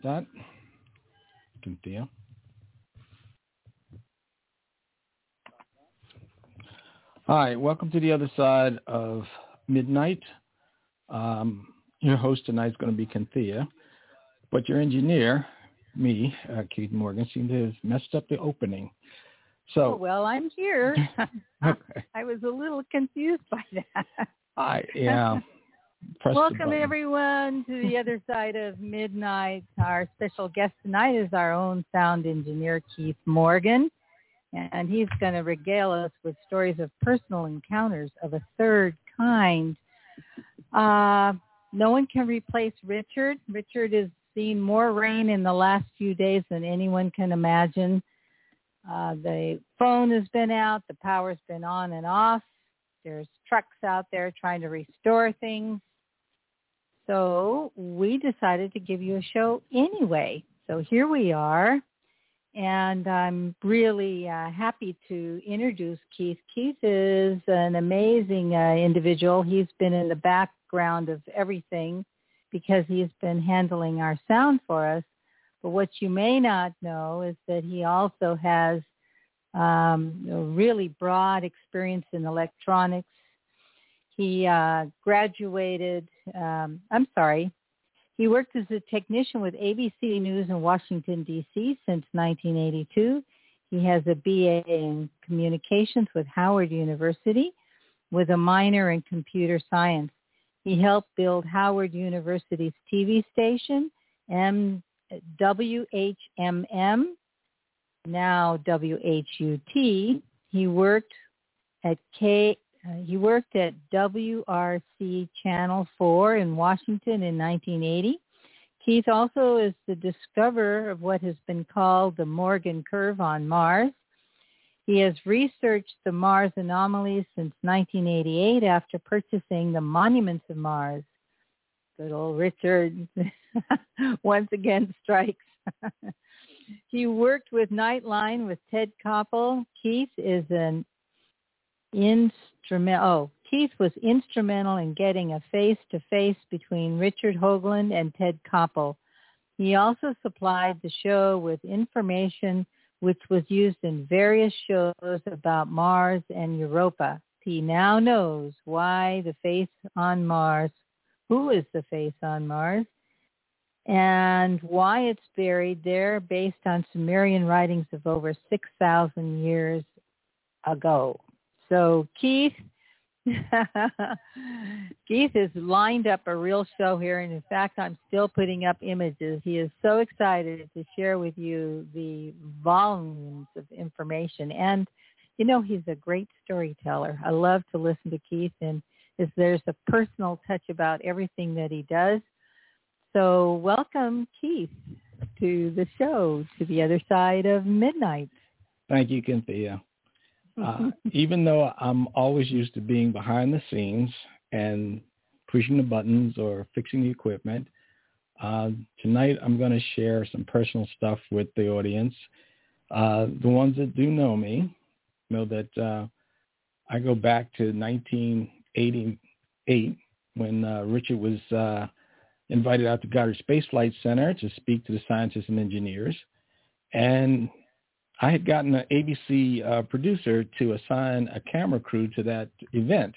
About that. Kynthea. Hi, welcome to the other side of midnight. Um, your host tonight is going to be Kynthea, but your engineer, me, uh, Keith Morgan, seemed to have messed up the opening. So oh, well, I'm here. okay. I was a little confused by that. I yeah. Press Welcome everyone to the other side of midnight. Our special guest tonight is our own sound engineer Keith Morgan, and he's going to regale us with stories of personal encounters of a third kind. Uh, no one can replace Richard. Richard has seen more rain in the last few days than anyone can imagine. Uh, the phone has been out. The power's been on and off. There's trucks out there trying to restore things. So we decided to give you a show anyway. So here we are. And I'm really uh, happy to introduce Keith. Keith is an amazing uh, individual. He's been in the background of everything because he's been handling our sound for us. But what you may not know is that he also has um, a really broad experience in electronics. He uh, graduated, um, I'm sorry, he worked as a technician with ABC News in Washington, D.C. since 1982. He has a BA in communications with Howard University with a minor in computer science. He helped build Howard University's TV station, WHMM, now WHUT. He worked at K. Uh, he worked at WRC Channel 4 in Washington in 1980. Keith also is the discoverer of what has been called the Morgan curve on Mars. He has researched the Mars anomalies since 1988 after purchasing the Monuments of Mars. Good old Richard once again strikes. he worked with Nightline with Ted Koppel. Keith is an Oh, Keith was instrumental in getting a face-to-face between Richard Hoagland and Ted Koppel. He also supplied the show with information which was used in various shows about Mars and Europa. He now knows why the face on Mars, who is the face on Mars, and why it's buried there based on Sumerian writings of over 6,000 years ago. So Keith, Keith has lined up a real show here, and in fact, I'm still putting up images. He is so excited to share with you the volumes of information, and you know he's a great storyteller. I love to listen to Keith, and is there's a personal touch about everything that he does. So welcome, Keith, to the show, to the other side of midnight. Thank you, Kynthea. Uh, even though I'm always used to being behind the scenes and pushing the buttons or fixing the equipment, uh, tonight I'm going to share some personal stuff with the audience. Uh, the ones that do know me know that uh, I go back to 1988 when uh, Richard was uh, invited out to Goddard Space Flight Center to speak to the scientists and engineers. And I had gotten an ABC uh, producer to assign a camera crew to that event.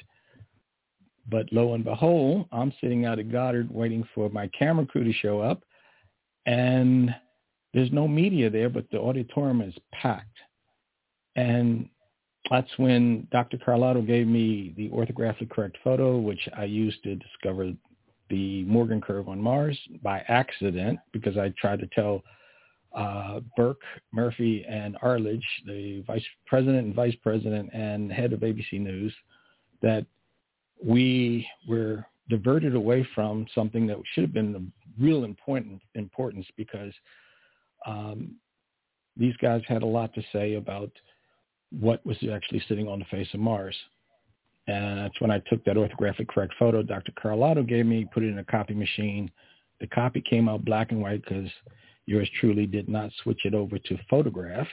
But lo and behold, I'm sitting out at Goddard waiting for my camera crew to show up, and there's no media there, but the auditorium is packed. And that's when Dr. Carlotto gave me the orthographically correct photo, which I used to discover the Morgan curve on Mars by accident because I tried to tell uh, Burke, Murphy, and Arledge, the vice president and vice president and head of ABC News, that we were diverted away from something that should have been of real important importance because um, these guys had a lot to say about what was actually sitting on the face of Mars. And that's when I took that orthographic correct photo Dr. Carlotto gave me, put it in a copy machine. The copy came out black and white because yours truly did not switch it over to photograph.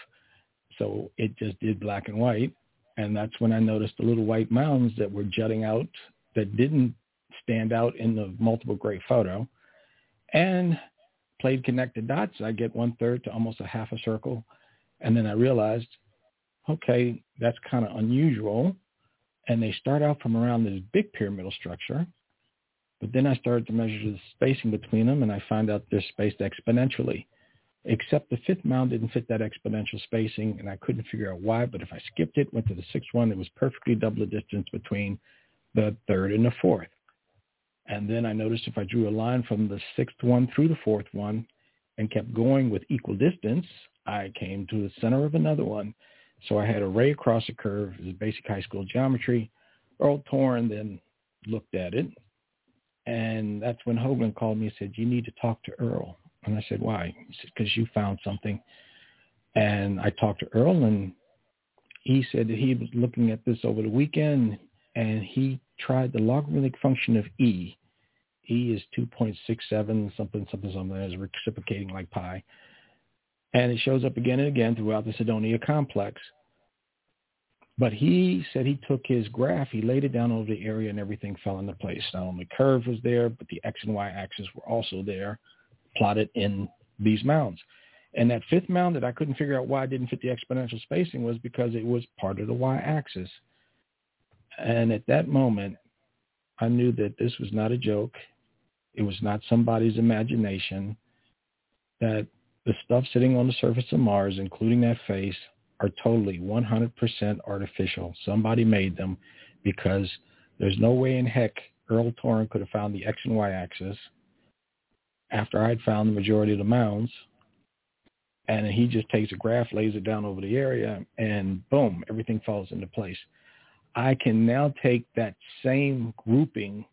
So it just did black and white. And that's when I noticed the little white mounds that were jutting out that didn't stand out in the multiple gray photo. And played connected dots, I get one third to almost a half a circle. And then I realized, okay, that's kind of unusual. And they start out from around this big pyramidal structure. But then I started to measure the spacing between them, and I found out they're spaced exponentially. Except the fifth mound didn't fit that exponential spacing, and I couldn't figure out why. But if I skipped it, went to the sixth one, it was perfectly double the distance between the third and the fourth. And then I noticed if I drew a line from the sixth one through the fourth one and kept going with equal distance, I came to the center of another one. So I had a ray across a curve. It was basic high school geometry. Erol Torun then looked at it. And that's when Hoagland called me and said, you need to talk to Erol. And I said, why? He said, because you found something. And I talked to Erol and he said that he was looking at this over the weekend and he tried the logarithmic function of e. e is 2.67 something, something, something as reciprocating like pi. And it shows up again and again throughout the Cydonia complex. But he said he took his graph, he laid it down over the area and everything fell into place. Not only the curve was there, but the X and Y axis were also there, plotted in these mounds. And that fifth mound that I couldn't figure out why it didn't fit the exponential spacing was because it was part of the Y axis. And at that moment, I knew that this was not a joke. It was not somebody's imagination. That the stuff sitting on the surface of Mars, including that face, are totally 100% artificial. Somebody made them because there's no way in heck Erol Torun could have found the X and Y axis after I'd found the majority of the mounds. And he just takes a graph, lays it down over the area, and boom, everything falls into place. I can now take that same grouping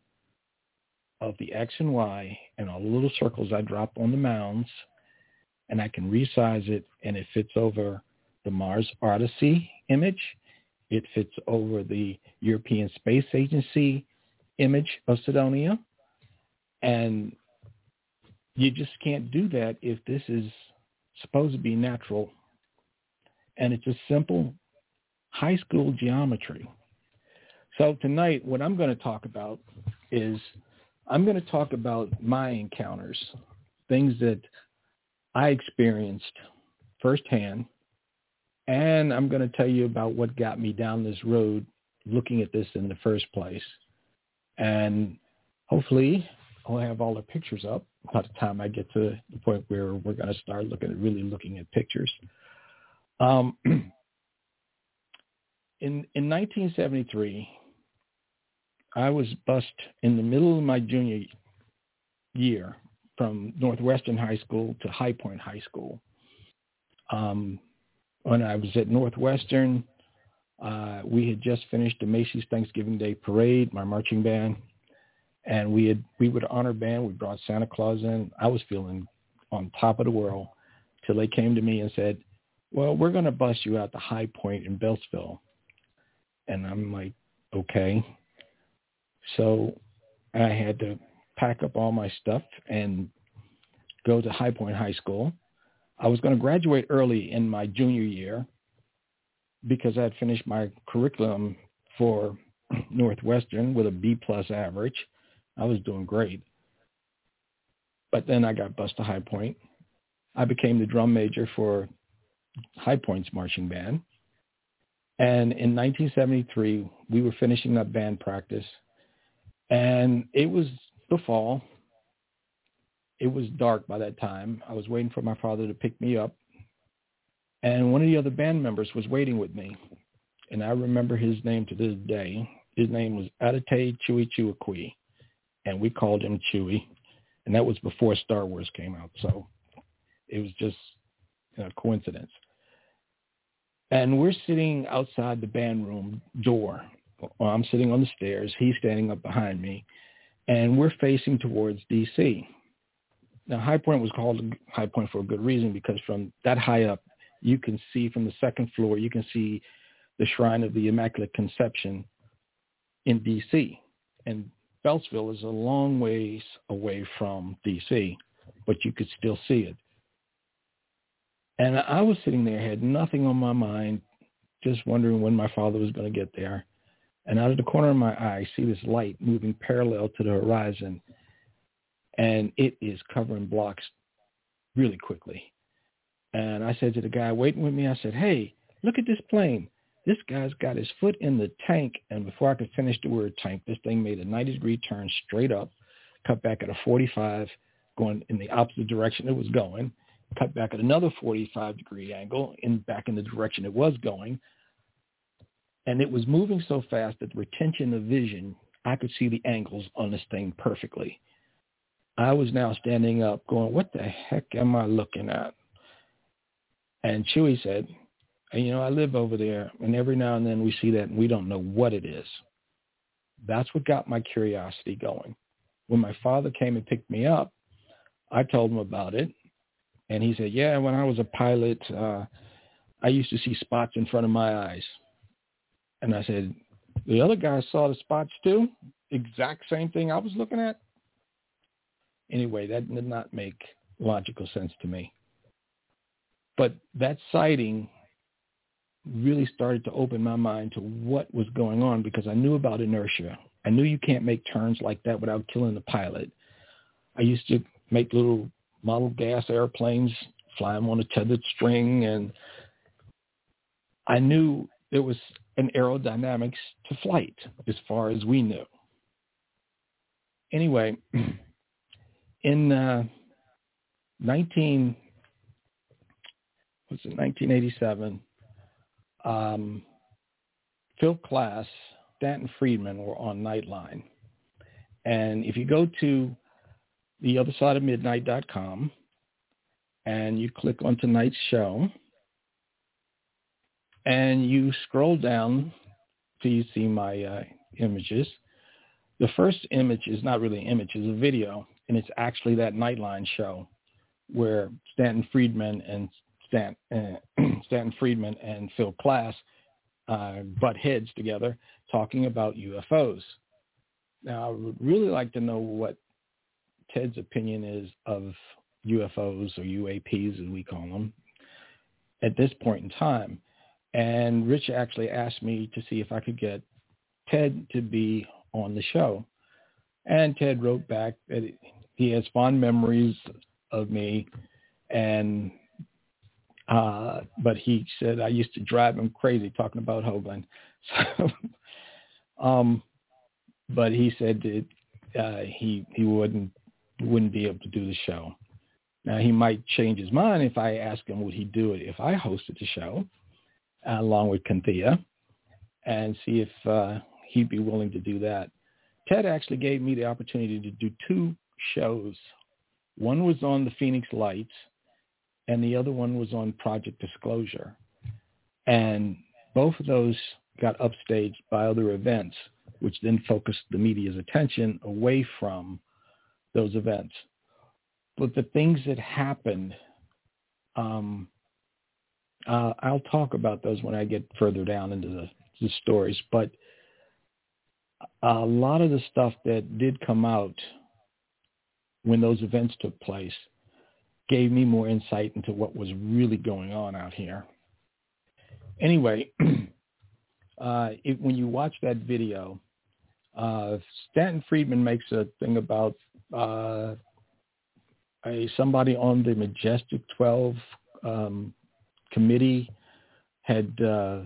of the X and Y and all the little circles I drop on the mounds, and I can resize it, and it fits over the Mars Odyssey image. It fits over the European Space Agency image of Cydonia. And you just can't do that if this is supposed to be natural. And it's a simple high school geometry. So tonight, what I'm going to talk about is I'm going to talk about my encounters, things that I experienced firsthand, and I'm going to tell you about what got me down this road looking at this in the first place. And hopefully I'll have all the pictures up by the time I get to the point where we're going to start looking at really looking at pictures. Um, in in 1973, I was bused in the middle of my junior year from Northwestern High School to High Point High School. Um, when I was at Northwestern, uh, we had just finished the Macy's Thanksgiving Day Parade, my marching band, and we had we would honor band. We brought Santa Claus in. I was feeling on top of the world till they came to me and said, "Well, we're going to bus you out to High Point in Beltsville," and I'm like, "Okay." So I had to pack up all my stuff and go to High Point High School. I was going to graduate early in my junior year because I had finished my curriculum for Northwestern with a B plus average. I was doing great. But then I got bused to High Point. I became the drum major for High Point's marching band. And in 1973, we were finishing up band practice and it was the fall. It was dark by that time. I was waiting for my father to pick me up. And one of the other band members was waiting with me. And I remember his name to this day. His name was Adate Chewy Chewakui. And we called him Chewy. And that was before Star Wars came out. So it was just a coincidence. And we're sitting outside the band room door I'm sitting on the stairs. He's standing up behind me, and we're facing towards D.C. Now, High Point was called High Point for a good reason because from that high up, you can see from the second floor, you can see the Shrine of the Immaculate Conception in D.C. And Beltsville is a long ways away from D.C., but you could still see it. And I was sitting there, had nothing on my mind, just wondering when my father was going to get there. And out of the corner of my eye, I see this light moving parallel to the horizon. And it is covering blocks really quickly. And I said to the guy waiting with me, I said, hey, look at this plane. This guy's got his foot in the tank, and before I could finish the word tank, this thing made a 90-degree turn straight up, cut back at a 45, going in the opposite direction it was going, cut back at another 45-degree angle, in back in the direction it was going, and it was moving so fast that the retention of vision, I could see the angles on this thing perfectly. I was now standing up going, what the heck am I looking at? And Chewie said, you know, I live over there, and every now and then we see that, and we don't know what it is. That's what got my curiosity going. When my father came and picked me up, I told him about it, and he said, yeah, when I was a pilot, uh, I used to see spots in front of my eyes. And I said, the other guys saw the spots too? Exact same thing I was looking at? Anyway, that did not make logical sense to me. But that sighting really started to open my mind to what was going on because I knew about inertia. I knew you can't make turns like that without killing the pilot. I used to make little model gas airplanes, fly them on a tethered string, and I knew there was an aerodynamics to flight as far as we knew. Anyway, in uh, 19 was it 1987 um, Phil Klass, Stanton Friedman were on Nightline. And if you go to the other side of midnight.com and you click on tonight's show and you scroll down till you see my uh, images. The first image is not really an image, it's a video, and it's actually that Nightline show where Stanton Friedman and Stan, uh, Stanton Friedman and Phil Klass uh, butt heads together talking about UFOs. Now, I would really like to know what Ted's opinion is of UFOs or UAPs, as we call them, at this point in time. And Rich actually asked me to see if I could get Ted to be on the show. And Ted wrote back that he has fond memories of me and uh, but he said I used to drive him crazy talking about Hoagland. So, um, but he said that uh, he he wouldn't wouldn't be able to do the show. Now he might change his mind if I ask him would he do it if I hosted the show uh, along with Kynthea and see if uh, he'd be willing to do that. Ted actually gave me the opportunity to do two shows. One was on the Phoenix Lights and the other one was on Project Disclosure. And both of those got upstaged by other events, which then focused the media's attention away from those events. But the things that happened, um, uh, I'll talk about those when I get further down into the, the stories. But a lot of the stuff that did come out when those events took place gave me more insight into what was really going on out here. Anyway, uh, it, when you watch that video, uh, Stanton Friedman makes a thing about uh, a somebody on the Majestic 12 um, committee had uh,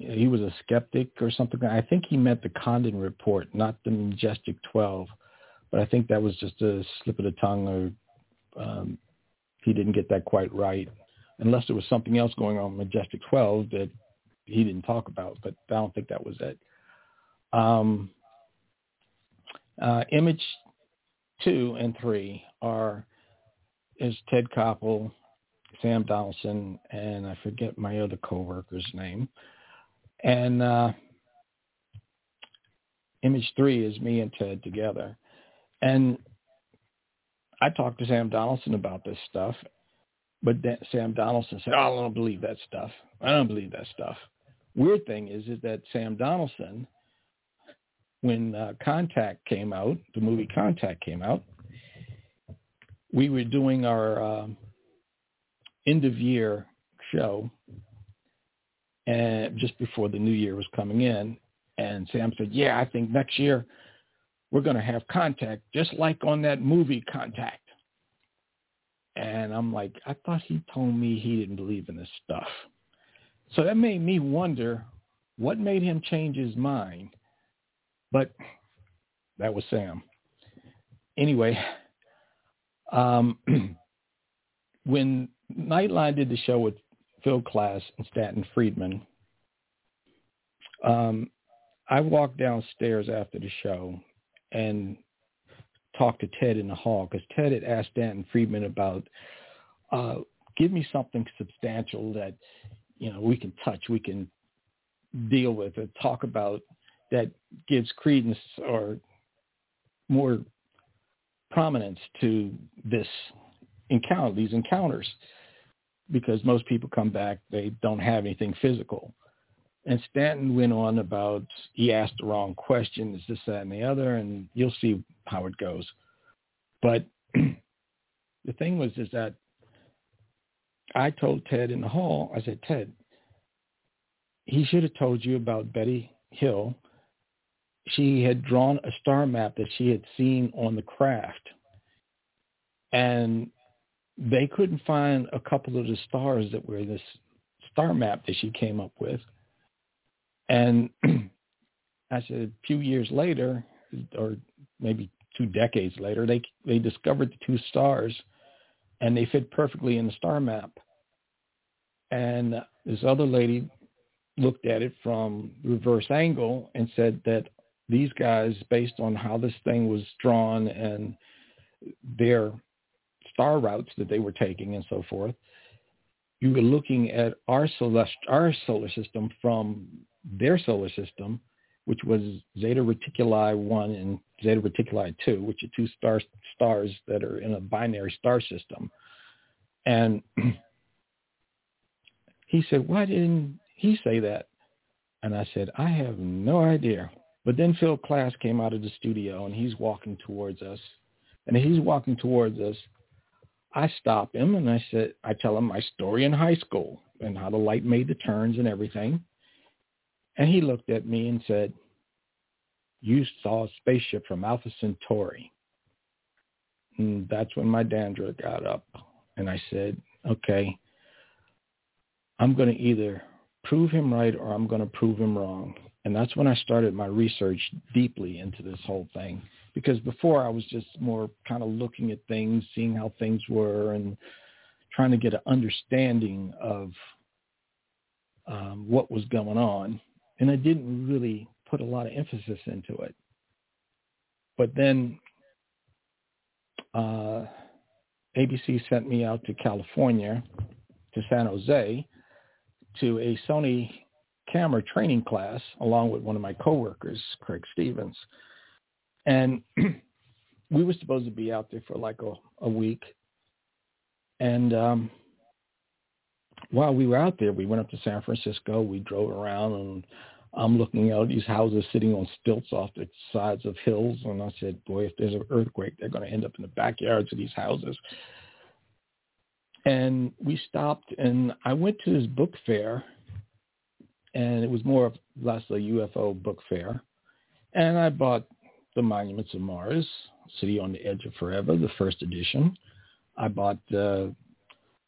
he was a skeptic or something. I think he meant the Condon report, not the Majestic 12. But I think that was just a slip of the tongue or um, he didn't get that quite right, unless there was something else going on with Majestic 12 that he didn't talk about. But I don't think that was it. Um, uh, image two and three are is Ted Koppel, Sam Donaldson, and I forget my other coworker's name. And uh, image three is me and Ted together. And I talked to Sam Donaldson about this stuff, but Sam Donaldson said, oh, I don't believe that stuff. I don't believe that stuff. Weird thing is, is that Sam Donaldson, when uh, Contact came out, the movie Contact came out, we were doing our uh, end of year show and just before the new year was coming in. And Sam said, yeah, I think next year we're going to have contact just like on that movie Contact. And I'm like, I thought he told me he didn't believe in this stuff. So that made me wonder what made him change his mind. But that was Sam. Anyway, um, when Nightline did the show with Phil Klass, and Stanton Friedman, um, I walked downstairs after the show and talked to Ted in the hall because Ted had asked Stanton Friedman about, uh, give me something substantial that, you know, we can touch, we can deal with and talk about that gives credence or more prominence to this encounter, these encounters, because most people come back, they don't have anything physical. And Stanton went on about he asked the wrong questions, this, that, and the other, and you'll see how it goes. But the thing was is that I told Ted in the hall, I said, Ted, he should have told you about Betty Hill. She had drawn a star map that she had seen on the craft. And they couldn't find a couple of the stars that were in this star map that she came up with. And I said a few years later, or maybe two decades later, they they discovered the two stars, and they fit perfectly in the star map. And this other lady looked at it from reverse angle and said that these guys, based on how this thing was drawn and their star routes that they were taking and so forth, you were looking at our solar, our solar system from their solar system, which was Zeta Reticuli 1 and Zeta Reticuli 2, which are two star, stars that are in a binary star system. And he said, why didn't he say that? And I said, I have no idea. But then Phil Klass came out of the studio and he's walking towards us. And he's walking towards us. I stop him and I said, I tell him my story in high school and how the light made the turns and everything. And he looked at me and said, you saw a spaceship from Alpha Centauri. And that's when my dandruff got up. And I said, okay, I'm going to either prove him right or I'm going to prove him wrong. And that's when I started my research deeply into this whole thing. Because before I was just more kind of looking at things, seeing how things were and trying to get an understanding of um, what was going on and I didn't really put a lot of emphasis into it. But then uh, ABC sent me out to California, to San Jose, to a Sony camera training class along with one of my coworkers, Craig Stevens. And we were supposed to be out there for like a, a week. And um, while we were out there, we went up to San Francisco. We drove around and I'm looking out these houses sitting on stilts off the sides of hills. And I said, boy, if there's an earthquake, they're going to end up in the backyards of these houses. And we stopped and I went to this book fair and it was more of less a UFO book fair. And I bought The Monuments of Mars, City on the Edge of Forever, the first edition. I bought uh,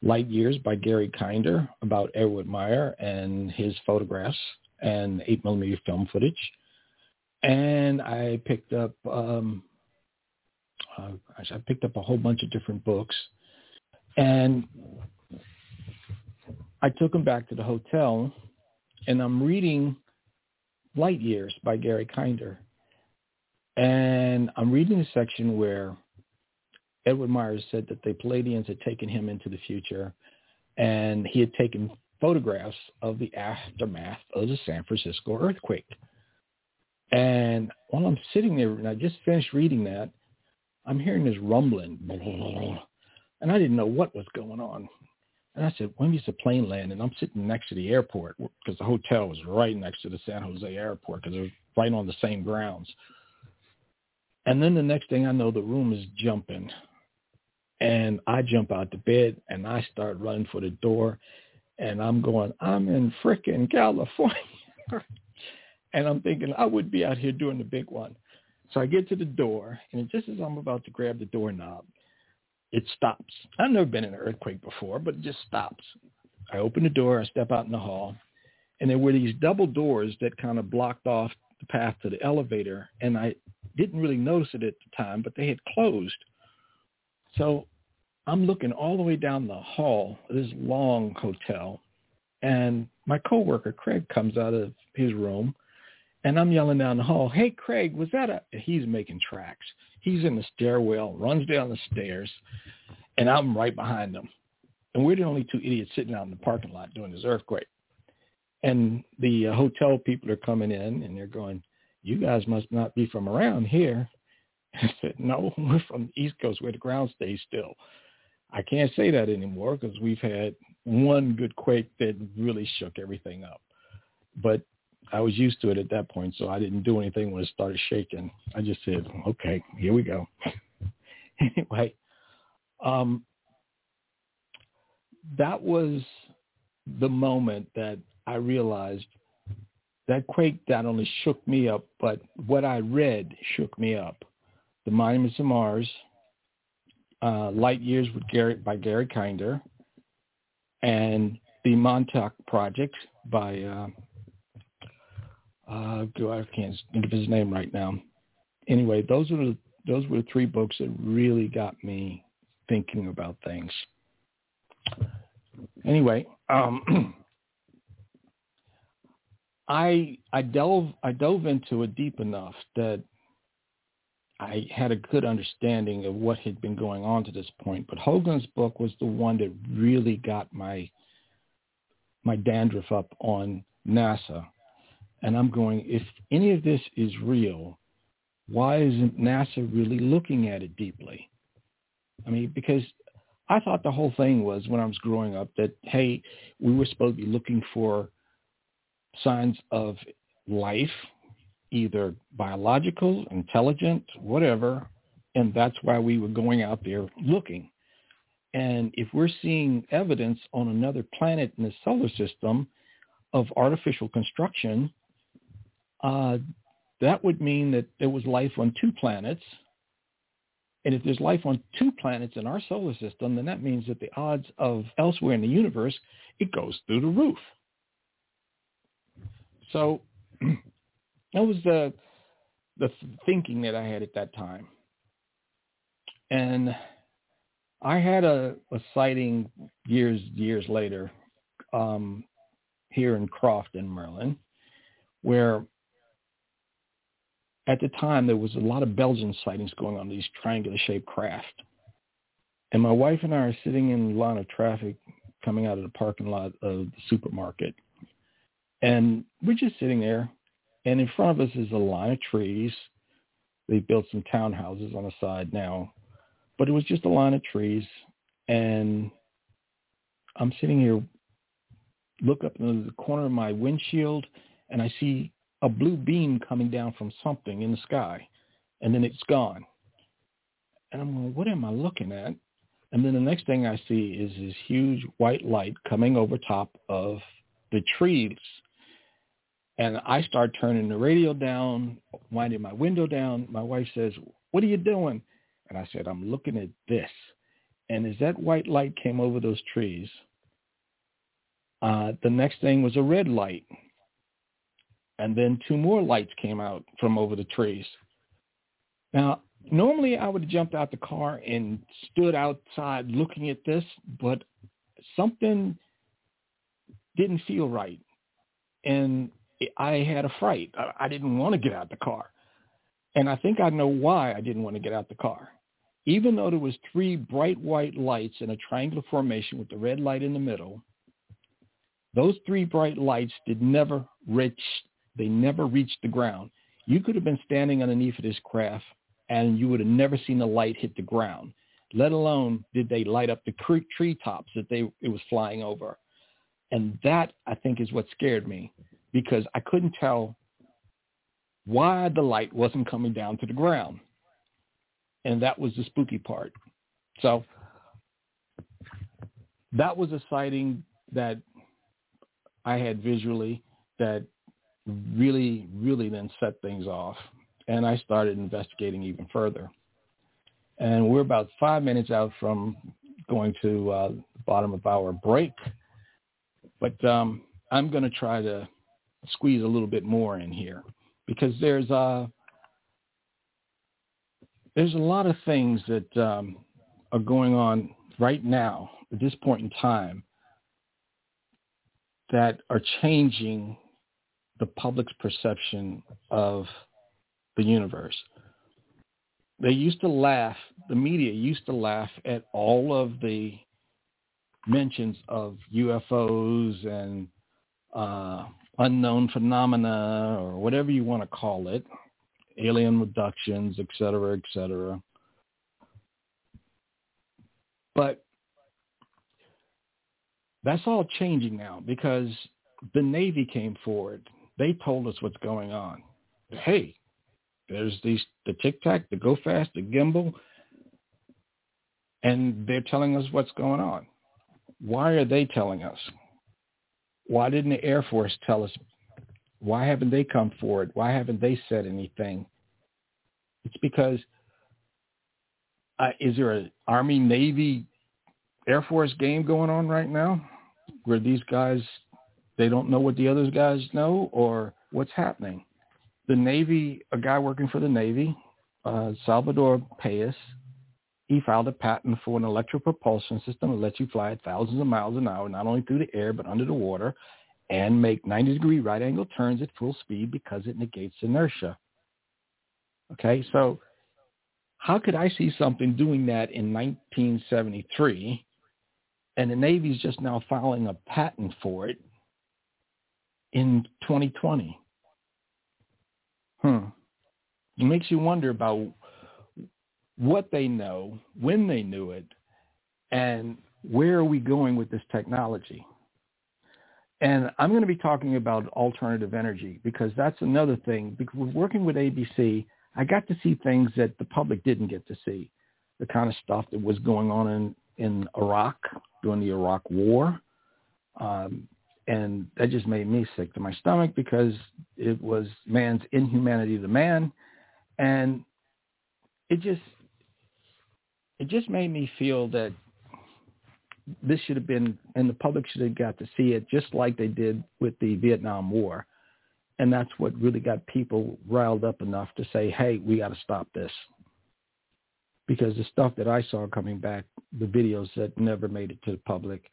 Light Years by Gary Kinder about Edward Meier and his photographs and eight millimeter film footage. And I picked up, um, uh, I picked up a whole bunch of different books, and I took them back to the hotel, and I'm reading Light Years by Gary Kinder, and I'm reading a section where Edward Myers said that the Pleiadians had taken him into the future, and he had taken photographs of the aftermath of the San Francisco earthquake. And while I'm sitting there, and I just finished reading that, I'm hearing this rumbling, and I didn't know what was going on. And I said, when the plane landing? I'm sitting next to the airport because the hotel was right next to the San Jose airport because it was right on the same grounds. And then the next thing I know, the room is jumping. And I jump out the bed and I start running for the door and I'm going, I'm in frickin' California. and I'm thinking I would be out here doing the big one. So I get to the door, and just as I'm about to grab the doorknob, it stops. I've never been in an earthquake before, but it just stops. I open the door, I step out in the hall, and there were these double doors that kind of blocked off the path to the elevator, and I didn't really notice it at the time, but they had closed. So I'm looking all the way down the hall this long hotel, and my coworker Craig comes out of his room, and I'm yelling down the hall, "Hey, Craig, was that a?" He's making tracks. He's in the stairwell, runs down the stairs, and I'm right behind him. And we're the only two idiots sitting out in the parking lot doing this earthquake. And the uh, hotel people are coming in, and they're going, "You guys must not be from around here." I said, "No, we're from the East Coast, where the ground stays still." I can't say that anymore because we've had one good quake that really shook everything up. But I was used to it at that point, so I didn't do anything when it started shaking. I just said, "Okay, here we go." anyway, um, that was the moment that I realized that quake not only shook me up, but what I read shook me up. The Monuments of Mars, uh, Light Years with Gary by Gary Kinder, and the Montauk Project by uh, uh, I can't think of his name right now. Anyway, those are the, those were the three books that really got me thinking about things. Anyway, um, I I delve I dove into it deep enough that I had a good understanding of what had been going on to this point. But Hogan's book was the one that really got my my dandruff up on NASA. And I'm going, if any of this is real, why isn't NASA really looking at it deeply? I mean, because I thought the whole thing was when I was growing up that, hey, we were supposed to be looking for signs of life either biological, intelligent, whatever, and that's why we were going out there looking. And if we're seeing evidence on another planet in the solar system of artificial construction, uh, that would mean that there was life on two planets. And if there's life on two planets in our solar system, then that means that the odds of elsewhere in the universe, it goes through the roof. So That was the the thinking that I had at that time. And I had a, a sighting years years later um, here in Crofton, Maryland, where at the time there was a lot of Belgian sightings going on these triangular shaped craft. And my wife and I are sitting in a line of traffic coming out of the parking lot of the supermarket. And we're just sitting there and in front of us is a line of trees. They built some townhouses on the side now, but it was just a line of trees. And I'm sitting here, look up in the corner of my windshield, and I see a blue beam coming down from something in the sky, and then it's gone. And I'm going, what am I looking at? And then the next thing I see is this huge white light coming over top of the trees and I start turning the radio down, winding my window down. My wife says, what are you doing? And I said, I'm looking at this. And as that white light came over those trees, uh, the next thing was a red light. And then two more lights came out from over the trees. Now, normally I would have jumped out the car and stood outside looking at this, but something didn't feel right. And I had a fright. I, didn't want to get out the car. And I think I know why I didn't want to get out the car. Even though there was three bright white lights in a triangular formation with the red light in the middle, those three bright lights did never reach, they never reached the ground. You could have been standing underneath of this craft and you would have never seen the light hit the ground, let alone did they light up the tree tops that they, it was flying over. And that, I think, is what scared me because I couldn't tell why the light wasn't coming down to the ground. And that was the spooky part. So that was a sighting that I had visually that really, really then set things off. And I started investigating even further. And we're about five minutes out from going to uh, the bottom of our break. But um, I'm going to try to squeeze a little bit more in here because there's uh, there's a lot of things that um, are going on right now at this point in time that are changing the public's perception of the universe. They used to laugh, the media used to laugh at all of the mentions of UFOs and uh, unknown phenomena or whatever you want to call it, alien abductions, et cetera, et cetera. But that's all changing now because the Navy came forward. They told us what's going on. Hey, there's these the tic tac, the go fast, the gimbal, and they're telling us what's going on. Why are they telling us? Why didn't the Air Force tell us? Why haven't they come forward? Why haven't they said anything? It's because uh, is there an Army, Navy, Air Force game going on right now where these guys they don't know what the other guys know or what's happening? The Navy, a guy working for the Navy, uh, Salvatore Pais, he filed a patent for an electric propulsion system that lets you fly at thousands of miles an hour, not only through the air but under the water, and make 90 degree right angle turns at full speed because it negates inertia. Okay, so how could I see something doing that in 1973 and the Navy's just now filing a patent for it in 2020? Hmm. It makes you wonder about what they know, when they knew it, and where are we going with this technology. And I'm going to be talking about alternative energy because that's another thing. Because working with ABC, I got to see things that the public didn't get to see. The kind of stuff that was going on in, in Iraq during the Iraq War. Um, and that just made me sick to my stomach because it was man's inhumanity to man. And it just it just made me feel that this should have been, and the public should have got to see it just like they did with the Vietnam War. And that's what really got people riled up enough to say, hey, we got to stop this. Because the stuff that I saw coming back, the videos that never made it to the public,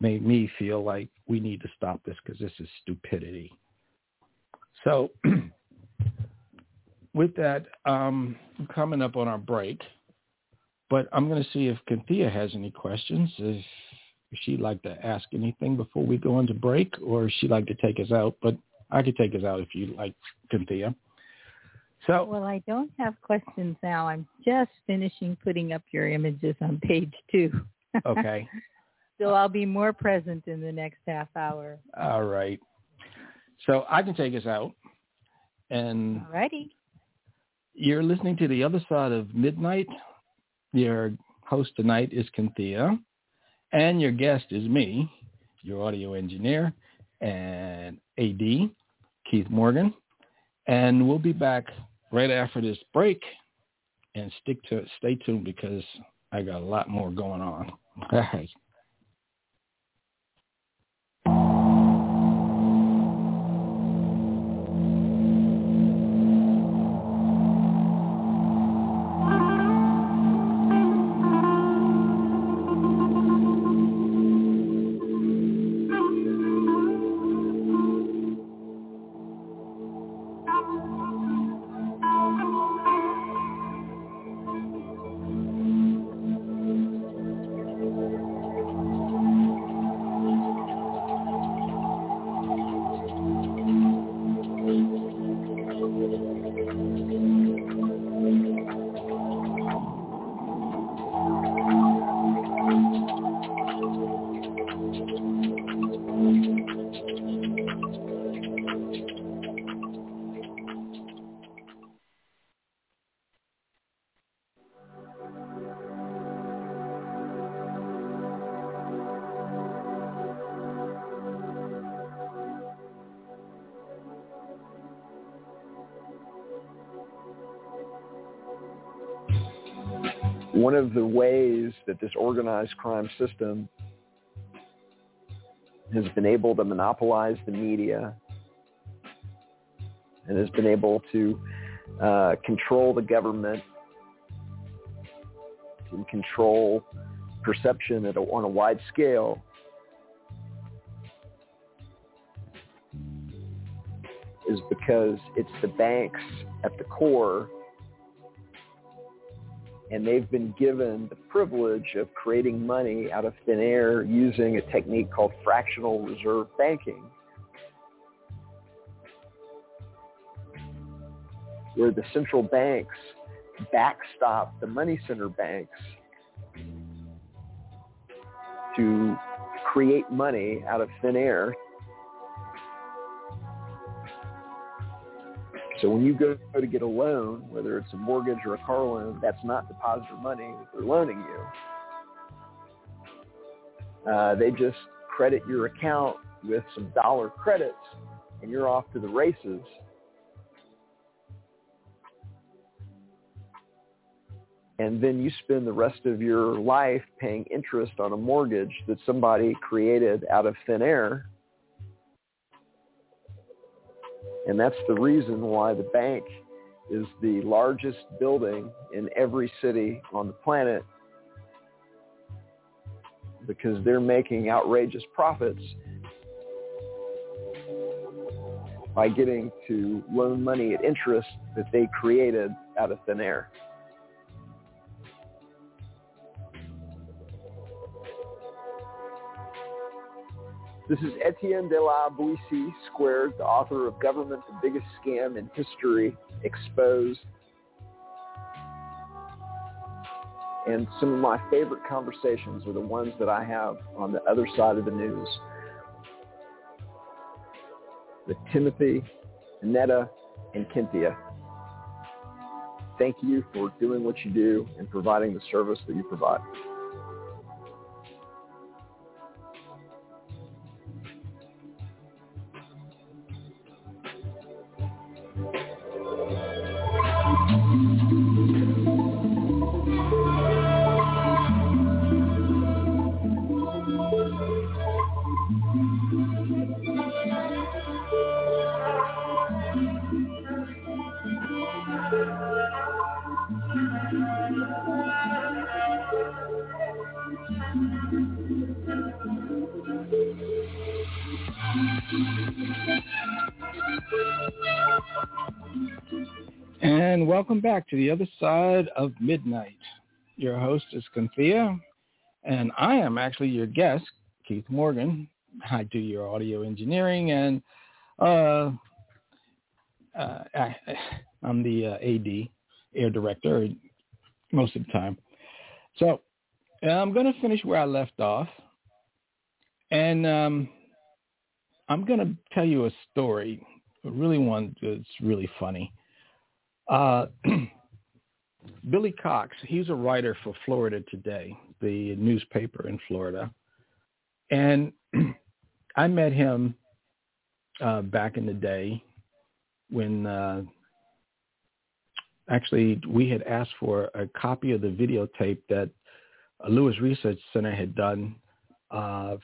made me feel like we need to stop this because this is stupidity. So with that, um, coming up on our break, but I'm going to see if Kynthea has any questions. If she'd like to ask anything before we go into break, or she'd like to take us out. But I could take us out if you like, Kynthea. So well, I don't have questions now. I'm just finishing putting up your images on page two. Okay. so I'll be more present in the next half hour. All right. So I can take us out. And Alrighty. You're listening to the other side of midnight your host tonight is Kynthea, and your guest is me, your audio engineer and AD, Keith Morgan. And we'll be back right after this break and stick to it. stay tuned because I got a lot more going on. All right. This organized crime system has been able to monopolize the media and has been able to uh, control the government and control perception a, on a wide scale. Is because it's the banks at the core and they've been given the privilege of creating money out of thin air using a technique called fractional reserve banking, where the central banks backstop the money center banks to create money out of thin air So when you go to get a loan, whether it's a mortgage or a car loan, that's not depositor money they're loaning you. Uh, they just credit your account with some dollar credits and you're off to the races. And then you spend the rest of your life paying interest on a mortgage that somebody created out of thin air And that's the reason why the bank is the largest building in every city on the planet because they're making outrageous profits by getting to loan money at interest that they created out of thin air. This is Etienne de la Boetie Squared, the author of Government, the Biggest Scam in History, Exposed. And some of my favorite conversations are the ones that I have on the other side of the news. With Timothy, Annetta, and Kynthea. Thank you for doing what you do and providing the service that you provide. Back to the other side of midnight. Your host is Kynthea, and I am actually your guest, Keith Morgan. I do your audio engineering, and uh, uh, I, am the uh, AD, air director, most of the time. So I'm going to finish where I left off, and um, I'm going to tell you a story, A really one that's really funny. Uh, Billy Cox, he's a writer for Florida Today, the newspaper in Florida. And I met him uh, back in the day when uh, actually we had asked for a copy of the videotape that Lewis Research Center had done uh,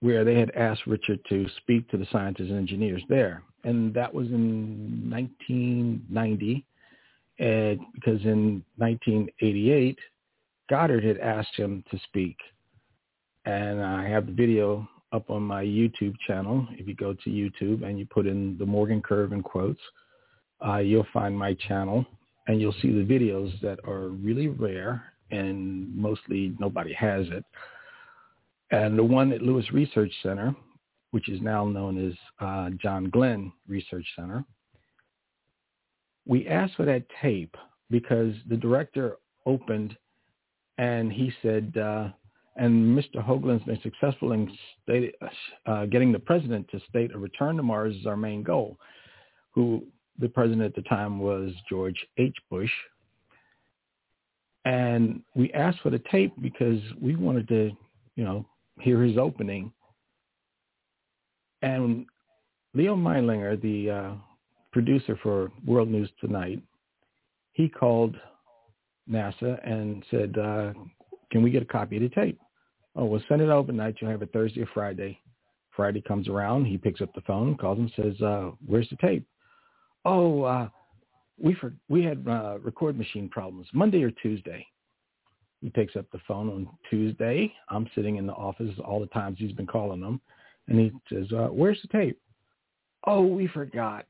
where they had asked Richard to speak to the scientists and engineers there and that was in 1990. And because in 1988, Goddard had asked him to speak, and I have the video up on my YouTube channel. If you go to YouTube and you put in the Morgan Curve in quotes, uh, you'll find my channel, and you'll see the videos that are really rare, and mostly nobody has it. And the one at Lewis Research Center, which is now known as uh, John Glenn Research Center. We asked for that tape because the director opened and he said, uh, and Mr. Hoagland's been successful in state, uh, getting the president to state a return to Mars is our main goal, who the president at the time was George H. Bush. And we asked for the tape because we wanted to, you know, hear his opening and Leo Meilinger, the uh, producer for World News Tonight, he called NASA and said, uh, can we get a copy of the tape? Oh, we'll send it overnight. You'll have it Thursday or Friday. Friday comes around. He picks up the phone, calls him, says, uh, where's the tape? Oh, uh, we for, we had uh, record machine problems Monday or Tuesday. He picks up the phone on Tuesday. I'm sitting in the office all the times he's been calling them, and he says, uh, "Where's the tape?" Oh, we forgot.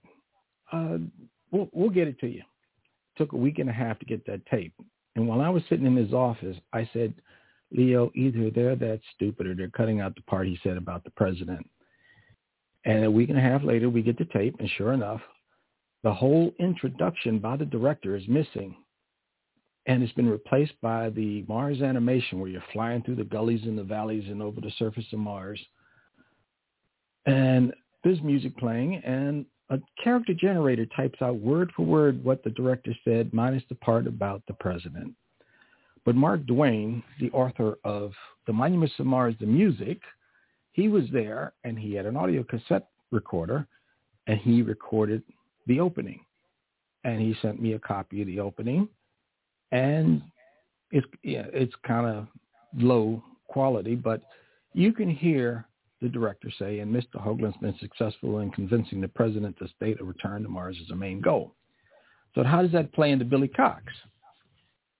Uh, we'll we'll get it to you. Took a week and a half to get that tape. And while I was sitting in his office, I said, Leo, either they're that stupid or they're cutting out the part he said about the president. And a week and a half later, we get the tape, and sure enough, the whole introduction by the director is missing. And it's been replaced by the Mars animation where you're flying through the gullies and the valleys and over the surface of Mars. And there's music playing and a character generator types out word for word what the director said minus the part about the president. But Mark Twain, the author of The Monuments of Mars, the music, he was there and he had an audio cassette recorder and he recorded the opening. And he sent me a copy of the opening. And it's yeah, it's kind of low quality, but you can hear the director say, and Mr. Hoagland's been successful in convincing the president to state a return to Mars as a main goal. So how does that play into Billy Cox?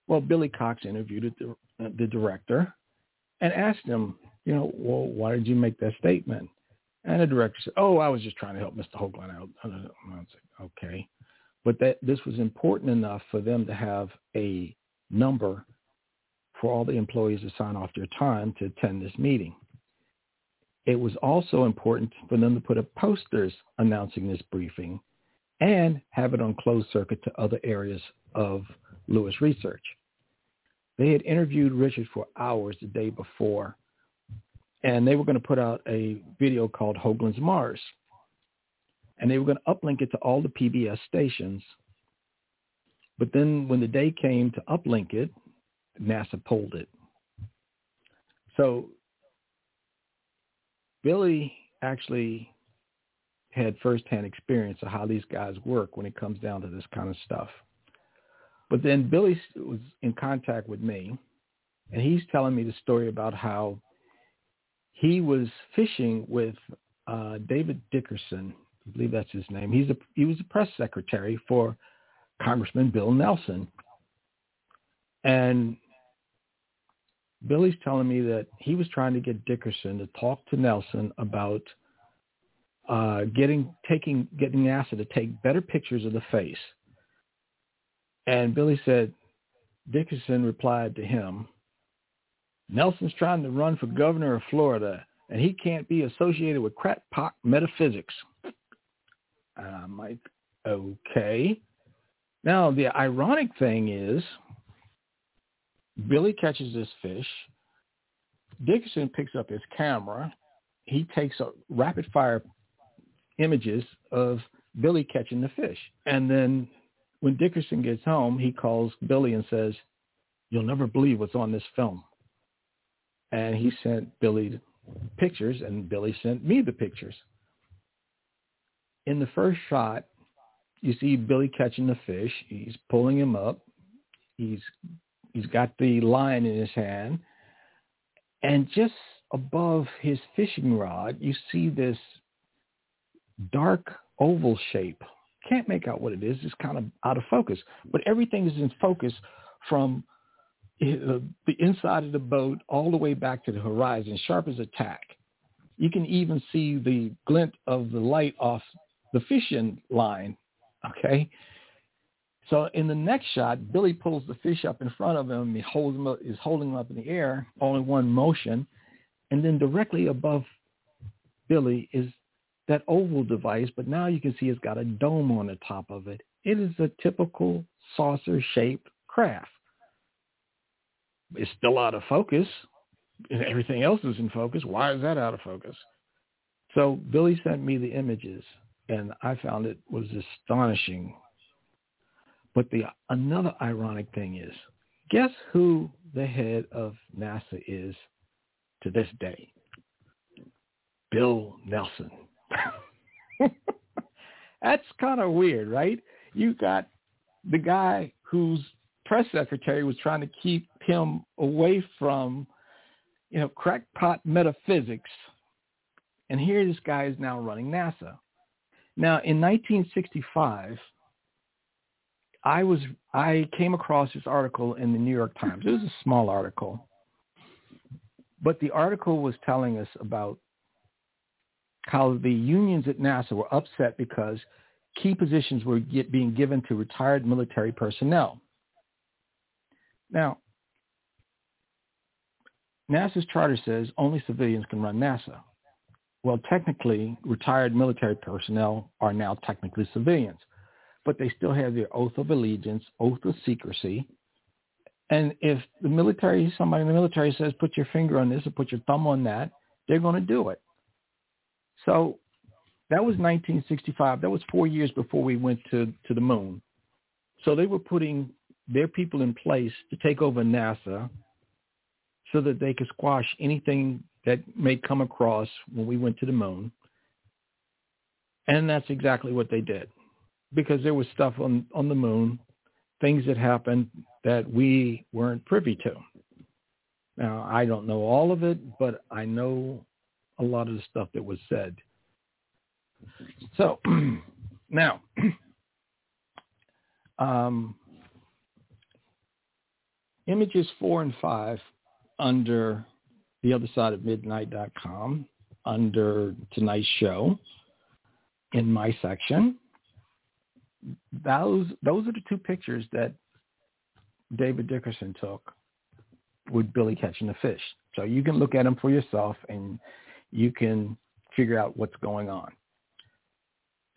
Well, Billy Cox interviewed the, the director and asked him, you know, well, why did you make that statement? And the director said, oh, I was just trying to help Mr. Hoagland out. I was like, okay. But that this was important enough for them to have a number for all the employees to sign off their time to attend this meeting. It was also important for them to put up posters announcing this briefing and have it on closed circuit to other areas of Lewis research. They had interviewed Richard for hours the day before and they were going to put out a video called Hoagland's Mars. And they were going to uplink it to all the PBS stations. But then when the day came to uplink it, NASA pulled it. So Billy actually had firsthand experience of how these guys work when it comes down to this kind of stuff. But then Billy was in contact with me, and he's telling me the story about how he was fishing with uh, David Dickerson. I believe that's his name. He's a he was a press secretary for Congressman Bill Nelson, and Billy's telling me that he was trying to get Dickerson to talk to Nelson about uh, getting taking getting NASA to take better pictures of the face. And Billy said Dickerson replied to him, Nelson's trying to run for governor of Florida, and he can't be associated with crackpot metaphysics. I'm like, okay. Now, the ironic thing is Billy catches this fish. Dickerson picks up his camera. He takes a rapid fire images of Billy catching the fish. And then when Dickerson gets home, he calls Billy and says, you'll never believe what's on this film. And he sent Billy pictures and Billy sent me the pictures. In the first shot, you see Billy catching the fish. He's pulling him up. He's He's got the line in his hand. And just above his fishing rod, you see this dark oval shape. Can't make out what it is. It's kind of out of focus. But everything is in focus from eh, uh, the inside of the boat all the way back to the horizon, sharp as a tack. You can even see the glint of the light off the fishing line. Okay. So in the next shot, Billy pulls the fish up in front of him. He holds him up, is holding him up in the air, only one motion. And then directly above Billy is that oval device, but now you can see it's got a dome on the top of it. It is a typical saucer-shaped craft. It's still out of focus. Everything else is in focus. Why is that out of focus? So Billy sent me the images, and I found it was astonishing but the another ironic thing is, guess who the head of NASA is to this day? Bill Nelson. That's kind of weird, right? You got the guy whose press secretary was trying to keep him away from, you know, crackpot metaphysics. And here this guy is now running NASA. Now, in 1965, I was I came across this article in the New York Times. It was a small article, but the article was telling us about how the unions at NASA were upset because key positions were get, being given to retired military personnel. Now, NASA's charter says only civilians can run NASA. Well, technically, retired military personnel are now technically civilians, but they still have their oath of allegiance, oath of secrecy. And if the military, somebody in the military says, put your finger on this or put your thumb on that, they're going to do it. So that was 1965. That was four years before we went to, to the moon. So they were putting their people in place to take over NASA so that they could squash anything that may come across when we went to the moon. And that's exactly what they did because there was stuff on, on the moon, things that happened that we weren't privy to. Now, I don't know all of it, but I know a lot of the stuff that was said. So now, um, images four and five under the other side of midnight.com under tonight's show in my section. Those those are the two pictures that David Dickerson took with Billy catching the fish. So you can look at them for yourself and you can figure out what's going on.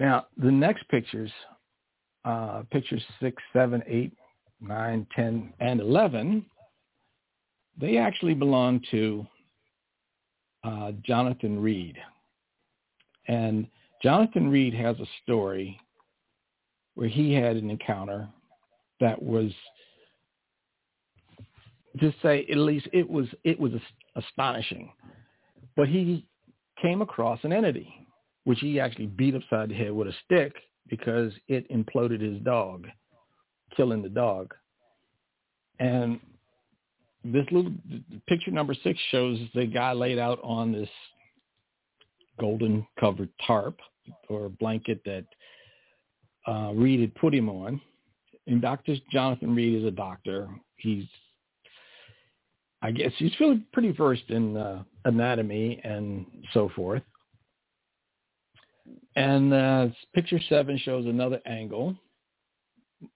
Now, the next pictures, uh, pictures six, seven, eight, nine, ten, and 11, they actually belong to uh, Jonathan Reed. And Jonathan Reed has a story where he had an encounter that was to say at least it was it was astonishing. But he came across an entity which he actually beat upside the head with a stick because it imploded his dog, killing the dog. And this little picture number six shows the guy laid out on this golden covered tarp or blanket that uh, Reed had put him on. And Dr. Jonathan Reed is a doctor. He's, I guess, he's really pretty versed in uh, anatomy and so forth. And uh, picture seven shows another angle.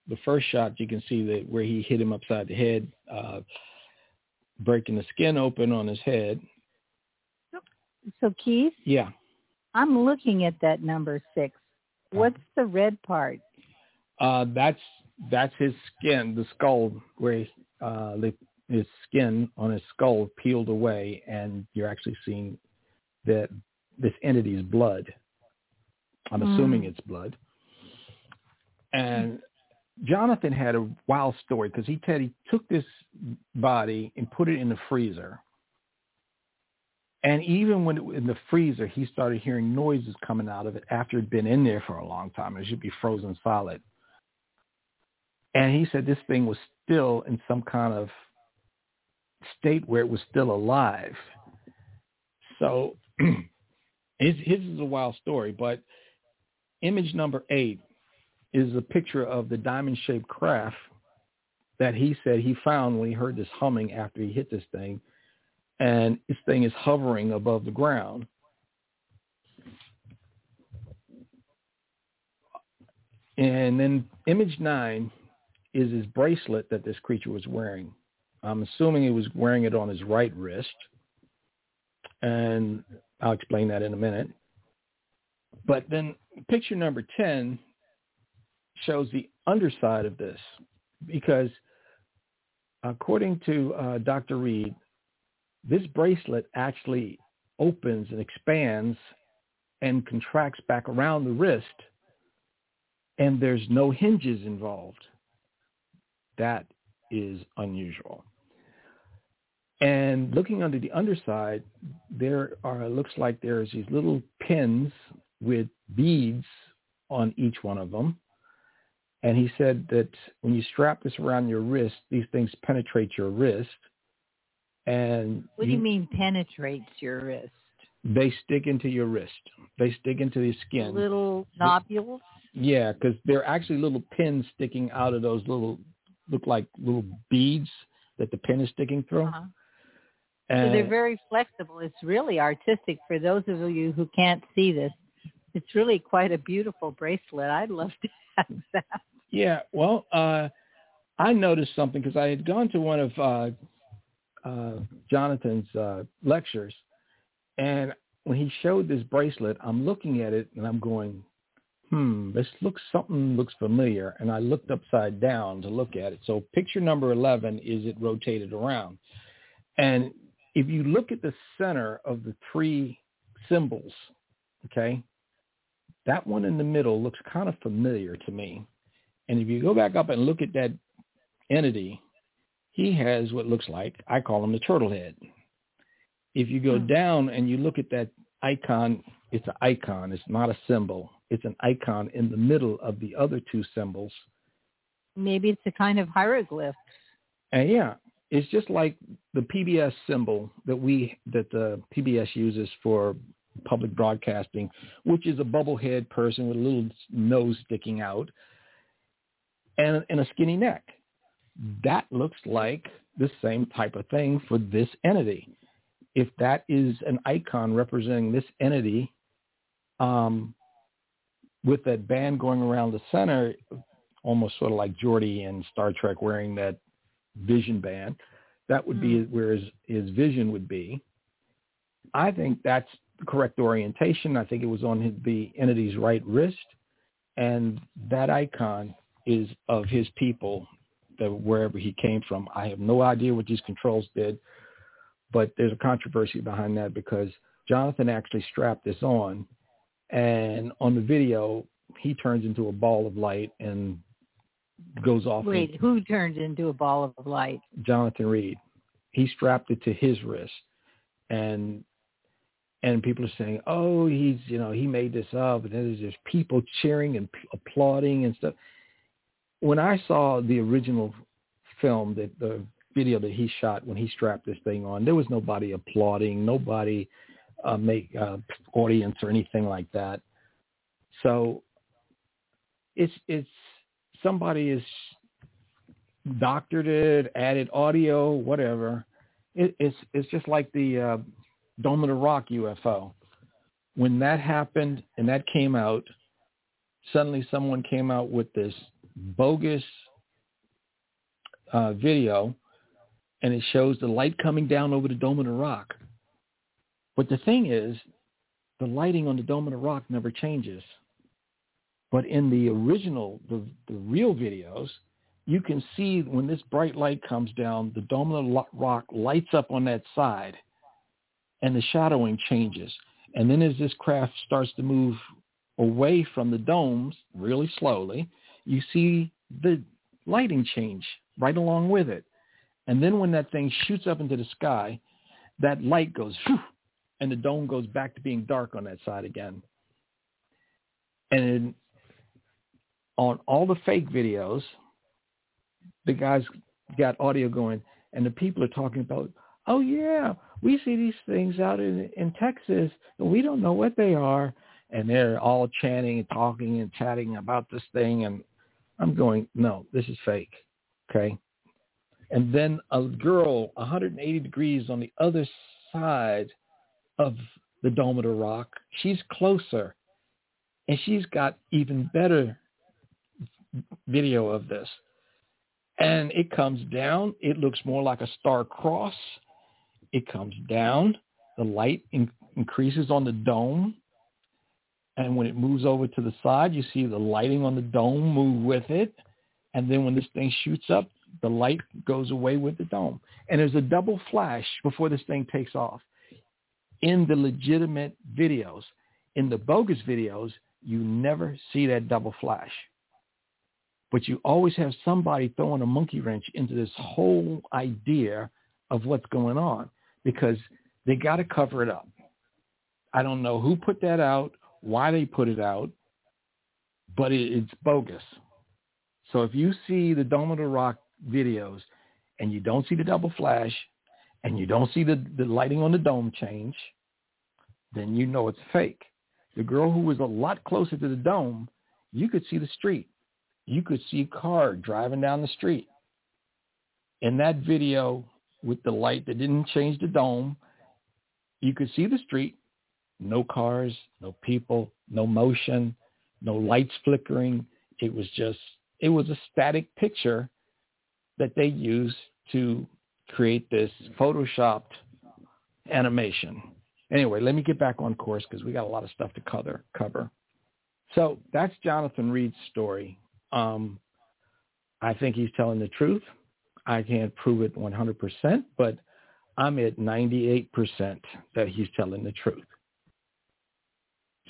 The first shot, you can see that where he hit him upside the head, uh, breaking the skin open on his head. So Keith? Yeah. I'm looking at that number six. What's the red part? Uh, that's that's his skin, the skull, where he, uh, his skin on his skull peeled away, and you're actually seeing that this entity's blood. I'm mm. assuming it's blood. And Jonathan had a wild story because he said he took this body and put it in the freezer. And even when it, in the freezer, he started hearing noises coming out of it after it'd been in there for a long time. It should be frozen solid. And he said this thing was still in some kind of state where it was still alive. So his, his is a wild story, but image number eight is a picture of the diamond-shaped craft that he said he found when he heard this humming after he hit this thing. And this thing is hovering above the ground. And then image nine is his bracelet that this creature was wearing. I'm assuming he was wearing it on his right wrist. And I'll explain that in a minute. But then picture number 10 shows the underside of this because according to uh, Dr. Reed, this bracelet actually opens and expands and contracts back around the wrist and there's no hinges involved. That is unusual. And looking under the underside, there are looks like there's these little pins with beads on each one of them. And he said that when you strap this around your wrist, these things penetrate your wrist. And what do you, you mean penetrates your wrist? They stick into your wrist. They stick into the skin. Little nodules. Yeah, because they're actually little pins sticking out of those little look like little beads that the pin is sticking through. Uh-huh. And so they're very flexible. It's really artistic for those of you who can't see this. It's really quite a beautiful bracelet. I'd love to have that. Yeah, well, uh, I noticed something because I had gone to one of uh, uh, Jonathan's uh, lectures, and when he showed this bracelet, I'm looking at it and I'm going, hmm, this looks something looks familiar. And I looked upside down to look at it. So picture number 11 is it rotated around. And if you look at the center of the three symbols, okay, that one in the middle looks kind of familiar to me. And if you go back up and look at that entity, he has what looks like, I call him the turtle head. If you go hmm. down and you look at that icon, it's an icon. It's not a symbol. It's an icon in the middle of the other two symbols. Maybe it's a kind of hieroglyph. And yeah, it's just like the PBS symbol that we that the PBS uses for public broadcasting, which is a bubblehead person with a little nose sticking out and, and a skinny neck. That looks like the same type of thing for this entity. If that is an icon representing this entity, um, with that band going around the center, almost sort of like Geordi in Star Trek wearing that vision band. That would be hmm. where his, his vision would be. I think that's the correct orientation. I think it was on his, the entity's right wrist, and that icon is of his people, the, wherever he came from. I have no idea what these controls did, but there's a controversy behind that because Jonathan actually strapped this on, and on the video, he turns into a ball of light and goes off. Wait, and, who turns into a ball of light? Jonathan Reed. He strapped it to his wrist, and and people are saying, "Oh, he's you know he made this up," and there's just people cheering and p- applauding and stuff. When I saw the original film, that the video that he shot when he strapped this thing on, there was nobody applauding, nobody uh, make uh, audience or anything like that. So it's it's somebody is doctored it, added audio, whatever. It, it's it's just like the uh, Dome of the Rock UFO. When that happened and that came out, suddenly someone came out with this bogus uh, video, and it shows the light coming down over the Dome of the Rock. But the thing is, the lighting on the Dome of the Rock never changes. But in the original, the, the real videos, you can see when this bright light comes down, the dome of the rock lights up on that side and the shadowing changes. And then as this craft starts to move away from the domes really slowly, you see the lighting change right along with it. And then when that thing shoots up into the sky, that light goes, whew, and the dome goes back to being dark on that side again. And on all the fake videos, the guys got audio going, and the people are talking about, oh yeah, we see these things out in in Texas, and we don't know what they are, and they're all chanting and talking and chatting about this thing, and I'm going, no, this is fake, okay. And then a girl 180 degrees on the other side of the Dome of the Rock, she's closer, and she's got even better video of this. And it comes down. It looks more like a star cross. It comes down. The light in- increases on the dome. And when it moves over to the side, you see the lighting on the dome move with it. And then when this thing shoots up, the light goes away with the dome. And there's a double flash before this thing takes off. In the legitimate videos, in the bogus videos, you never see that double flash but you always have somebody throwing a monkey wrench into this whole idea of what's going on because they got to cover it up. I don't know who put that out, why they put it out, but it, it's bogus. So if you see the Dome of the Rock videos and you don't see the double flash and you don't see the, the lighting on the dome change, then you know it's fake. The girl who was a lot closer to the dome, you could see the street. You could see a car driving down the street. In that video with the light that didn't change the dome, you could see the street, no cars, no people, no motion, no lights flickering. It was just, it was a static picture that they used to create this photoshopped animation. Anyway, let me get back on course because we got a lot of stuff to cover. cover. So that's Jonathan Reed's story. Um, I think he's telling the truth. I can't prove it 100%, but I'm at 98% that he's telling the truth.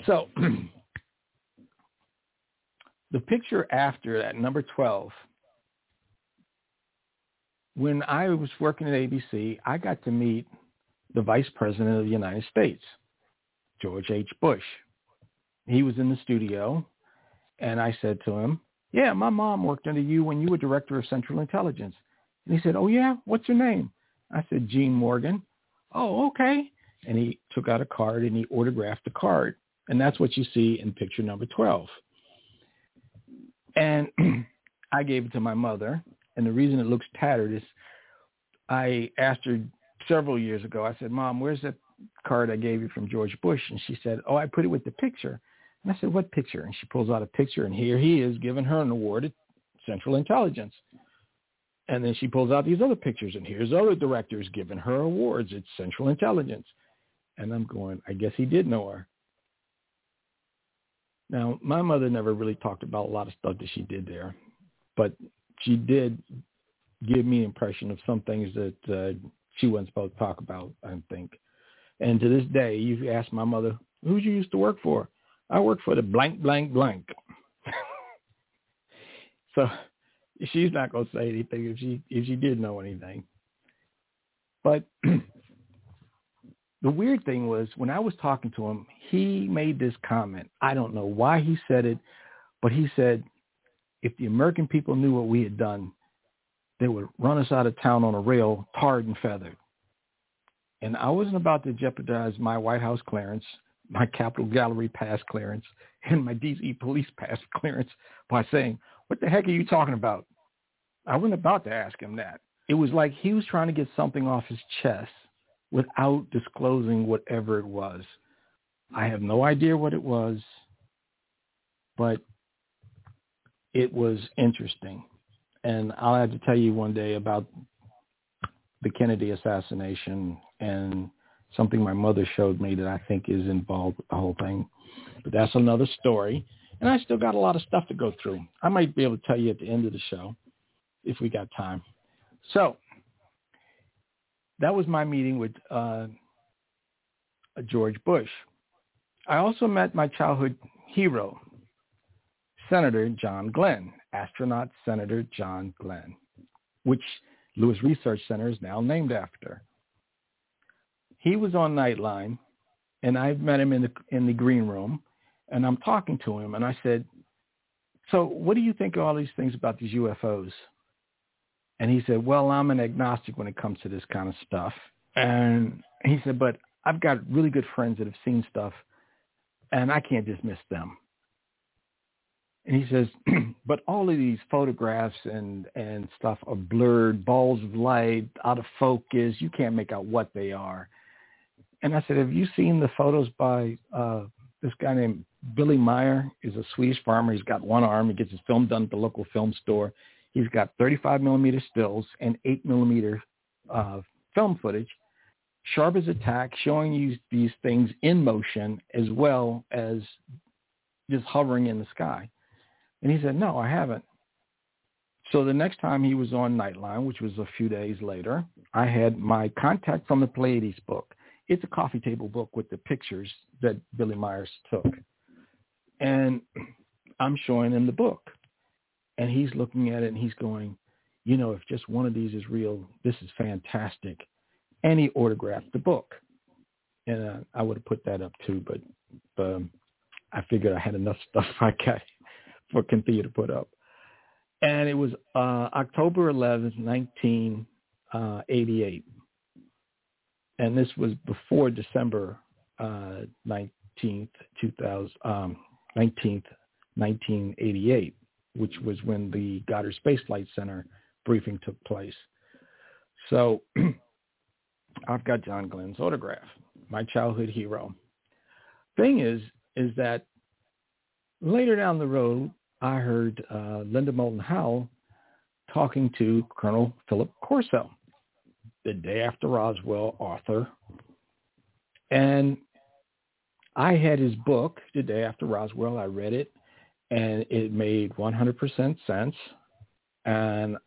So the picture after that, number 12, when I was working at ABC, I got to meet the Vice President of the United States, George H. Bush. He was in the studio, and I said to him, yeah, my mom worked under you when you were Director of Central Intelligence. And he said, oh, yeah? What's your name? I said, Gene Morgan. Oh, okay. And he took out a card and he autographed the card. And that's what you see in picture number 12. And I gave it to my mother. And the reason it looks tattered is I asked her several years ago, I said, Mom, where's that card I gave you from George Bush? And she said, oh, I put it with the picture. And I said, what picture? And she pulls out a picture, and here he is giving her an award at Central Intelligence. And then she pulls out these other pictures, and here's other directors giving her awards at Central Intelligence. And I'm going, I guess he did know her. Now, my mother never really talked about a lot of stuff that she did there, but she did give me an impression of some things that uh, she wasn't supposed to talk about, I think. And to this day, you ask my mother, who you used to work for? I work for the blank, blank, blank. so she's not going to say anything if she if she did know anything. But the weird thing was when I was talking to him, he made this comment. I don't know why he said it, but he said, if the American people knew what we had done, they would run us out of town on a rail, tarred and feathered. And I wasn't about to jeopardize my White House clearance, my Capitol Gallery pass clearance, and my DC police pass clearance by saying, what the heck are you talking about? I wasn't about to ask him that. It was like he was trying to get something off his chest without disclosing whatever it was. I have no idea what it was, but it was interesting. And I'll have to tell you one day about the Kennedy assassination and something my mother showed me that I think is involved with the whole thing. But that's another story. And I still got a lot of stuff to go through. I might be able to tell you at the end of the show if we got time. So that was my meeting with uh, George Bush. I also met my childhood hero, Senator John Glenn, astronaut Senator John Glenn, which Lewis Research Center is now named after. He was on Nightline, and I met him in the in the green room, and I'm talking to him, and I said, "So, what do you think of all these things about these UFOs?" And he said, well, I'm an agnostic when it comes to this kind of stuff. And he said, but I've got really good friends that have seen stuff and I can't dismiss them. And he says, but all of these photographs and, and stuff are blurred, balls of light, out of focus. You can't make out what they are. And I said, have you seen the photos by uh, this guy named Billy Meier? He's a Swedish farmer. He's got one arm. He gets his film done at the local film store. He's got 35 millimeter stills and 8 millimeter uh, film footage, sharp as a tack, showing you these things in motion as well as just hovering in the sky. And he said, no, I haven't. So the next time he was on Nightline, which was a few days later, I had my Contact from the Pleiades book. It's a coffee table book with the pictures that Billy Meiers took. And I'm showing him the book. And he's looking at it and he's going, you know, if just one of these is real, this is fantastic. And he autographed the book. And uh, I would have put that up too, but um, I figured I had enough stuff I got for Kynthea to put up. and it was uh, October 11th, 1988. Uh, and this was before December uh, 19th, 2000, um, 19th, 1988, which was when the Goddard Space Flight Center briefing took place. So I've got John Glenn's autograph, my childhood hero. Thing is, is that later down the road, I heard uh, Linda Moulton Howe talking to Colonel Philip Corso, the day after Roswell author. And I had his book, The Day After Roswell. I read it, and it made 100% sense. And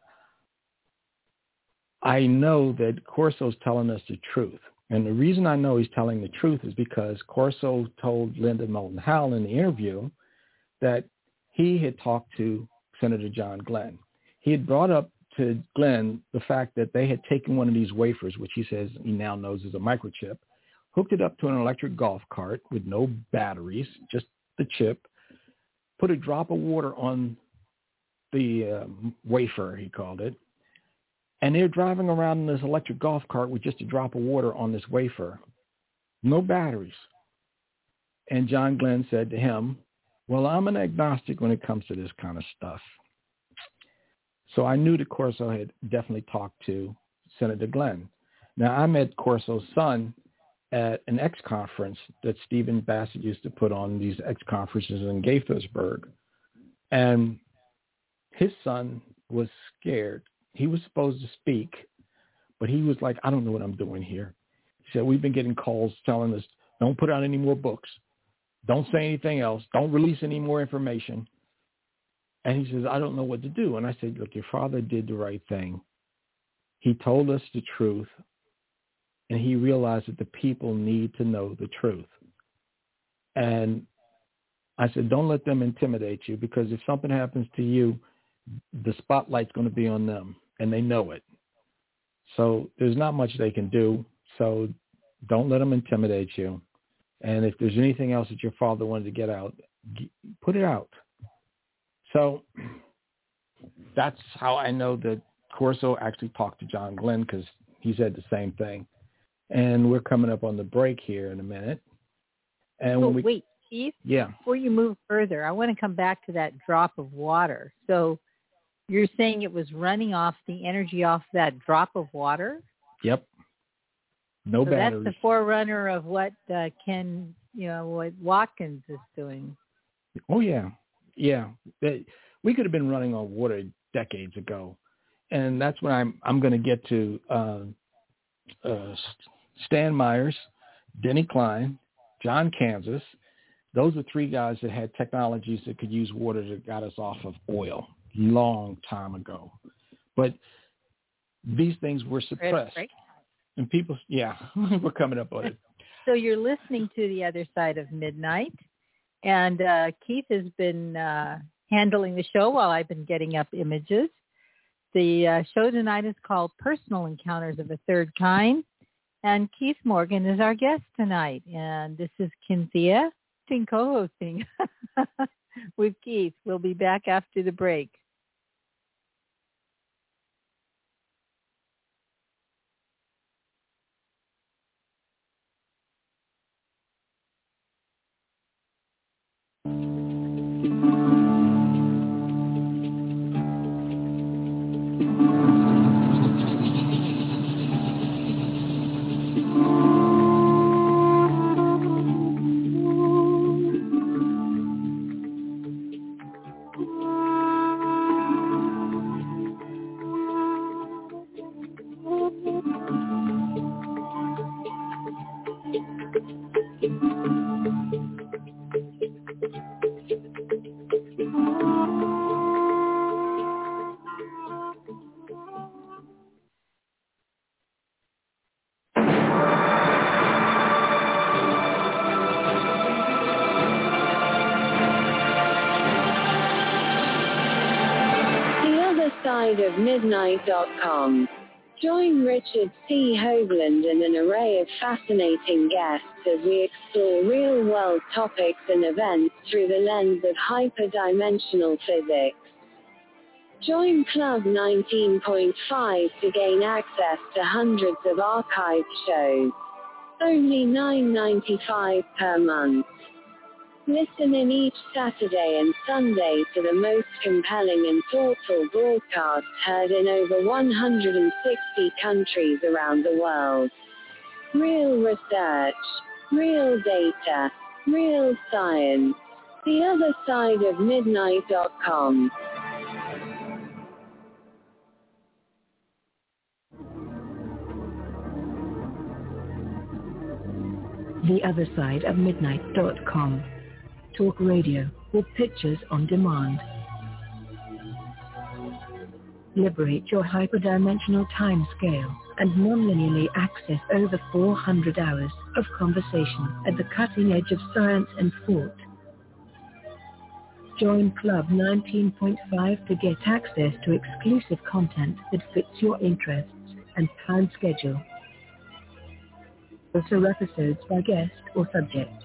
I know that Corso's telling us the truth. And the reason I know he's telling the truth is because Corso told Linda Moulton Howe in the interview that he had talked to Senator John Glenn. He had brought up to Glenn the fact that they had taken one of these wafers, which he says he now knows is a microchip, hooked it up to an electric golf cart with no batteries, just the chip, put a drop of water on the uh, wafer, he called it, and they're driving around in this electric golf cart with just a drop of water on this wafer, no batteries. And John Glenn said to him, well, I'm an agnostic when it comes to this kind of stuff. So I knew that Corso had definitely talked to Senator Glenn. Now, I met Corso's son at an X conference that Stephen Bassett used to put on these X conferences in Gaithersburg. And his son was scared. He was supposed to speak, but he was like, I don't know what I'm doing here. He said, we've been getting calls telling us, don't put out any more books. Don't say anything else. Don't release any more information. And he says, I don't know what to do. And I said, look, your father did the right thing. He told us the truth, and he realized that the people need to know the truth. And I said, don't let them intimidate you because if something happens to you, the spotlight's going to be on them, and they know it. So there's not much they can do. So don't let them intimidate you. And if there's anything else that your father wanted to get out, put it out. So that's how I know that Corso actually talked to John Glenn because he said the same thing. And we're coming up on the break here in a minute. And oh, we, wait, Keith. Yeah. Before you move further, I want to come back to that drop of water. So you're saying it was running off the energy off that drop of water? Yep. No so batteries. That's the forerunner of what uh, Ken, you know, what Watkins is doing. Oh yeah, yeah. We could have been running on water decades ago, and that's when I'm I'm going to get to uh, uh, Stan Meyers, Denny Klein, John Kanzius. Those are three guys that had technologies that could use water that got us off of oil long time ago. But these things were suppressed. And people, yeah, we're coming up on it. So you're listening to the other side of midnight, and uh, Keith has been uh, handling the show while I've been getting up images. The uh, show tonight is called Personal Encounters of a Third Kind, and Keith Morgan is our guest tonight. And this is Kynthea, co-hosting with Keith. We'll be back after the break. midnight.com. Join Richard C. Hoagland and an array of fascinating guests as we explore real-world topics and events through the lens of hyperdimensional physics. Join Club 19.5 to gain access to hundreds of archived shows. Only $9.95 per month. Listen in each Saturday and Sunday to the most compelling and thoughtful broadcasts heard in over 160 countries around the world. Real research, real data, real science. The other side of midnight.com. The other side of midnight.com. Talk radio with pictures on demand. Liberate your hyperdimensional time scale and non-linearly access over 400 hours of conversation at the cutting edge of science and thought. Join Club 19.5 to get access to exclusive content that fits your interests and time schedule. Also episodes by guest or subject.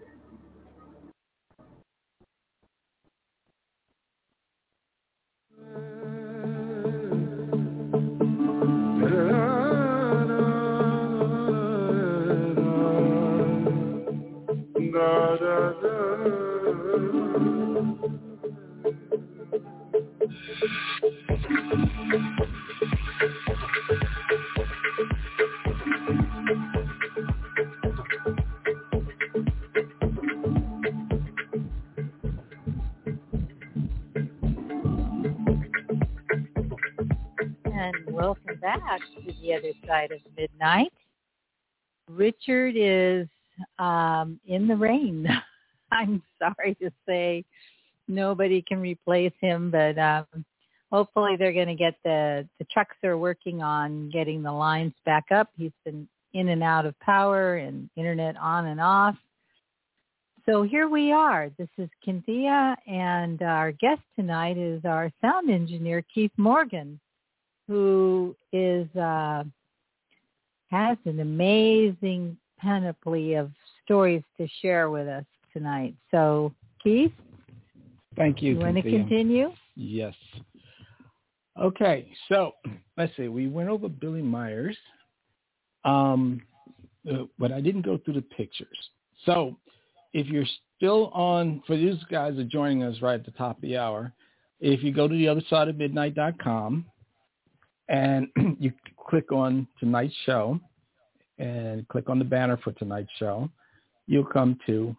back to the other side of midnight. Richard is um, in the rain. I'm sorry to say nobody can replace him, but um, hopefully they're going to get the, the trucks are working on getting the lines back up. He's been in and out of power and internet on and off. So here we are. This is Kynthea, and our guest tonight is our sound engineer, Keith Morgan, who is uh, has an amazing panoply of stories to share with us tonight. So, Keith, Thank you. you want to continue? Yes. Okay, so let's see. We went over Billy Meier, um, uh, but I didn't go through the pictures. So if you're still on, for these guys are joining us right at the top of the hour, if you go to the other side of midnight.com and you click on tonight's show and click on the banner for tonight's show, you'll come to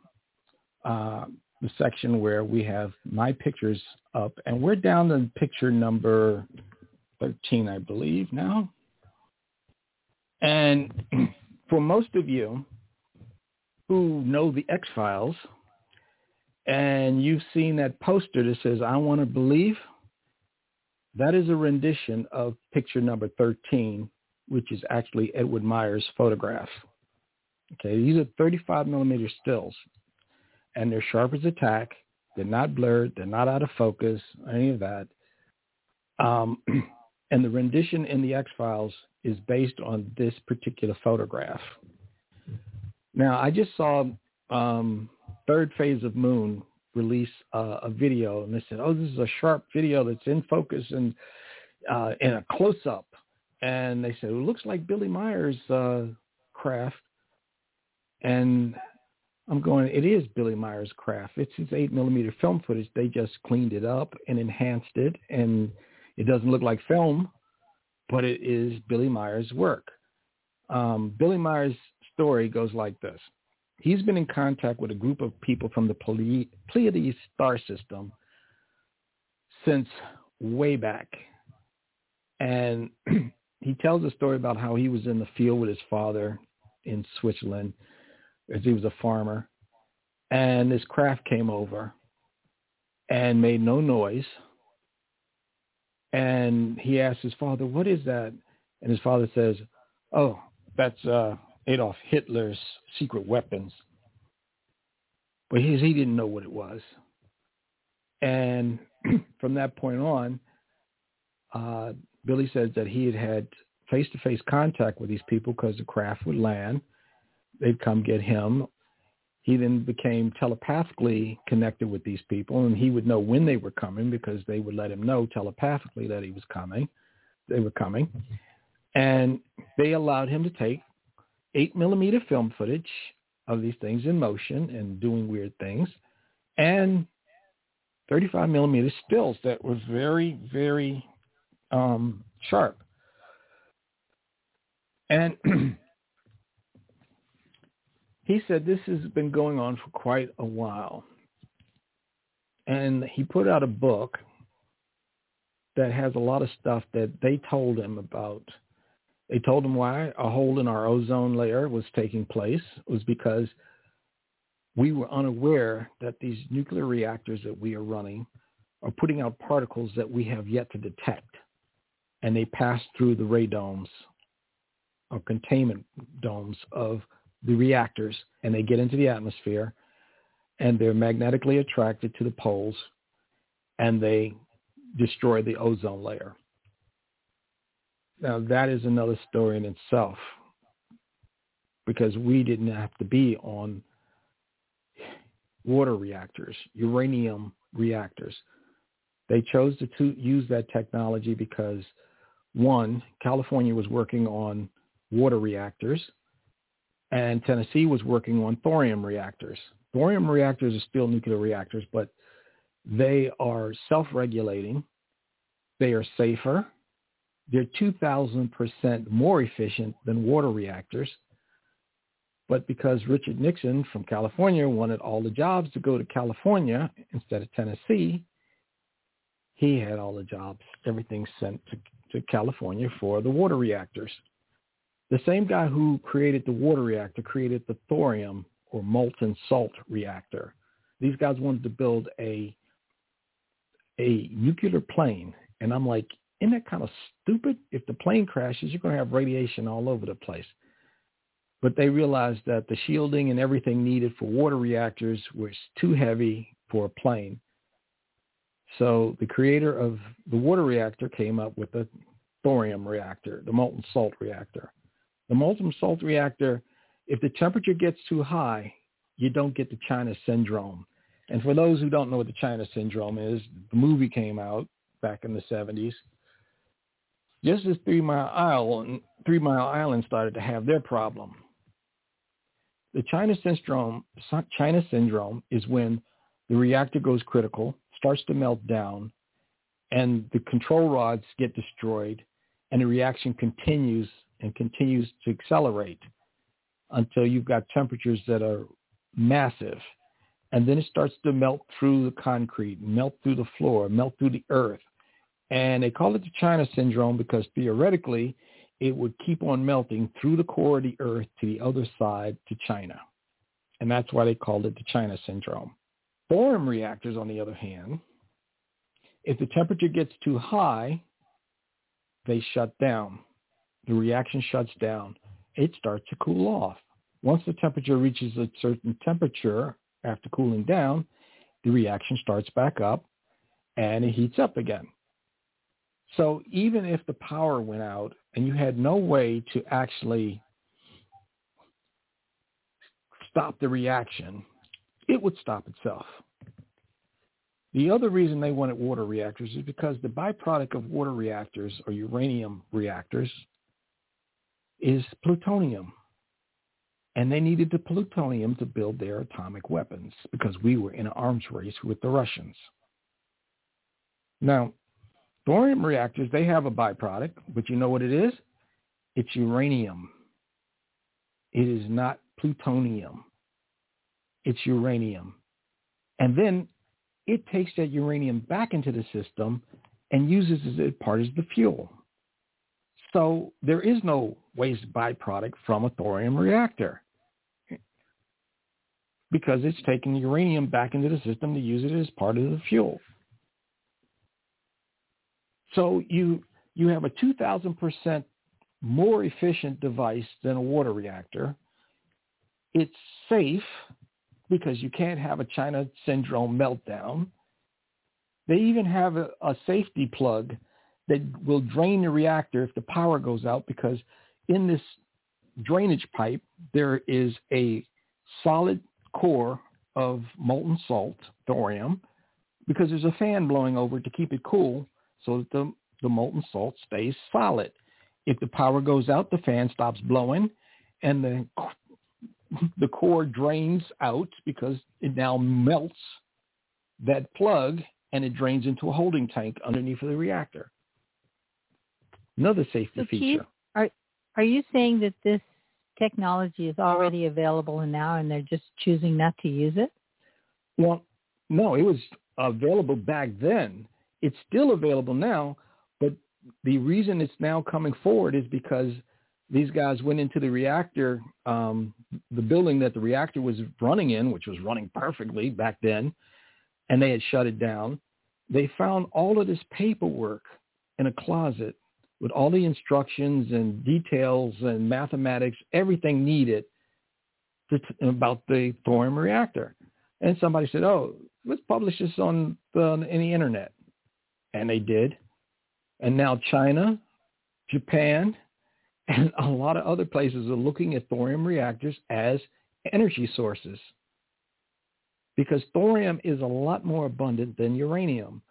uh, the section where we have my pictures up, and we're down to picture number 13, I believe, now. And for most of you who know the X-Files, and you've seen that poster that says, I want to believe, that is a rendition of picture number 13, which is actually Edward Meier's photograph. Okay, these are 35 millimeter stills and they're sharp as a tack. They're not blurred. They're not out of focus, any of that. Um, and the rendition in the X-Files is based on this particular photograph. Now, I just saw um, Third Phase of Moon release uh, a video, and they said, "Oh, this is a sharp video that's in focus and uh, in a close-up." And they said, "It looks like Billy Meier's uh, craft." And I'm going, it is Billy Meier's craft. It's his eight millimeter film footage. They just cleaned it up and enhanced it, and it doesn't look like film, but it is Billy Meier's work. Um, Billy Meier's story goes like this. He's been in contact with a group of people from the Ple- Pleiades star system since way back. And he tells a story about how he was in the field with his father in Switzerland as he was a farmer. And this craft came over and made no noise. And he asked his father, what is that? And his father says, oh, that's uh, Adolf Hitler's secret weapons. But he, he didn't know what it was. And from that point on, uh, Billy says that he had had face-to-face contact with these people because the craft would land. They'd come get him. He then became telepathically connected with these people, and he would know when they were coming because they would let him know telepathically that he was coming. They were coming, and they allowed him to take eight millimeter film footage of these things in motion and doing weird things, and 35 millimeter stills that were very, very um, sharp. And he said this has been going on for quite a while. And he put out a book that has a lot of stuff that they told him about. They told him why a hole in our ozone layer was taking place it was because we were unaware that these nuclear reactors that we are running are putting out particles that we have yet to detect. And they pass through the radomes or containment domes of the reactors and they get into the atmosphere and they're magnetically attracted to the poles and they destroy the ozone layer. Now that is another story in itself because we didn't have to be on water reactors, uranium reactors. They chose to use that technology because one, California was working on water reactors and Tennessee was working on thorium reactors. Thorium reactors are still nuclear reactors, but they are self-regulating. They are safer. They're 2,000% more efficient than water reactors. But because Richard Nixon from California wanted all the jobs to go to California instead of Tennessee, he had all the jobs, everything sent to, to California for the water reactors. The same guy who created the water reactor created the thorium or molten salt reactor. These guys wanted to build a a nuclear plane. And I'm like, isn't that kind of stupid? If the plane crashes, you're going to have radiation all over the place. But they realized that the shielding and everything needed for water reactors was too heavy for a plane. So the creator of the water reactor came up with the thorium reactor, the molten salt reactor. The molten salt reactor, if the temperature gets too high, you don't get the China syndrome. And for those who don't know what the China syndrome is, the movie came out back in the 70s. Just as Three Mile Island, Three Mile Island started to have their problem. The China syndrome, China syndrome is when the reactor goes critical, starts to melt down, and the control rods get destroyed, and the reaction continues and continues to accelerate until you've got temperatures that are massive. And then it starts to melt through the concrete, melt through the floor, melt through the earth. And they call it the China syndrome because theoretically it would keep on melting through the core of the earth to the other side to China. And that's why they called it the China syndrome. Thorium reactors, on the other hand, if the temperature gets too high, they shut down the reaction shuts down. It starts to cool off. Once the temperature reaches a certain temperature after cooling down, the reaction starts back up and it heats up again. So even if the power went out and you had no way to actually stop the reaction, it would stop itself. The other reason they wanted water reactors is because the byproduct of water reactors or uranium reactors is plutonium. And they needed the plutonium to build their atomic weapons because we were in an arms race with the Russians. Now, thorium reactors, they have a byproduct, but you know what it is? It's uranium. It is not plutonium. It's uranium. And then it takes that uranium back into the system and uses it as part as the fuel. So there is no waste byproduct from a thorium reactor because it's taking uranium back into the system to use it as part of the fuel. So you you have a 2,000% more efficient device than a water reactor. It's safe because you can't have a China syndrome meltdown. They even have a, a safety plug that will drain the reactor if the power goes out because in this drainage pipe, there is a solid core of molten salt, thorium, because there's a fan blowing over to keep it cool so that the, the molten salt stays solid. If the power goes out, the fan stops blowing and the the core drains out because it now melts that plug and it drains into a holding tank underneath of the reactor. Another safety so feature. Keith, are are you saying that this technology is already available now and they're just choosing not to use it? Well, no, it was available back then. It's still available now, but the reason it's now coming forward is because these guys went into the reactor, um, the building that the reactor was running in, which was running perfectly back then, and they had shut it down. They found all of this paperwork in a closet with all the instructions and details and mathematics, everything needed to, about the thorium reactor. And somebody said, oh, let's publish this on the, on the internet. And they did. And now China, Japan, and a lot of other places are looking at thorium reactors as energy sources because thorium is a lot more abundant than uranium.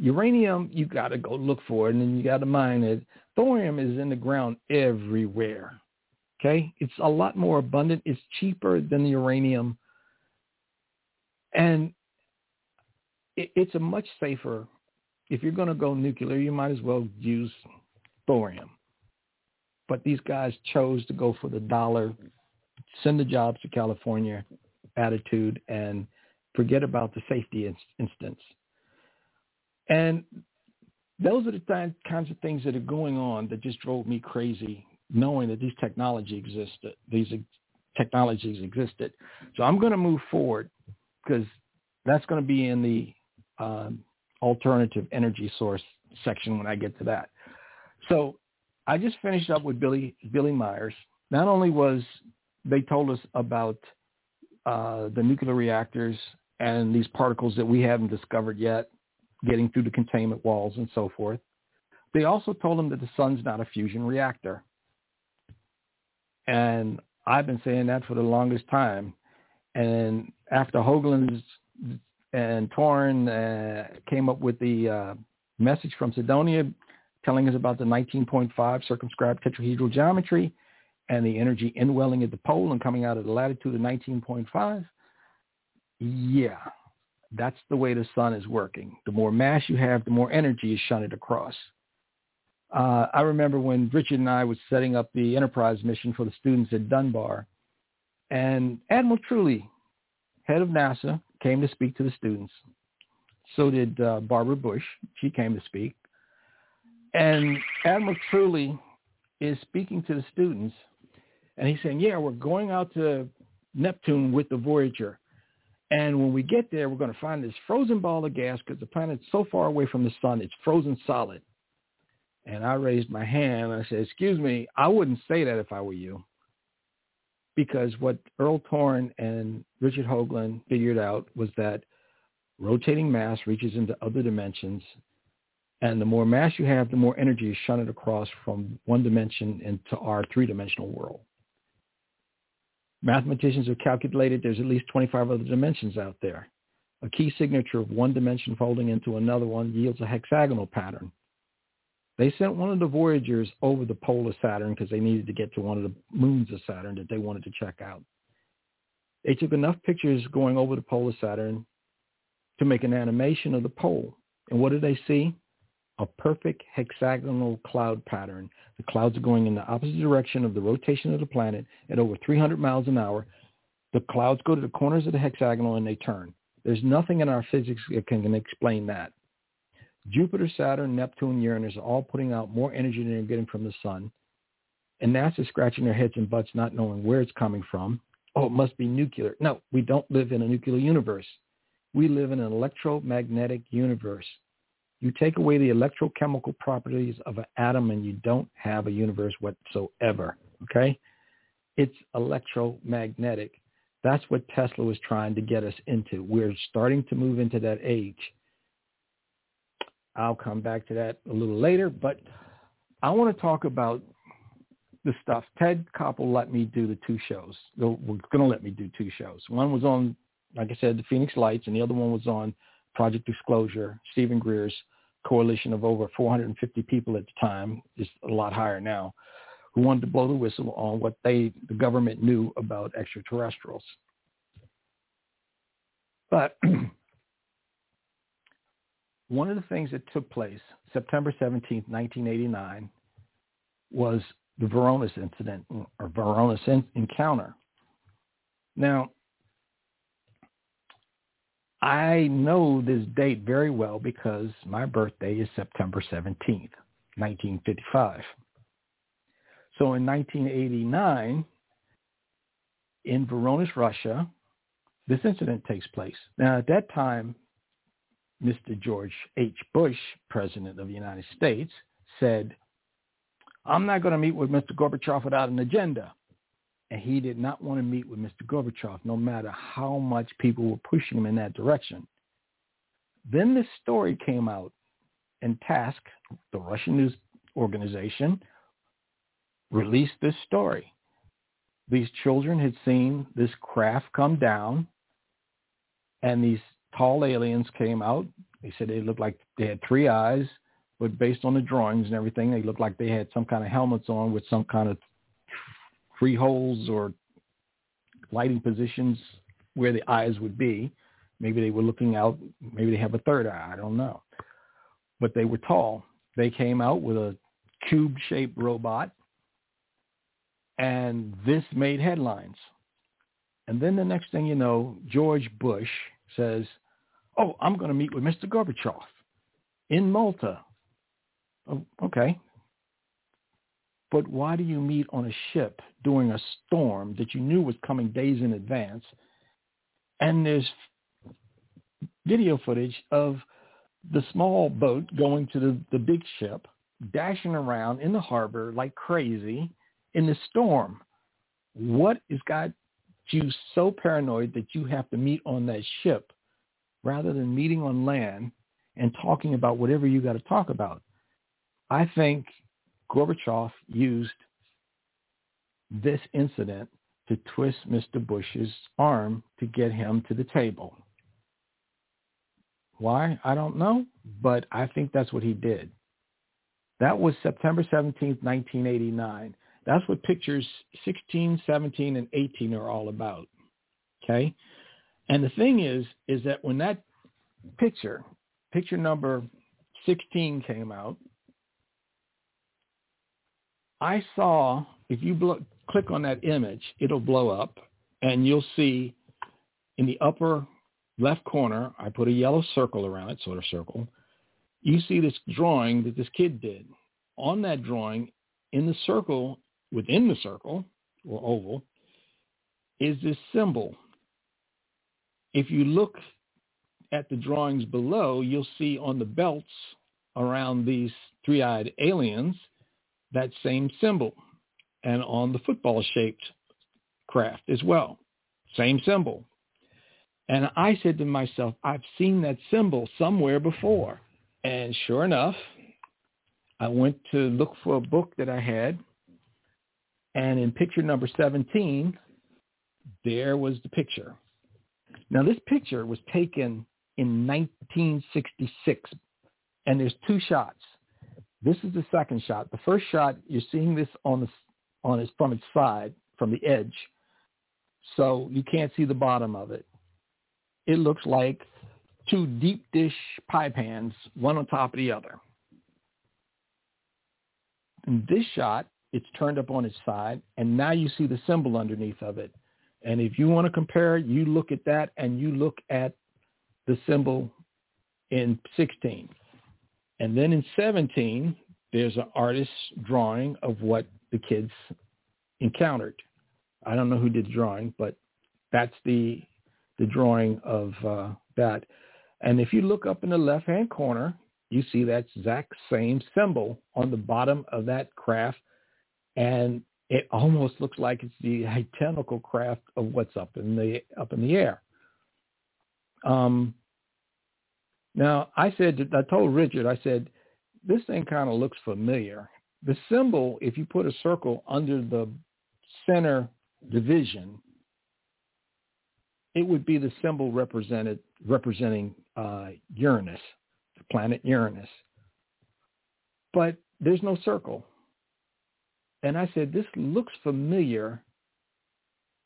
Uranium, you got to go look for it and then you got to mine it. Thorium is in the ground everywhere. Okay? It's a lot more abundant. It's cheaper than the uranium. And it's a much safer, if you're going to go nuclear, you might as well use thorium. But these guys chose to go for the dollar, send the jobs to California attitude and forget about the safety instance. And those are the th- kinds of things that are going on that just drove me crazy, knowing that these technology existed, these technologies existed. So I'm going to move forward because that's going to be in the um, alternative energy source section when I get to that. So I just finished up with Billy Billy Meier. Not only was they told us about uh, the nuclear reactors and these particles that we haven't discovered yet, getting through the containment walls and so forth. They also told them that the sun's not a fusion reactor. And I've been saying that for the longest time. And after Hoagland and Torun uh, came up with the uh, message from Cydonia telling us about the 19.5 circumscribed tetrahedral geometry and the energy inwelling at the pole and coming out at a latitude of 19.5, yeah, that's the way the sun is working. The more mass you have, the more energy is shunted across. Uh, I remember when Richard and I was setting up the Enterprise mission for the students at Dunbar, and Admiral Truly, head of NASA, came to speak to the students. So did uh, Barbara Bush. She came to speak. And Admiral Truly is speaking to the students, and he's saying, yeah, we're going out to Neptune with the Voyager. And when we get there, we're going to find this frozen ball of gas because the planet's so far away from the sun, it's frozen solid. And I raised my hand and I said, excuse me, I wouldn't say that if I were you. Because what Erol Torun and Richard Hoagland figured out was that rotating mass reaches into other dimensions. And the more mass you have, the more energy is shunted across from one dimension into our three-dimensional world. Mathematicians have calculated there's at least 25 other dimensions out there. A key signature of one dimension folding into another one yields a hexagonal pattern. They sent one of the Voyagers over the pole of Saturn because they needed to get to one of the moons of Saturn that they wanted to check out. They took enough pictures going over the pole of Saturn to make an animation of the pole. And what did they see? A perfect hexagonal cloud pattern the clouds are going in the opposite direction of the rotation of the planet at over 300 miles an hour. The clouds go to the corners of the hexagonal and they turn. There's nothing in our physics that can explain that. Jupiter, Saturn, Neptune, Uranus are all putting out more energy than they're getting from the sun. And NASA's scratching their heads and butts not knowing where it's coming from. Oh, it must be nuclear. No, we don't live in a nuclear universe. We live in an electromagnetic universe. You take away the electrochemical properties of an atom and you don't have a universe whatsoever. Okay? It's electromagnetic. That's what Tesla was trying to get us into. We're starting to move into that age. I'll come back to that a little later, but I want to talk about the stuff. Ted Koppel let me do the two shows. We're going to let me do two shows. One was on, like I said, the Phoenix Lights, and the other one was on Project Disclosure, Steven Greer's coalition of over 450 people at the time, is a lot higher now, who wanted to blow the whistle on what they, the government knew about extraterrestrials. But one of the things that took place September 17, 1989, was the Voronezh incident or Voronezh encounter. Now, I know this date very well because my birthday is September 17th, 1955. So in 1989, in Voronezh, Russia, this incident takes place. Now, at that time, Mr. George H. Bush, President of the United States, said, I'm not going to meet with Mr. Gorbachev without an agenda and he did not want to meet with Mr. Gorbachev, no matter how much people were pushing him in that direction. Then this story came out, and TASS, the Russian news organization, released this story. These children had seen this craft come down, and these tall aliens came out. They said they looked like they had three eyes, but based on the drawings and everything, they looked like they had some kind of helmets on with some kind of three holes or lighting positions where the eyes would be. Maybe they were looking out. Maybe they have a third eye. I don't know. But they were tall. They came out with a cube-shaped robot, and this made headlines. And then the next thing you know, George Bush says, oh, I'm going to meet with Mr. Gorbachev in Malta. Oh, okay, but why do you meet on a ship during a storm that you knew was coming days in advance? And there's video footage of the small boat going to the, the big ship, dashing around in the harbor like crazy in the storm. What has got you so paranoid that you have to meet on that ship rather than meeting on land and talking about whatever you got to talk about? I think Gorbachev used this incident to twist Mr. Bush's arm to get him to the table. Why? I don't know, but I think that's what he did. That was September 17th, 1989. That's what pictures 16, 17, and 18 are all about. Okay? And the thing is, is that when that picture, picture number 16 came out, I saw, if you click on that image, it'll blow up and you'll see in the upper left corner, I put a yellow circle around it, sort of circle. You see this drawing that this kid did. On that drawing, in the circle, within the circle, or oval, is this symbol. If you look at the drawings below, you'll see on the belts around these three-eyed aliens – that same symbol and on the football-shaped craft as well. Same symbol. And I said to myself, I've seen that symbol somewhere before. And sure enough, I went to look for a book that I had. And in picture number 17, there was the picture. Now, this picture was taken in 1966, and there's two shots. This is the second shot. The first shot, you're seeing this on the on its from its side, from the edge, so you can't see the bottom of it. It looks like two deep dish pie pans, one on top of the other. In this shot, it's turned up on its side, and now you see the symbol underneath of it. And if you want to compare, you look at that and you look at the symbol in 16. And then in 17, there's an artist's drawing of what the kids encountered. I don't know who did the drawing, but that's the the drawing of uh, that. And if you look up in the left-hand corner, you see that exact same symbol on the bottom of that craft, and it almost looks like it's the identical craft of what's up in the up in the air. Um, Now, I said, I told Richard, I said, this thing kind of looks familiar. The symbol, if you put a circle under the center division, it would be the symbol represented representing uh, Uranus, the planet Uranus. But there's no circle. And I said, this looks familiar,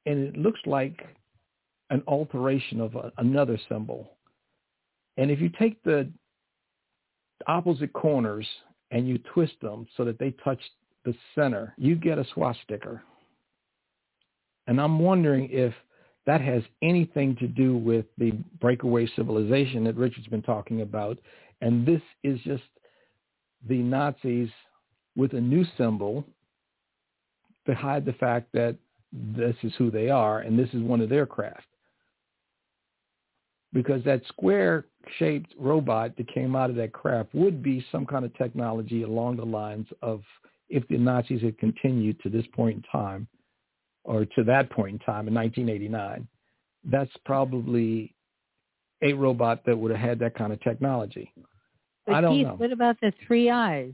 and it looks like an alteration of a, another symbol. And if you take the opposite corners and you twist them so that they touch the center, you get a swastika. And I'm wondering if that has anything to do with the breakaway civilization that Richard's been talking about. And this is just the Nazis with a new symbol to hide the fact that this is who they are and this is one of their craft. Because that square-shaped robot that came out of that craft would be some kind of technology along the lines of if the Nazis had continued to this point in time or to that point in time in 1989, that's probably a robot that would have had that kind of technology. But I don't Keith, know. what about the three eyes?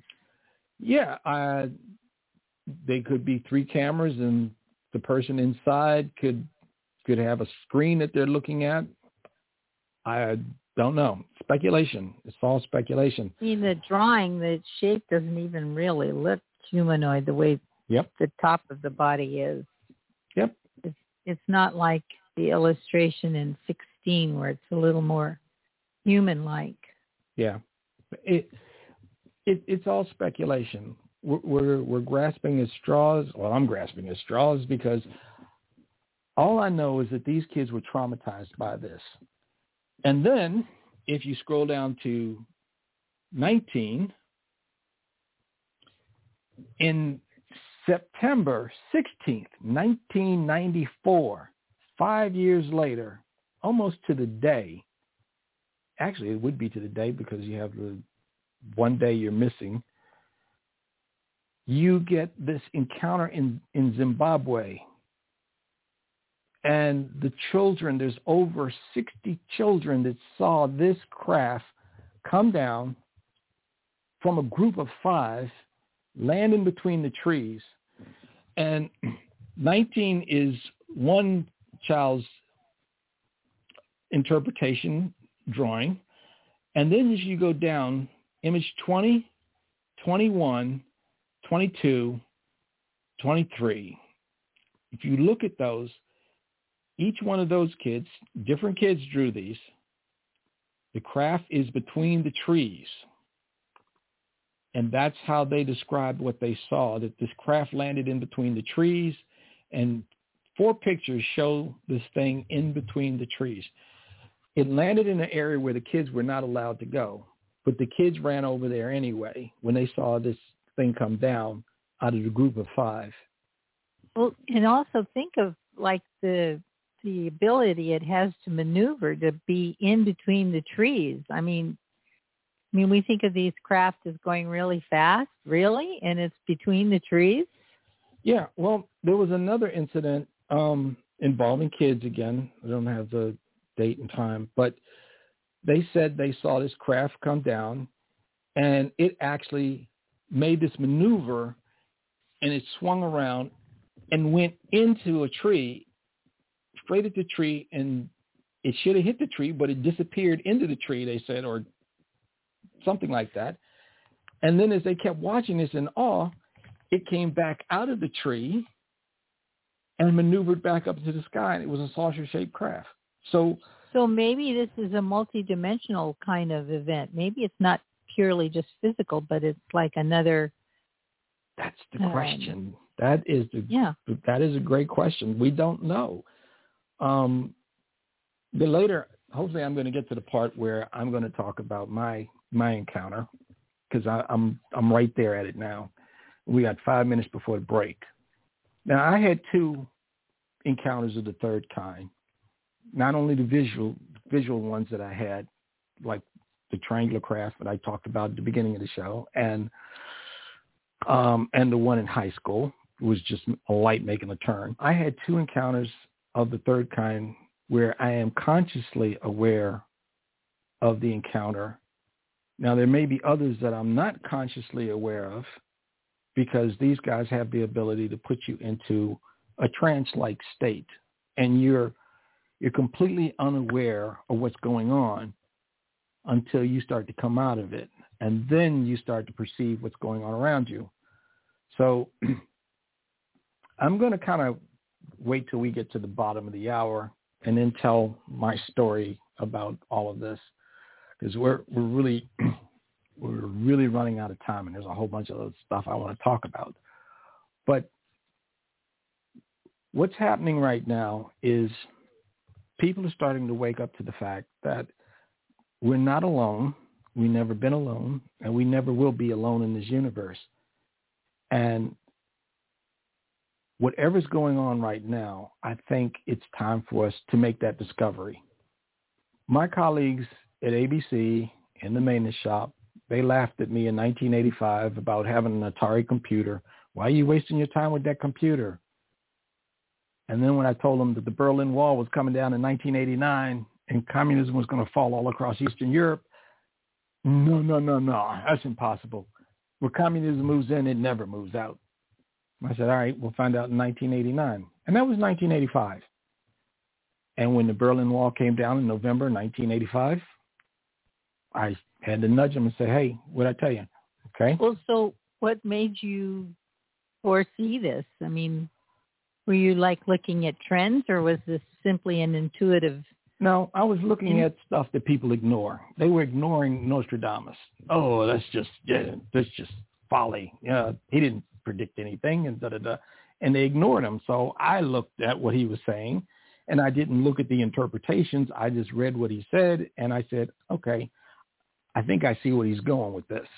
Yeah, uh, they could be three cameras, and the person inside could could have a screen that they're looking at. I don't know. Speculation. It's all speculation. I mean, the drawing, the shape doesn't even really look humanoid the way Yep. the top of the body is. Yep. It's, it's not like the illustration in 16 where it's a little more human-like. Yeah. It, it it's all speculation. We're, we're we're grasping at straws. Well, I'm grasping at straws because all I know is that these kids were traumatized by this. And then if you scroll down to 19, in September 16th, 1994, five years later, almost to the day, actually it would be to the day because you have the one day you're missing, you get this encounter in, in Zimbabwe. And the children, there's over 60 children that saw this craft come down from a group of five, land in between the trees. And 19 is one child's interpretation drawing. And then as you go down, image 20, 21, 22, 23. If you look at those, each one of those kids, different kids drew these. The craft is between the trees. And that's how they described what they saw, that this craft landed in between the trees. And four pictures show this thing in between the trees. It landed in an area where the kids were not allowed to go. But the kids ran over there anyway when they saw this thing come down out of the group of five. Well, and also think of like the the ability it has to maneuver to be in between the trees. I mean, I mean, we think of these craft as going really fast, really, and it's between the trees. Yeah, well, there was another incident um, involving kids again. I don't have the date and time, but they said they saw this craft come down, and it actually made this maneuver, and it swung around and went into a tree, straight at the tree, and it should have hit the tree, but it disappeared into the tree. They said, or something like that. And then as they kept watching this in awe, it came back out of the tree and maneuvered back up into the sky, and it was a saucer-shaped craft. So So maybe this is a multidimensional kind of event. Maybe it's not purely just physical, but it's like another. that's the Um, question. That is the Yeah. that is a great question. We don't know. Um, the later, hopefully, I'm going to get to the part where I'm going to talk about my my encounter because I'm I'm right there at it now. We got five minutes before the break. Now I had two encounters of the third kind. Not only the visual visual ones that I had, like the triangular craft that I talked about at the beginning of the show, and um, and the one in high school was just a light making a turn. I had two encounters of the third kind where I am consciously aware of the encounter. Now, there may be others that I'm not consciously aware of because these guys have the ability to put you into a trance-like state and you're you're completely unaware of what's going on until you start to come out of it and then you start to perceive what's going on around you. So I'm going to kind of wait till we get to the bottom of the hour and then tell my story about all of this because we're we're really we're really running out of time and there's a whole bunch of other stuff I want to talk about. But what's happening right now is people are starting to wake up to the fact that we're not alone. We've never been alone and we never will be alone in this universe. And whatever's going on right now, I think it's time for us to make that discovery. My colleagues at ABC in the maintenance shop, they laughed at me in 1985 about having an Atari computer. Why are you wasting your time with that computer? And then when I told them that the Berlin Wall was coming down in 1989 and communism was going to fall all across Eastern Europe, no, no, no, no, that's impossible. Where communism moves in, it never moves out. I said, all right, we'll find out in 1989. And that was 1985. And when the Berlin Wall came down in November 1985, I had to nudge him and say, hey, what I tell you? Okay. Well, so what made you foresee this? I mean, were you like looking at trends or was this simply an intuitive? No, I was looking mm-hmm. at stuff that people ignore. They were ignoring Nostradamus. Oh, that's just, yeah, that's just folly. Yeah, he didn't predict anything and da da da. And they ignored him. So I looked at what he was saying and I didn't look at the interpretations. I just read what he said and I said, okay, I think I see what he's going with this.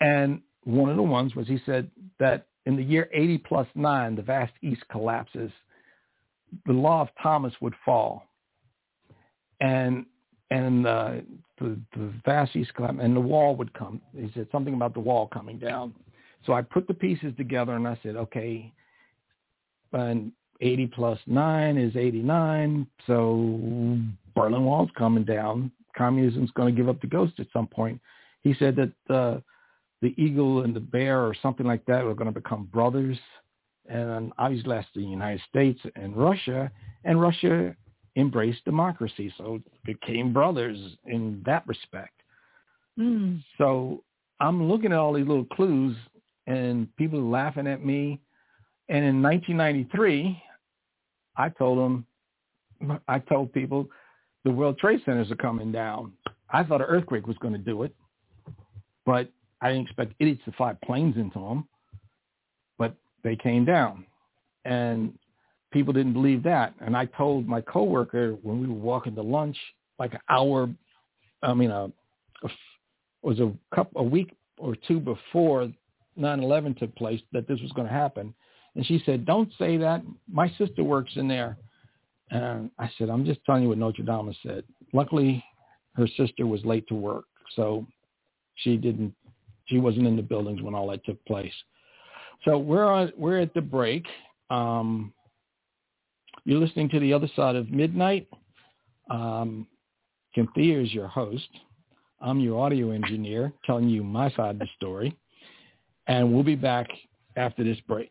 And one of the ones was he said that in the year 80 plus 9, the vast east collapses. The law of Thomas would fall. And and uh, the, the vast east collapse, and the wall would come. He said something about the wall coming down. So I put the pieces together and I said, okay, and 80 plus 9 is 89. So Berlin Wall's coming down. Communism's going to give up the ghost at some point. He said that uh, the eagle and the bear or something like that were going to become brothers. And obviously that's the United States and Russia. And Russia embraced democracy. So became brothers in that respect. Mm. So I'm looking at all these little clues and people laughing at me. And in 1993, I told them, I told people the World Trade Centers are coming down. I thought an earthquake was going to do it, but I didn't expect idiots to fly planes into them. But they came down, and people didn't believe that. And I told my coworker when we were walking to lunch, like an hour, I mean, a, a was a couple a week or two before 9/11 took place that this was going to happen. And she said, "Don't say that. My sister works in there." And I said, "I'm just telling you what Notre Dame said." Luckily, her sister was late to work, so she didn't. She wasn't in the buildings when all that took place. So we're on. We're at the break. Um, you're listening to the other side of midnight. Um, Kynthea is your host. I'm your audio engineer, telling you my side of the story. And we'll be back after this break.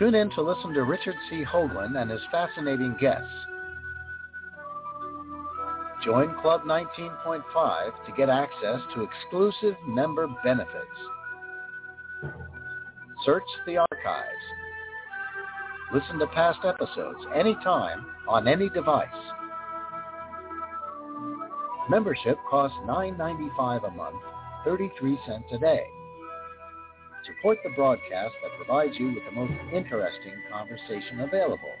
Tune in to listen to Richard C. Hoagland and his fascinating guests. Join Club 19.5 to get access to exclusive member benefits. Search the archives. Listen to past episodes anytime on any device. Membership costs $9.95 a month, 33 cents a day. Support the broadcast that provides you with the most interesting conversation available.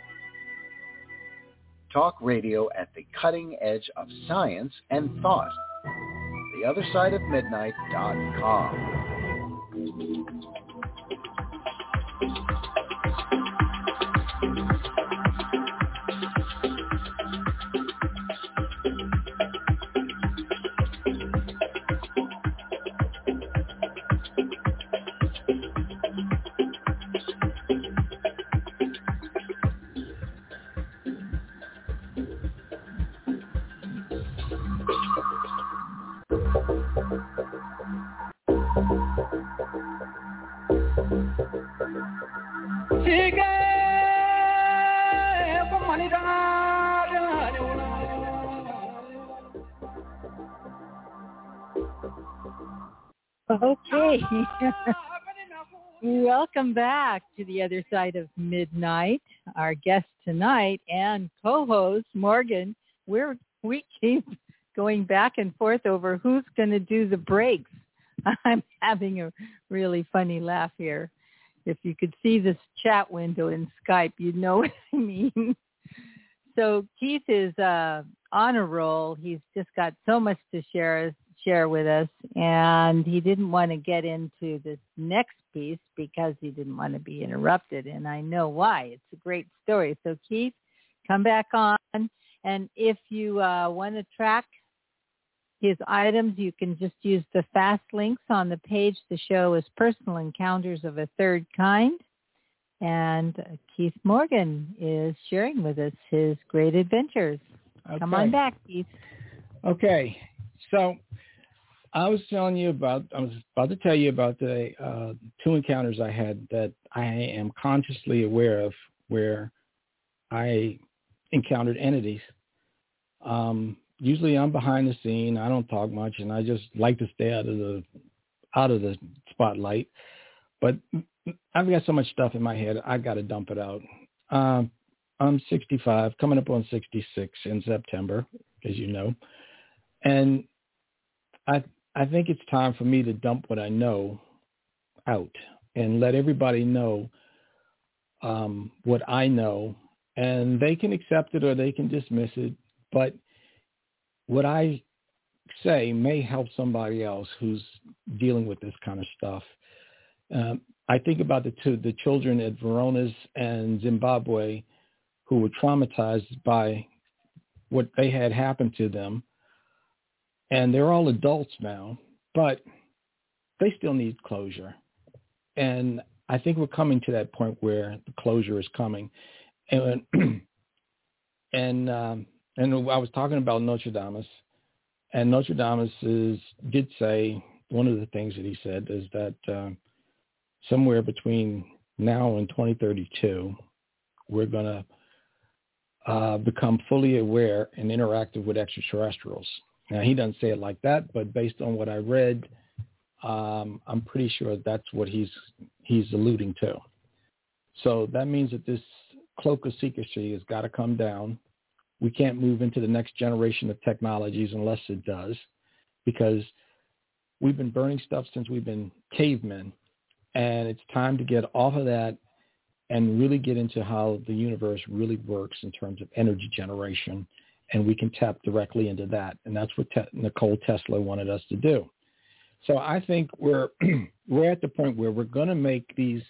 Talk radio at the cutting edge of science and thought. The Okay. Welcome back to the other side of midnight. Our guest tonight and co-host Morgan, we're we keep going back and forth over who's going to do the breaks. I'm having a really funny laugh here. If you could see this chat window in Skype, you'd know what I mean. So Keith is uh, on a roll. He's just got so much to share share with us. And he didn't want to get into this next piece because he didn't want to be interrupted. And I know why. It's a great story. So Keith, come back on. And if you uh, want to track his items, you can just use the fast links on the page. The show is Personal Encounters of a Third Kind. And Keith Morgan is sharing with us his great adventures. Okay. Come on back, Keith. Okay. So I was telling you about, I was about to tell you about the uh, two encounters I had that I am consciously aware of where I encountered entities. Um, usually I'm behind the scene. I don't talk much and I just like to stay out of the, out of the spotlight. But I've got so much stuff in my head. I got to dump it out. Um, I'm 65, coming up on 66 in September, as you know. And I I think it's time for me to dump what I know out and let everybody know um, what I know, and they can accept it or they can dismiss it. But what I say may help somebody else who's dealing with this kind of stuff. Um, I think about the two, the children at Verona's and Zimbabwe who were traumatized by what they had happened to them and they're all adults now, but they still need closure. And I think we're coming to that point where the closure is coming. And and um, and I was talking about Nostradamus, and Notre Dame is did say one of the things that he said is that uh, somewhere between now and 2032, we're going to uh, become fully aware and interactive with extraterrestrials. Now he doesn't say it like that, but based on what I read, um, I'm pretty sure that's what he's he's alluding to. So that means that this cloak of secrecy has got to come down. We can't move into the next generation of technologies unless it does. because we've been burning stuff since we've been cavemen. And it's time to get off of that and really get into how the universe really works in terms of energy generation. And we can tap directly into that. And that's what Te- Nikola Tesla wanted us to do. So I think we're we're at the point where we're going to make these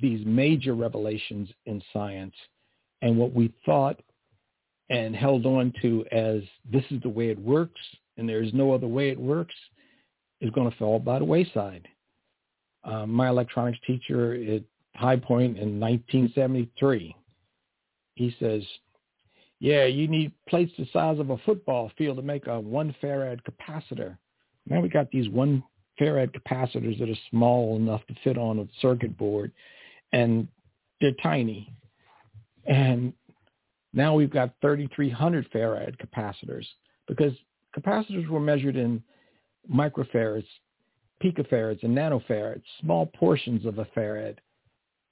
these major revelations in science and what we thought and held on to as this is the way it works and there's no other way it works is going to fall by the wayside. Um, my electronics teacher at High Point in 1973, he says, yeah, you need plates the size of a football field to make a one farad capacitor. Now we got these one farad capacitors that are small enough to fit on a circuit board, and they're tiny. And now we've got 3,300 farad capacitors because capacitors were measured in microfarads, picofarads, and nanofarads, small portions of a farad.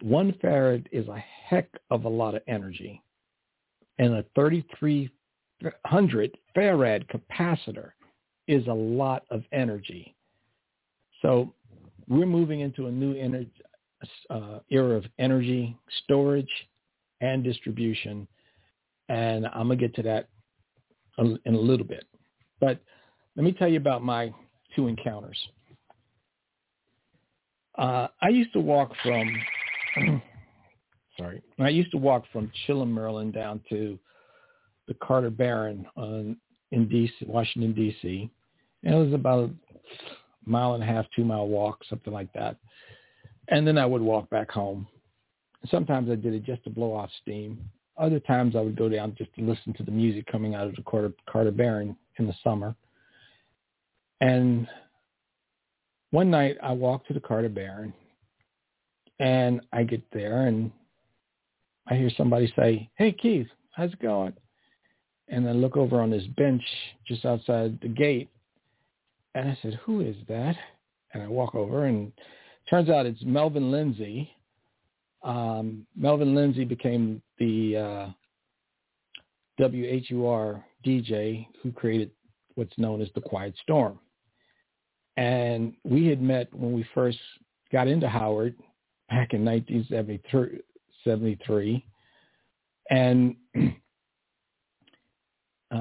One farad is a heck of a lot of energy. And a 3,300 farad capacitor is a lot of energy. So we're moving into a new energy, uh, era of energy storage and distribution. And I'm going to get to that in a little bit. But let me tell you about my two encounters. Uh, I used to walk from, sorry, I used to walk from Chillum, Maryland down to the Carter Barron on, in DC, Washington, D.C. And it was about a mile and a half, two mile walk, something like that. And then I would walk back home. Sometimes I did it just to blow off steam. Other times I would go down just to listen to the music coming out of the Carter, Carter Barron in the summer. And one night I walked to the Carter Barron and I get there and I hear somebody say, hey, Keith, how's it going? And I look over on this bench just outside the gate and I said, who is that? And I walk over and turns out it's Melvin Lindsey. Um, Melvin Lindsey became the uh, WHUR DJ who created what's known as the Quiet Storm. And we had met when we first got into Howard back in 1973. And, uh,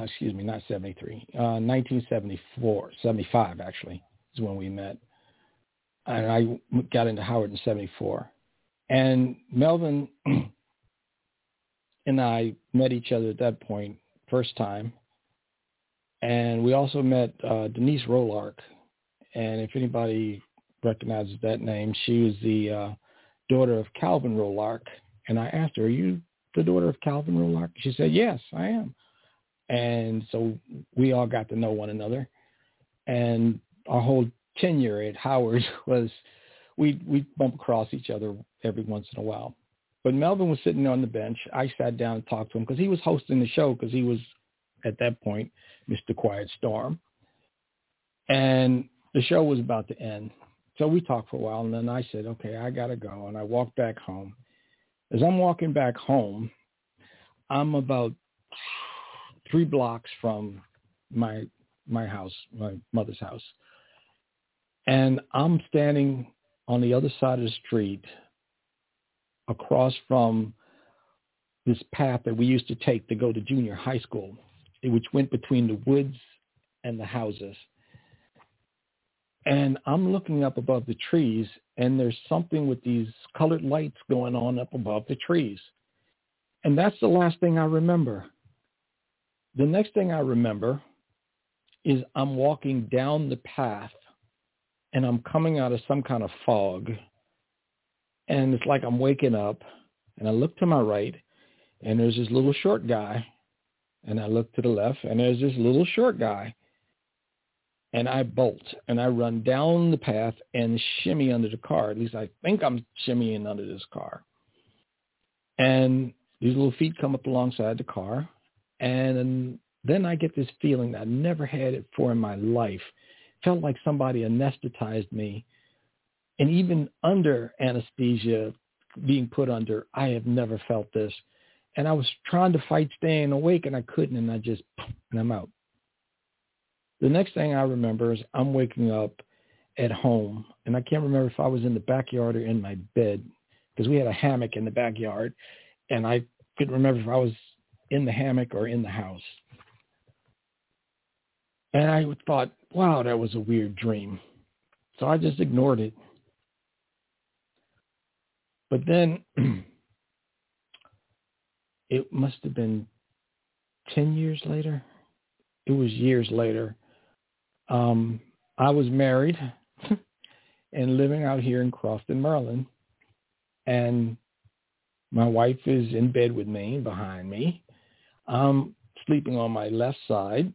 excuse me, not 73, uh, 1974, 75 actually is when we met. And I got into Howard in 74. And Melvin and I met each other at that point, first time. And we also met uh, Denise Rolark. And if anybody recognizes that name, she was the uh, daughter of Calvin Rolark. And I asked her, are you the daughter of Calvin Rolark? She said, yes, I am. And so we all got to know one another. And our whole tenure at Howard was we we bump across each other every once in a while. But Melvin was sitting on the bench. I sat down and talked to him because he was hosting the show because he was at that point Mr. Quiet Storm. And the show was about to end. So we talked for a while and then I said, okay, I got to go. And I walked back home. As I'm walking back home, I'm about three blocks from my my house, my mother's house. And I'm standing on the other side of the street across from this path that we used to take to go to junior high school, which went between the woods and the houses. And I'm looking up above the trees, and there's something with these colored lights going on up above the trees. And that's the last thing I remember. The next thing I remember is I'm walking down the path, and I'm coming out of some kind of fog and it's like I'm waking up and I look to my right and there's this little short guy and I look to the left and there's this little short guy and I bolt and I run down the path and shimmy under the car. At least I think I'm shimmying under this car. And these little feet come up alongside the car and then I get this feeling that I never had it for in my life. Felt like somebody anesthetized me and even under anesthesia being put under, I have never felt this. And I was trying to fight staying awake and I couldn't and I just, and I'm out. The next thing I remember is I'm waking up at home, and I can't remember if I was in the backyard or in my bed because we had a hammock in the backyard, and I couldn't remember if I was in the hammock or in the house. And I thought, wow, that was a weird dream. So I just ignored it. But then it must have been 10 years later. It was years later. Um, I was married and living out here in Crofton, Maryland. And my wife is in bed with me behind me. I'm sleeping on my left side.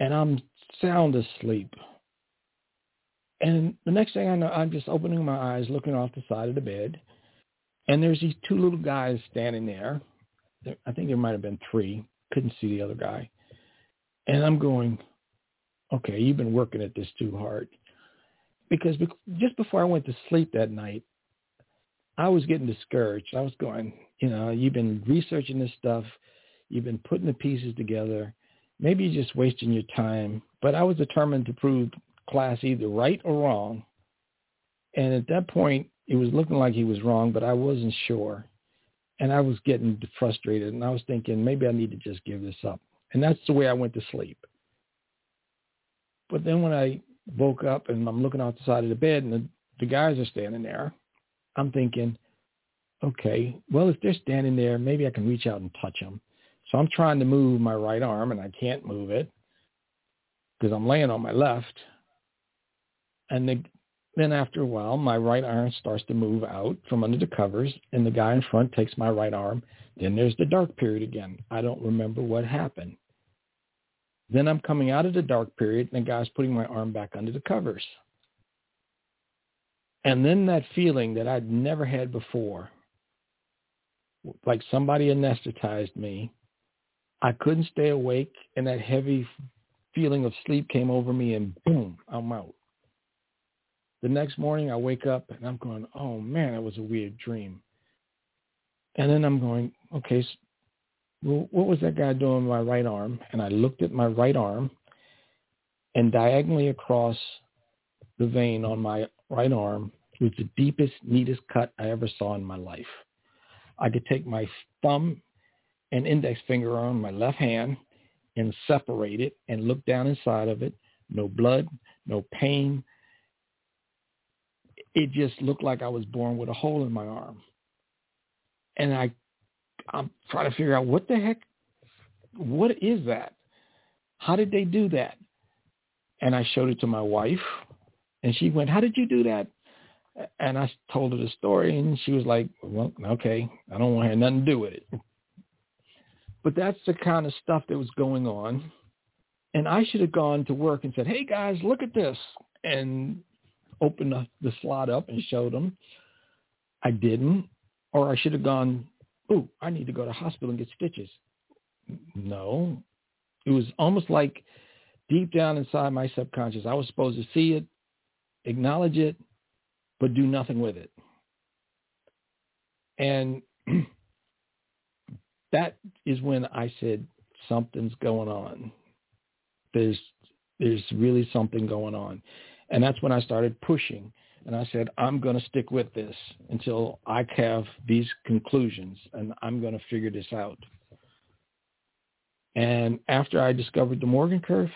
And I'm sound asleep. And the next thing I know, I'm just opening my eyes, looking off the side of the bed. And there's these two little guys standing there. I think there might have been three. Couldn't see the other guy. And I'm going, okay, you've been working at this too hard. Because just before I went to sleep that night, I was getting discouraged. I was going, you know, you've been researching this stuff. You've been putting the pieces together. Maybe you're just wasting your time. But I was determined to prove Klass either right or wrong. And at that point, it was looking like he was wrong, but I wasn't sure. And I was getting frustrated, and I was thinking maybe I need to just give this up. And that's the way I went to sleep. But then when I woke up and I'm looking out the side of the bed and the, the guys are standing there, I'm thinking, okay, well, if they're standing there, maybe I can reach out and touch them. So I'm trying to move my right arm and I can't move it because I'm laying on my left. And the, then after a while, my right arm starts to move out from under the covers, and the guy in front takes my right arm. Then there's the dark period again. I don't remember what happened. Then I'm coming out of the dark period, and the guy's putting my arm back under the covers. And then that feeling that I'd never had before, like somebody anesthetized me. I couldn't stay awake, and that heavy feeling of sleep came over me, and boom, I'm out. The next morning I wake up and I'm going, oh man, that was a weird dream. And then I'm going, okay, well, what was that guy doing with my right arm? And I looked at my right arm and diagonally across the vein on my right arm was the deepest, neatest cut I ever saw in my life. I could take my thumb and index finger on my left hand and separate it and look down inside of it. No blood, no pain, it just looked like I was born with a hole in my arm. And I, I'm trying to figure out what the heck, what is that? How did they do that? And I showed it to my wife, and she went, "How did you do that?" And I told her the story, and she was like, "Well, okay, I don't want to have nothing to do with it." But that's the kind of stuff that was going on, and I should have gone to work and said, "Hey guys, look at this," and opened the, the slot up and showed them. I didn't, or I should have gone, oh, I need to go to hospital and get stitches. No, it was almost like deep down inside my subconscious, I was supposed to see it, acknowledge it, but do nothing with it. And that is when I said, something's going on. There's, there's really something going on. And that's when I started pushing. And I said, I'm going to stick with this until I have these conclusions and I'm going to figure this out. And after I discovered the Morgan curve,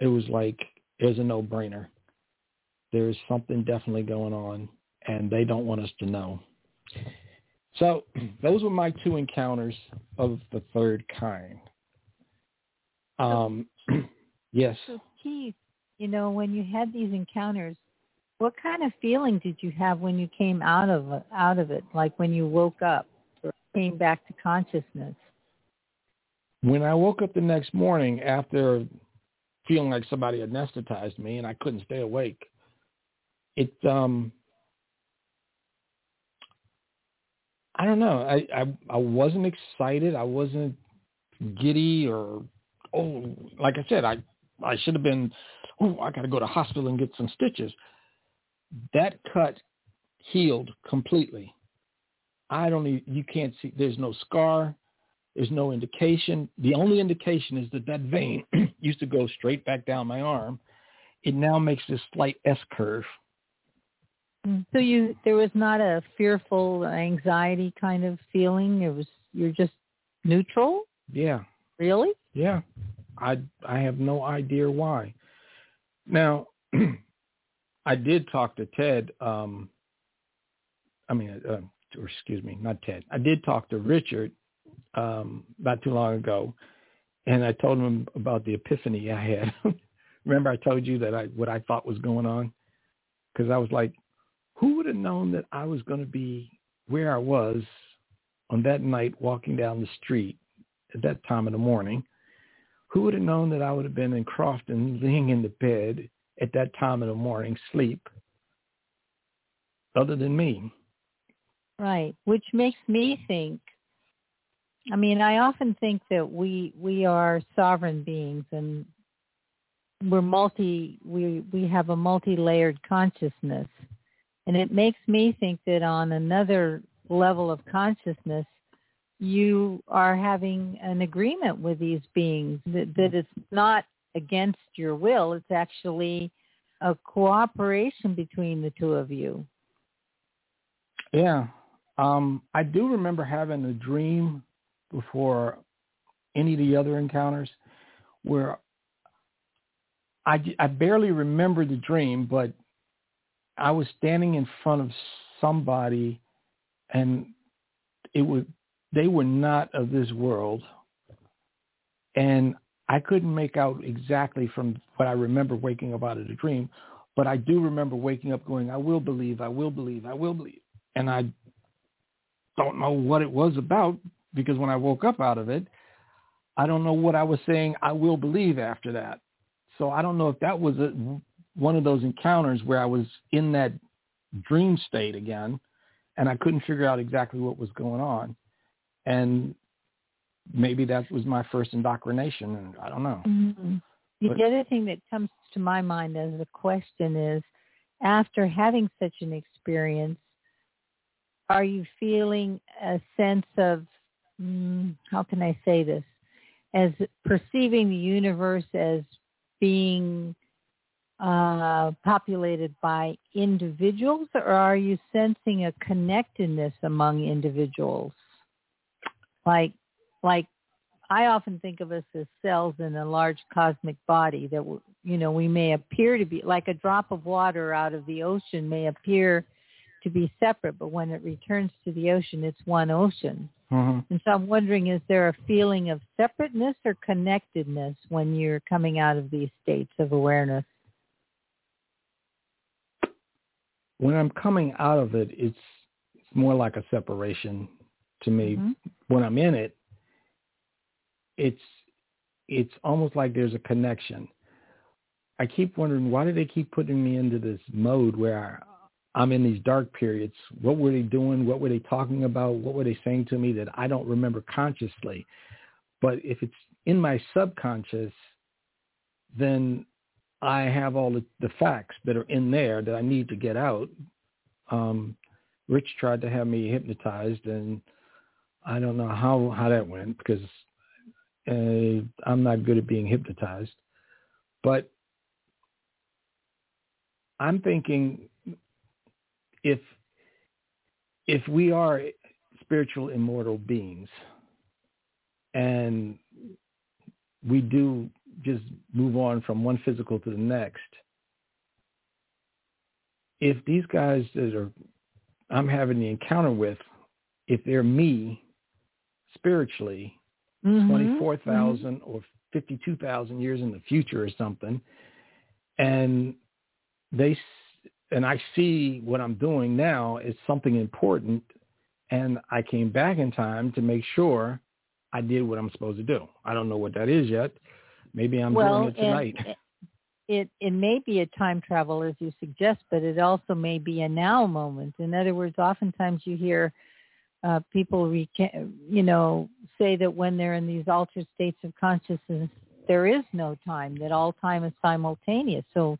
it was like, it was a no-brainer. There's something definitely going on and they don't want us to know. So those were my two encounters of the third kind. Um, yes. So Keith, you know, when you had these encounters, what kind of feeling did you have when you came out of out of it? Like when you woke up or came back to consciousness? When I woke up the next morning after feeling like somebody anesthetized me and I couldn't stay awake, it um I don't know. I, I I wasn't excited. I wasn't giddy or oh like I said, I I should have been oh, I got to go to hospital and get some stitches. That cut healed completely. I don't even, you can't see, there's no scar. There's no indication. The only indication is that that vein used to go straight back down my arm. It now makes this slight S curve. Mm. So you there was not a fearful anxiety kind of feeling. It was you're just neutral. Yeah. Really? Yeah. I I have no idea why. Now, I did talk to Ted. Um, I mean, uh, or excuse me, not Ted. I did talk to Richard um, not too long ago, and I told him about the epiphany I had. Remember, I told you that I what I thought was going on because I was like, who would have known that I was going to be where I was on that night walking down the street at that time of the morning? Who would have known that I would have been in Crofton laying in the bed at that time of the morning, sleep, other than me? Right, which makes me think I mean, I often think that we we are sovereign beings and we're multi we we have a multi-layered consciousness. And it makes me think that on another level of consciousness you are having an agreement with these beings that, that it's not against your will, it's actually a cooperation between the two of you. Yeah. Um, I do remember having a dream before any of the other encounters where I, I barely remember the dream, but I was standing in front of somebody and it was they were not of this world and I couldn't make out exactly from what I remember waking up out of the dream, but I do remember waking up going, I will believe, I will believe, I will believe. And I don't know what it was about because when I woke up out of it, I don't know what I was saying I will believe after that. So I don't know if that was a, one of those encounters where I was in that dream state again and I couldn't figure out exactly what was going on. And maybe that was my first indoctrination and I don't know. Mm-hmm. But, the other thing that comes to my mind as a question is after having such an experience, are you feeling a sense of mm, how can I say this, as perceiving the universe as being uh, populated by individuals, or are you sensing a connectedness among individuals? Like, like I often think of us as cells in a large cosmic body that you know we may appear to be like a drop of water out of the ocean may appear to be separate, but when it returns to the ocean, it's one ocean. Mm-hmm. And so I'm wondering, is there a feeling of separateness or connectedness when you're coming out of these states of awareness? When I'm coming out of it, it's, it's more like a separation to me. Mm-hmm. When I'm in it, it's it's almost like there's a connection. I keep wondering why do they keep putting me into this mode where I'm in these dark periods. What were they doing? What were they talking about? What were they saying to me that I don't remember consciously? But if it's in my subconscious, then I have all the, the facts that are in there that I need to get out. Um, Rich tried to have me hypnotized, and I don't know how how that went because uh, I'm not good at being hypnotized. But I'm thinking if if we are spiritual immortal beings and we do just move on from one physical to the next if these guys that are i'm having the encounter with if they're me spiritually mm-hmm. 24,000 mm-hmm. or 52,000 years in the future or something and they and I see what I'm doing now is something important, and I came back in time to make sure I did what I'm supposed to do. I don't know what that is yet. Maybe I'm well, doing it tonight. It, it it may be a time travel as you suggest, but it also may be a now moment. In other words, oftentimes you hear uh, people, reca- you know, say that when they're in these altered states of consciousness, there is no time; that all time is simultaneous. So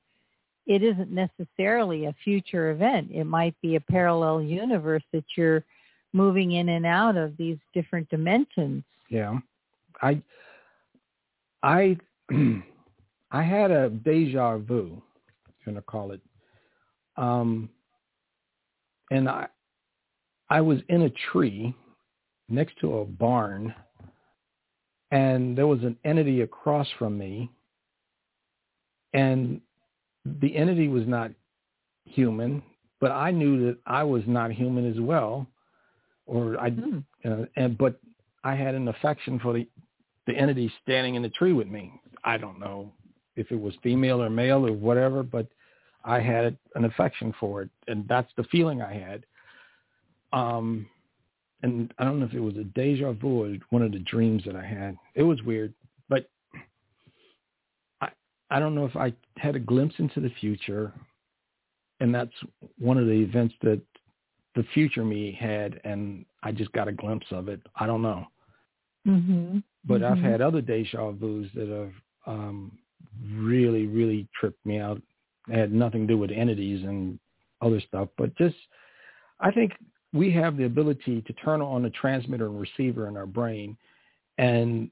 it isn't necessarily a future event. It might be a parallel universe that you're moving in and out of these different dimensions. Yeah. I I I had a deja vu, I'm gonna call it. Um and I I was in a tree next to a barn and there was an entity across from me and the entity was not human but i knew that i was not human as well or i mm. uh, and but i had an affection for the the entity standing in the tree with me i don't know if it was female or male or whatever but i had an affection for it and that's the feeling i had um and I don't know if it was a deja vu or one of the dreams that I had. It was weird, but I I don't know if I had a glimpse into the future, and that's one of the events that the future me had, and I just got a glimpse of it. I don't know. Mm-hmm. But mm-hmm. I've had other deja vus that have um, really, really tripped me out. It had nothing to do with entities and other stuff, but just I think we have the ability to turn on a transmitter and receiver in our brain. And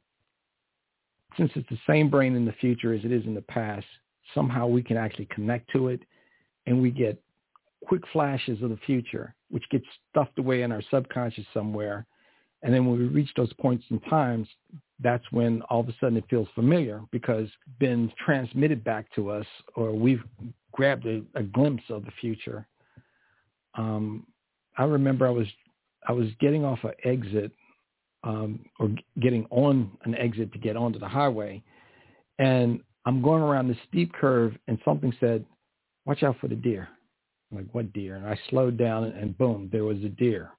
since it's the same brain in the future as it is in the past, somehow we can actually connect to it and we get quick flashes of the future, which gets stuffed away in our subconscious somewhere. And then when we reach those points in times, that's when all of a sudden it feels familiar because been transmitted back to us or we've grabbed a, a glimpse of the future. Um, I remember I was I was getting off an exit um, or getting on an exit to get onto the highway, and I'm going around this steep curve, and something said, "Watch out for the deer." I'm like, "What deer?" And I slowed down, and boom, there was a deer,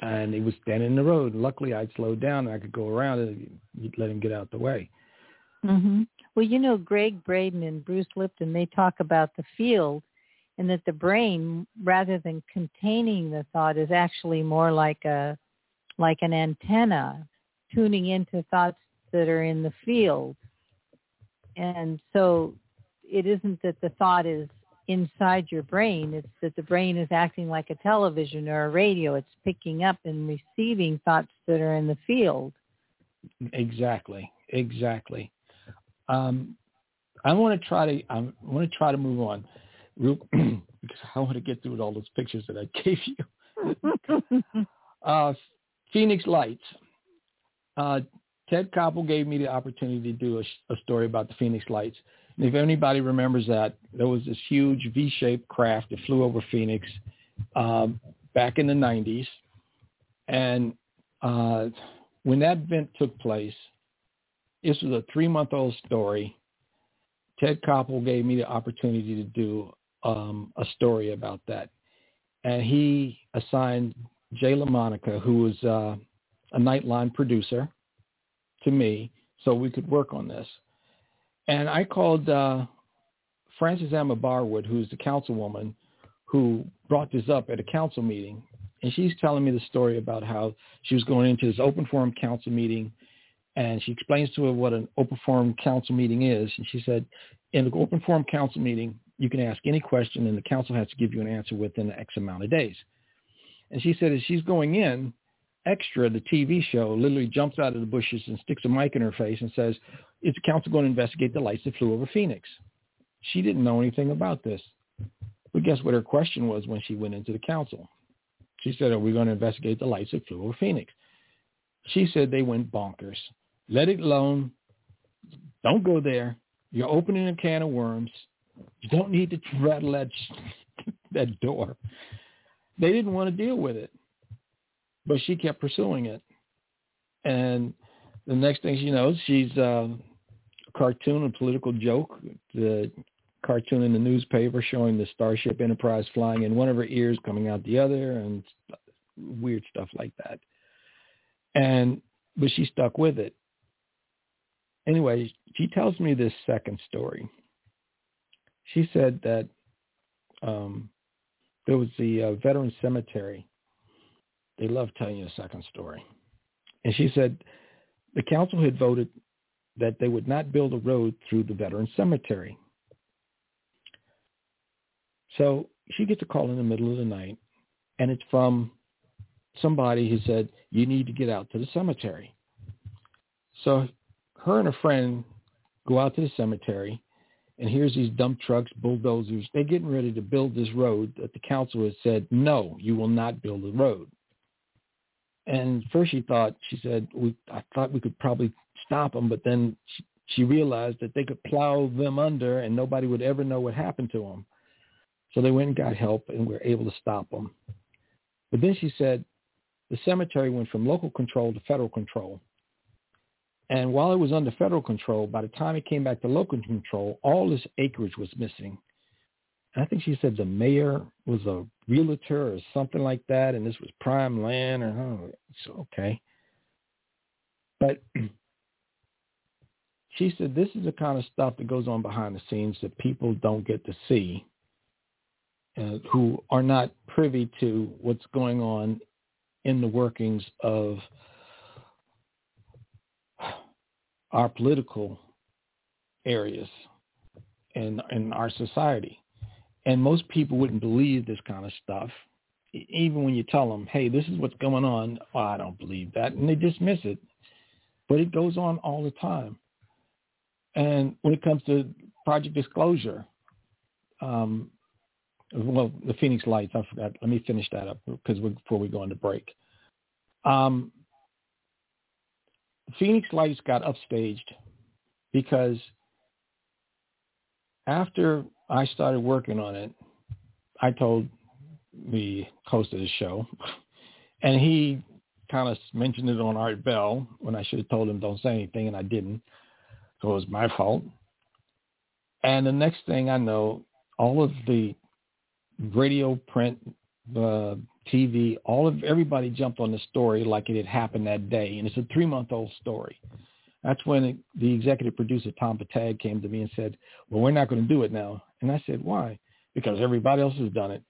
and he was standing in the road. Luckily, I'd slowed down, and I could go around and let him get out the way. Mm-hmm. Well, you know, Gregg Braden and Bruce Lipton, they talk about the field and that the brain rather than containing the thought is actually more like a like an antenna tuning into thoughts that are in the field. And so it isn't that the thought is inside your brain it's that the brain is acting like a television or a radio. It's picking up and receiving thoughts that are in the field. Exactly. Exactly. Um, i want to try to i want to try to move on real because I want to get through with all those pictures that I gave you. uh, Phoenix Lights. Uh, Ted Koppel gave me the opportunity to do a, a, story about the Phoenix Lights. And if anybody remembers that, there was this huge V-shaped craft that flew over Phoenix um, back in the 90s. And uh, when that event took place, this was a three-month-old story. Ted Koppel gave me the opportunity to do um, a story about that. And he assigned Jay LaMonica, who was uh, a Nightline producer, to me so we could work on this. And I called uh, Frances Emma Barwood, who's the councilwoman who brought this up at a council meeting. And she's telling me the story about how she was going into this open forum council meeting and she explains to her what an open forum council meeting is. And she said, in the open forum council meeting, you can ask any question and the council has to give you an answer within X amount of days. And she said as she's going in, Extra, the TV show, literally jumps out of the bushes and sticks a mic in her face and says, is the council going to investigate the lights that flew over Phoenix? She didn't know anything about this. But guess what her question was when she went into the council? She said, are we going to investigate the lights that flew over Phoenix? She said they went bonkers. Let it alone. Don't go there. You're opening a can of worms. You don't need to rattle that that door. They didn't want to deal with it, but she kept pursuing it. And the next thing she knows, she's uh, a cartoon, a political joke. The cartoon in the newspaper showing the Starship Enterprise flying in one of her ears, coming out the other, and weird stuff like that. And but she stuck with it. Anyway, she tells me this second story she said that um, there was the uh, veteran cemetery. They love telling you a second story. And she said the council had voted that they would not build a road through the veteran cemetery. So she gets a call in the middle of the night, and it's from somebody who said, you need to get out to the cemetery. So her and a friend go out to the cemetery, and here's these dump trucks, bulldozers. They're getting ready to build this road that the council has said, no, you will not build the road. And first she thought, she said, we, I thought we could probably stop them, but then she, she realized that they could plow them under and nobody would ever know what happened to them. So they went and got help and were able to stop them. But then she said the cemetery went from local control to federal control. And while it was under federal control, by the time it came back to local control, all this acreage was missing. And I think she said the mayor was a realtor or something like that, and this was prime land, or oh, okay. But she said this is the kind of stuff that goes on behind the scenes that people don't get to see, uh, who are not privy to what's going on in the workings of our political areas in in our society. And most people wouldn't believe this kind of stuff, even when you tell them, "Hey, this is what's going on." Well, I don't believe that, and they dismiss it. But it goes on all the time. And when it comes to project disclosure, um, well, the Phoenix Lights, I forgot. Let me finish that up because before we go into break. Um, Phoenix Lights got upstaged because after I started working on it, I told the host of the show, and he kind of mentioned it on Art Bell when I should have told him don't say anything, and I didn't. So it was my fault. And the next thing I know, all of the radio, print, uh, TV, all of everybody jumped on the story like it had happened that day, and it's a three-month-old story. That's when it, the executive producer Tom Bettag came to me and said, "Well, we're not going to do it now." And I said, "Why?" Because everybody else has done it.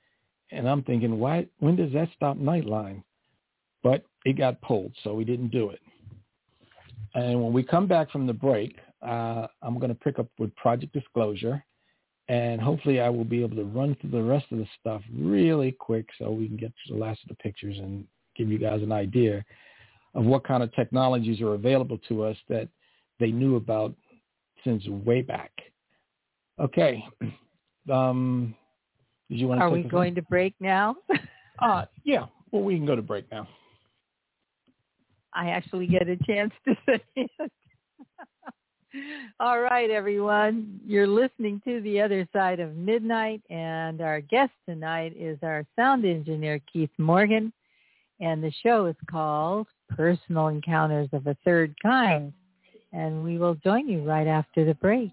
And I'm thinking, why? When does that stop Nightline? But it got pulled, so we didn't do it. And when we come back from the break, uh, I'm going to pick up with Project Disclosure and hopefully I will be able to run through the rest of the stuff really quick so we can get to the last of the pictures and give you guys an idea of what kind of technologies are available to us that they knew about since way back. Okay. Um, did you want to Are we going to break now? uh, yeah. Well, we can go to break now. I actually get a chance to say it. All right, everyone. You're listening to The Other Side of Midnight, and our guest tonight is our sound engineer, Keith Morgan, and the show is called Personal Encounters of a Third Kind, and we will join you right after the break.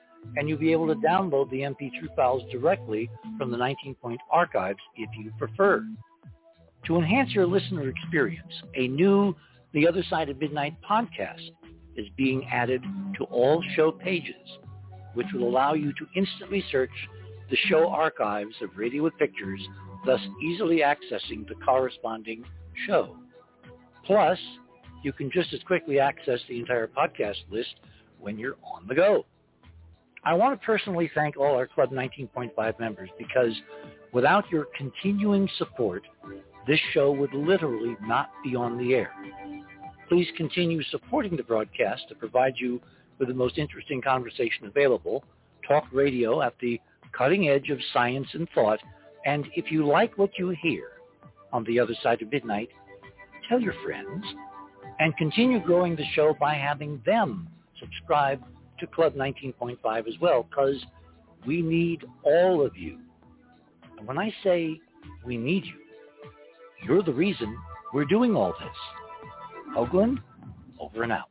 and you'll be able to download the MP3 files directly from the 19-point archives if you prefer. To enhance your listener experience, a new The Other Side of Midnight podcast is being added to all show pages, which will allow you to instantly search the show archives of Radio with Pictures, thus easily accessing the corresponding show. Plus, you can just as quickly access the entire podcast list when you're on the go. I want to personally thank all our Club 19.5 members because without your continuing support, this show would literally not be on the air. Please continue supporting the broadcast to provide you with the most interesting conversation available, talk radio at the cutting edge of science and thought, and if you like what you hear on the other side of midnight, tell your friends and continue growing the show by having them subscribe to Club 19.5 as well because we need all of you. And when I say we need you, you're the reason we're doing all this. Hoagland, over and out.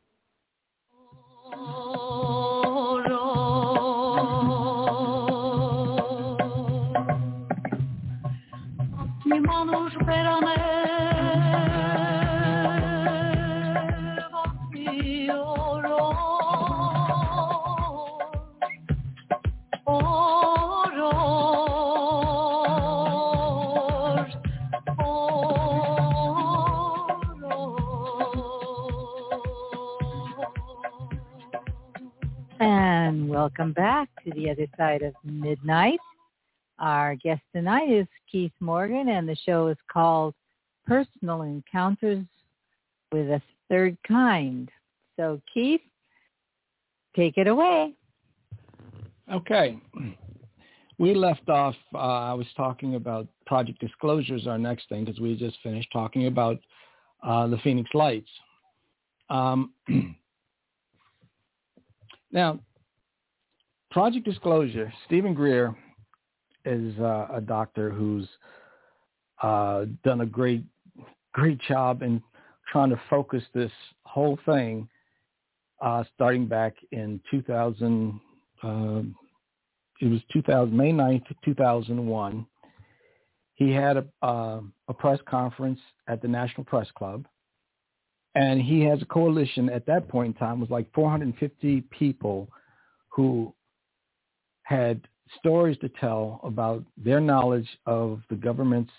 Welcome back to the other side of midnight. Our guest tonight is Keith Morgan, and the show is called Personal Encounters with a Third Kind. So, Keith, take it away. Okay. We left off, uh, I was talking about Project Disclosures, our next thing, because we just finished talking about uh, the Phoenix Lights. Um, now, Project Disclosure, Steven Greer is uh, a doctor who's uh, done a great, great job in trying to focus this whole thing uh, starting back in 2000. Uh, it was 2000, May 9th, 2001. He had a, uh, a press conference at the National Press Club. And he has a coalition at that point in time was like 450 people who had stories to tell about their knowledge of the government's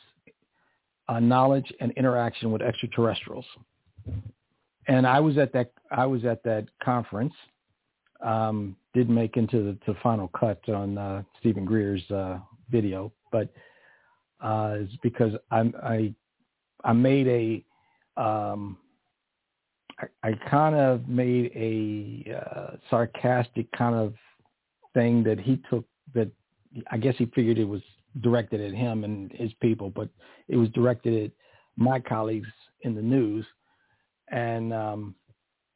uh, knowledge and interaction with extraterrestrials. And I was at that I was at that conference. Um, did make into the, final cut on uh, Steven Greer's uh, video, but uh, it's because I I I made a um, I, I kind of made a uh, sarcastic kind of thing that he took that I guess he figured it was directed at him and his people, but it was directed at my colleagues in the news. And um,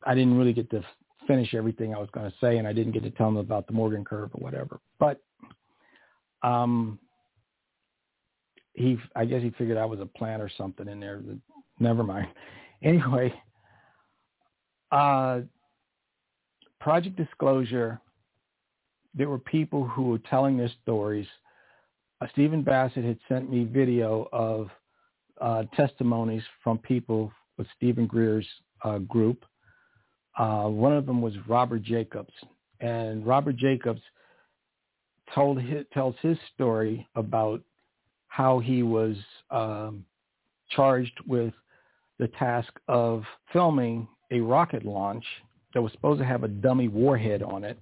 I didn't really get to finish everything I was going to say, and I didn't get to tell them about the Morgan curve or whatever. But um, he, I guess he figured I was a plant or something in there. Never mind. Anyway, uh, Project Disclosure there were people who were telling their stories. Uh, Stephen Bassett had sent me video of uh, testimonies from people with Steven Greer's uh, group. Uh, one of them was Robert Jacobs, and Robert Jacobs told his, tells his story about how he was um, charged with the task of filming a rocket launch that was supposed to have a dummy warhead on it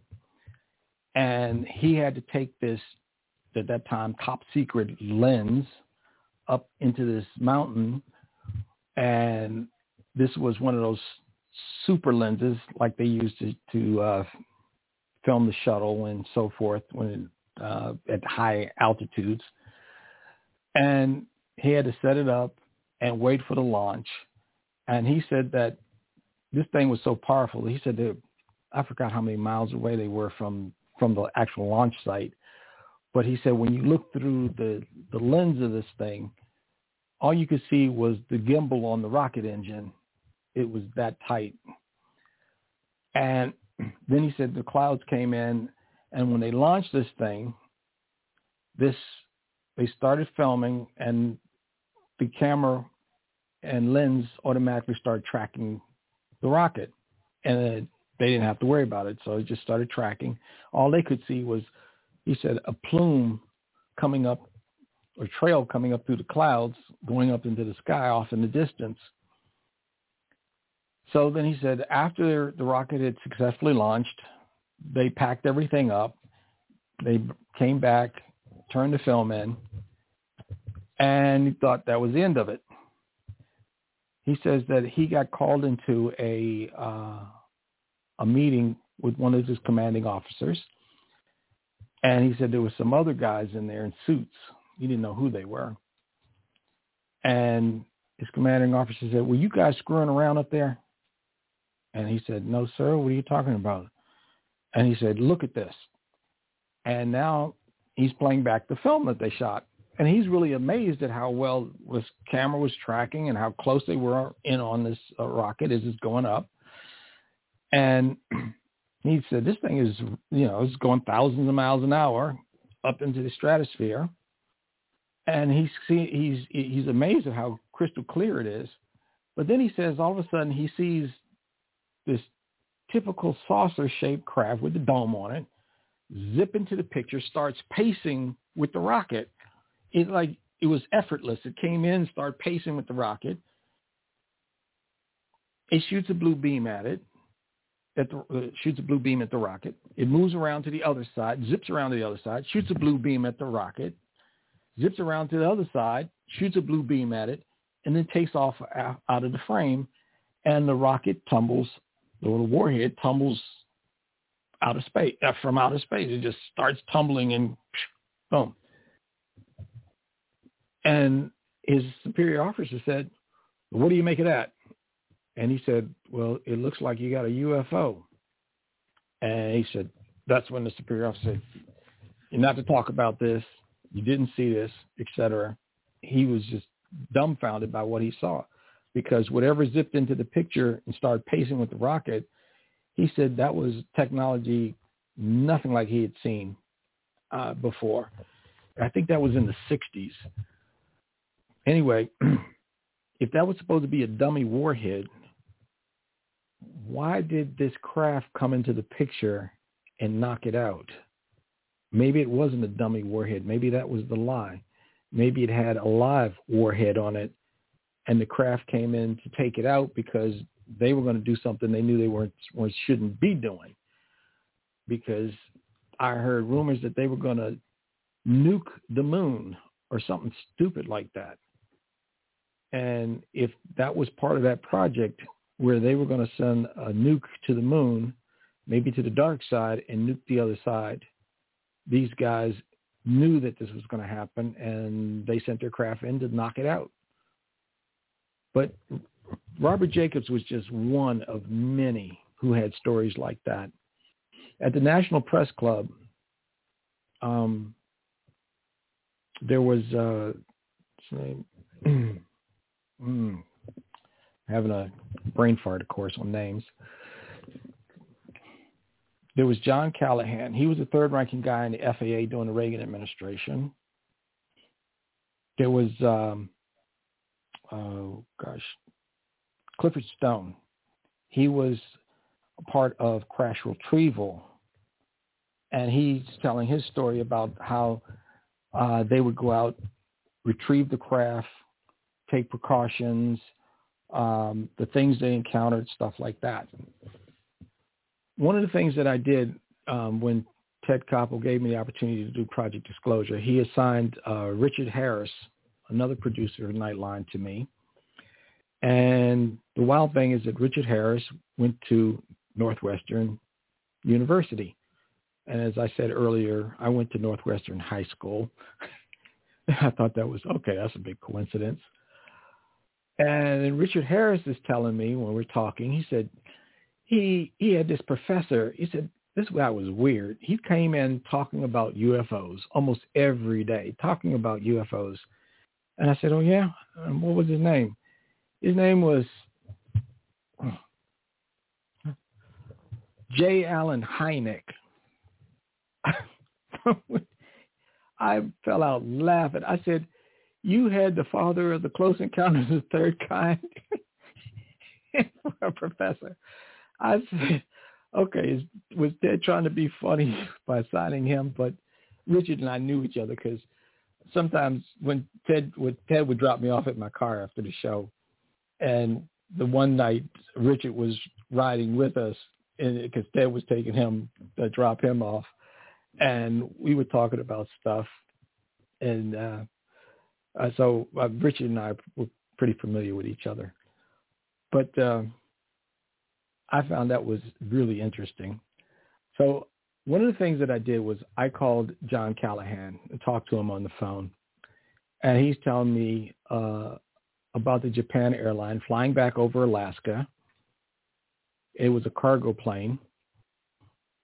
and he had to take this at that time top secret lens up into this mountain. And this was one of those super lenses like they used to, to uh, film the shuttle and so forth when uh, at high altitudes. And he had to set it up and wait for the launch. And he said that this thing was so powerful he said that i forgot how many miles away they were from from the actual launch site. But he said when you look through the, the lens of this thing, all you could see was the gimbal on the rocket engine. It was that tight. And then he said the clouds came in, and when they launched this thing, this they started filming, and the camera and lens automatically started tracking the rocket, and they didn't have to worry about it. So it just started tracking. All they could see was, he said, a plume coming up, or trail coming up through the clouds, going up into the sky off in the distance. So then he said after the rocket had successfully launched, they packed everything up. They came back, turned the film in, and he thought that was the end of it. He says that he got called into a uh, a meeting with one of his commanding officers, and he said there were some other guys in there in suits. He didn't know who they were, and his commanding officer said, "Were you guys screwing around up there?" And he said, no, sir, what are you talking about? And he said, look at this. And now he's playing back the film that they shot. And he's really amazed at how well this camera was tracking and how close they were in on this uh, rocket as it's going up. And he said, this thing is, you know, it's going thousands of miles an hour up into the stratosphere. And he's, he's, he's amazed at how crystal clear it is. But then he says all of a sudden he sees this typical saucer-shaped craft with the dome on it, zip into the picture, starts pacing with the rocket. It like it was effortless. It came in, started pacing with the rocket. It shoots a blue beam at it. At the, uh, shoots a blue beam at the rocket. It moves around to the other side, zips around to the other side, shoots a blue beam at the rocket, zips around to the other side, shoots a blue beam at it, and then takes off out of the frame, and the rocket tumbles the little warhead tumbles out of space uh, from outer space. It just starts tumbling and boom. And his superior officer said, "What do you make of that?" And he said, "Well, it looks like you got a UFO." And he said, "That's when the superior officer said, you're not to talk about this. You didn't see this, etc." He was just dumbfounded by what he saw because whatever zipped into the picture and started pacing with the rocket, he said that was technology nothing like he had seen uh, before. I think that was in the 60s. Anyway, if that was supposed to be a dummy warhead, why did this craft come into the picture and knock it out? Maybe it wasn't a dummy warhead. Maybe that was the lie. Maybe it had a live warhead on it and the craft came in to take it out because they were going to do something they knew they weren't, shouldn't be doing. Because I heard rumors that they were going to nuke the moon or something stupid like that. And if that was part of that project where they were going to send a nuke to the moon, maybe to the dark side and nuke the other side, these guys knew that this was going to happen and they sent their craft in to knock it out. But Robert Jacobs was just one of many who had stories like that. At the National Press Club, um, there was uh, mm, having a brain fart, of course, on names. There was John Callahan. He was the third-ranking guy in the FAA during the Reagan administration. There was um, oh gosh, Clifford Stone. He was part of crash retrieval, and he's telling his story about how uh, they would go out, retrieve the craft, take precautions, um, the things they encountered, stuff like that. One of the things that I did um, when Ted Koppel gave me the opportunity to do Project Disclosure, he assigned uh, Richard Harris another producer of Nightline to me. And the wild thing is that Richard Harris went to Northwestern University. And as I said earlier, I went to Northwestern High School. I thought that was, okay, that's a big coincidence. And Richard Harris is telling me when we're talking, he said, he, he had this professor, he said, this guy was weird. He came in talking about UFOs almost every day, talking about UFOs. And I said, oh, yeah? What was his name? His name was J. Allen Hynek. I fell out laughing. I said, you had the father of the Close Encounters of the Third Kind for a professor. I said, okay, was Ted trying to be funny by signing him? But Richard and I knew each other because sometimes when Ted would Ted would drop me off at my car after the show, and the one night Richard was riding with us because Ted was taking him to drop him off, and we were talking about stuff, and uh, uh, so uh, Richard and I were pretty familiar with each other, but uh, I found that was really interesting. So one of the things that I did was I called John Callahan and talked to him on the phone, and he's telling me uh, about the Japan airline flying back over Alaska. It was a cargo plane,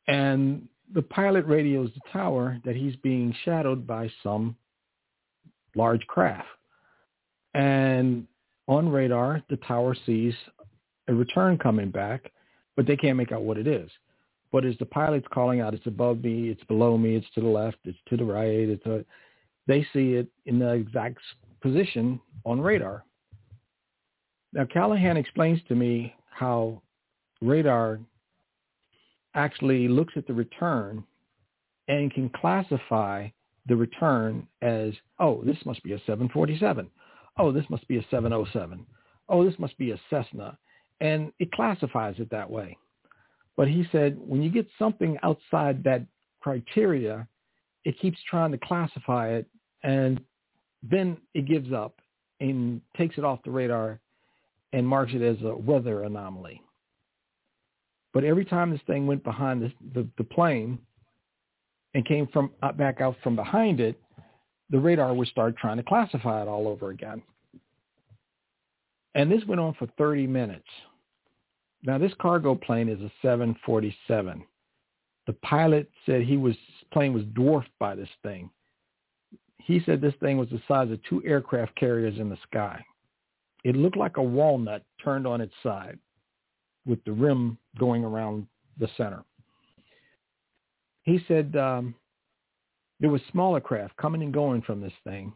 and the pilot radios the tower that he's being shadowed by some large craft. And on radar, the tower sees a return coming back, but they can't make out what it is. But as the pilot's calling out, it's above me, it's below me, it's to the left, it's to the right, it's a, they see it in the exact position on radar. Now Callahan explains to me how radar actually looks at the return and can classify the return as, oh, this must be a 747. Oh, this must be a 707. Oh, this must be a Cessna. And it classifies it that way. But he said when you get something outside that criteria, it keeps trying to classify it and then it gives up and takes it off the radar and marks it as a weather anomaly. But every time this thing went behind the, the, the plane and came from uh, back out from behind it, the radar would start trying to classify it all over again. And this went on for 30 minutes. Now this cargo plane is a 747. The pilot said he was plane was dwarfed by this thing. He said this thing was the size of two aircraft carriers in the sky. It looked like a walnut turned on its side with the rim going around the center. He said um, there was smaller craft coming and going from this thing.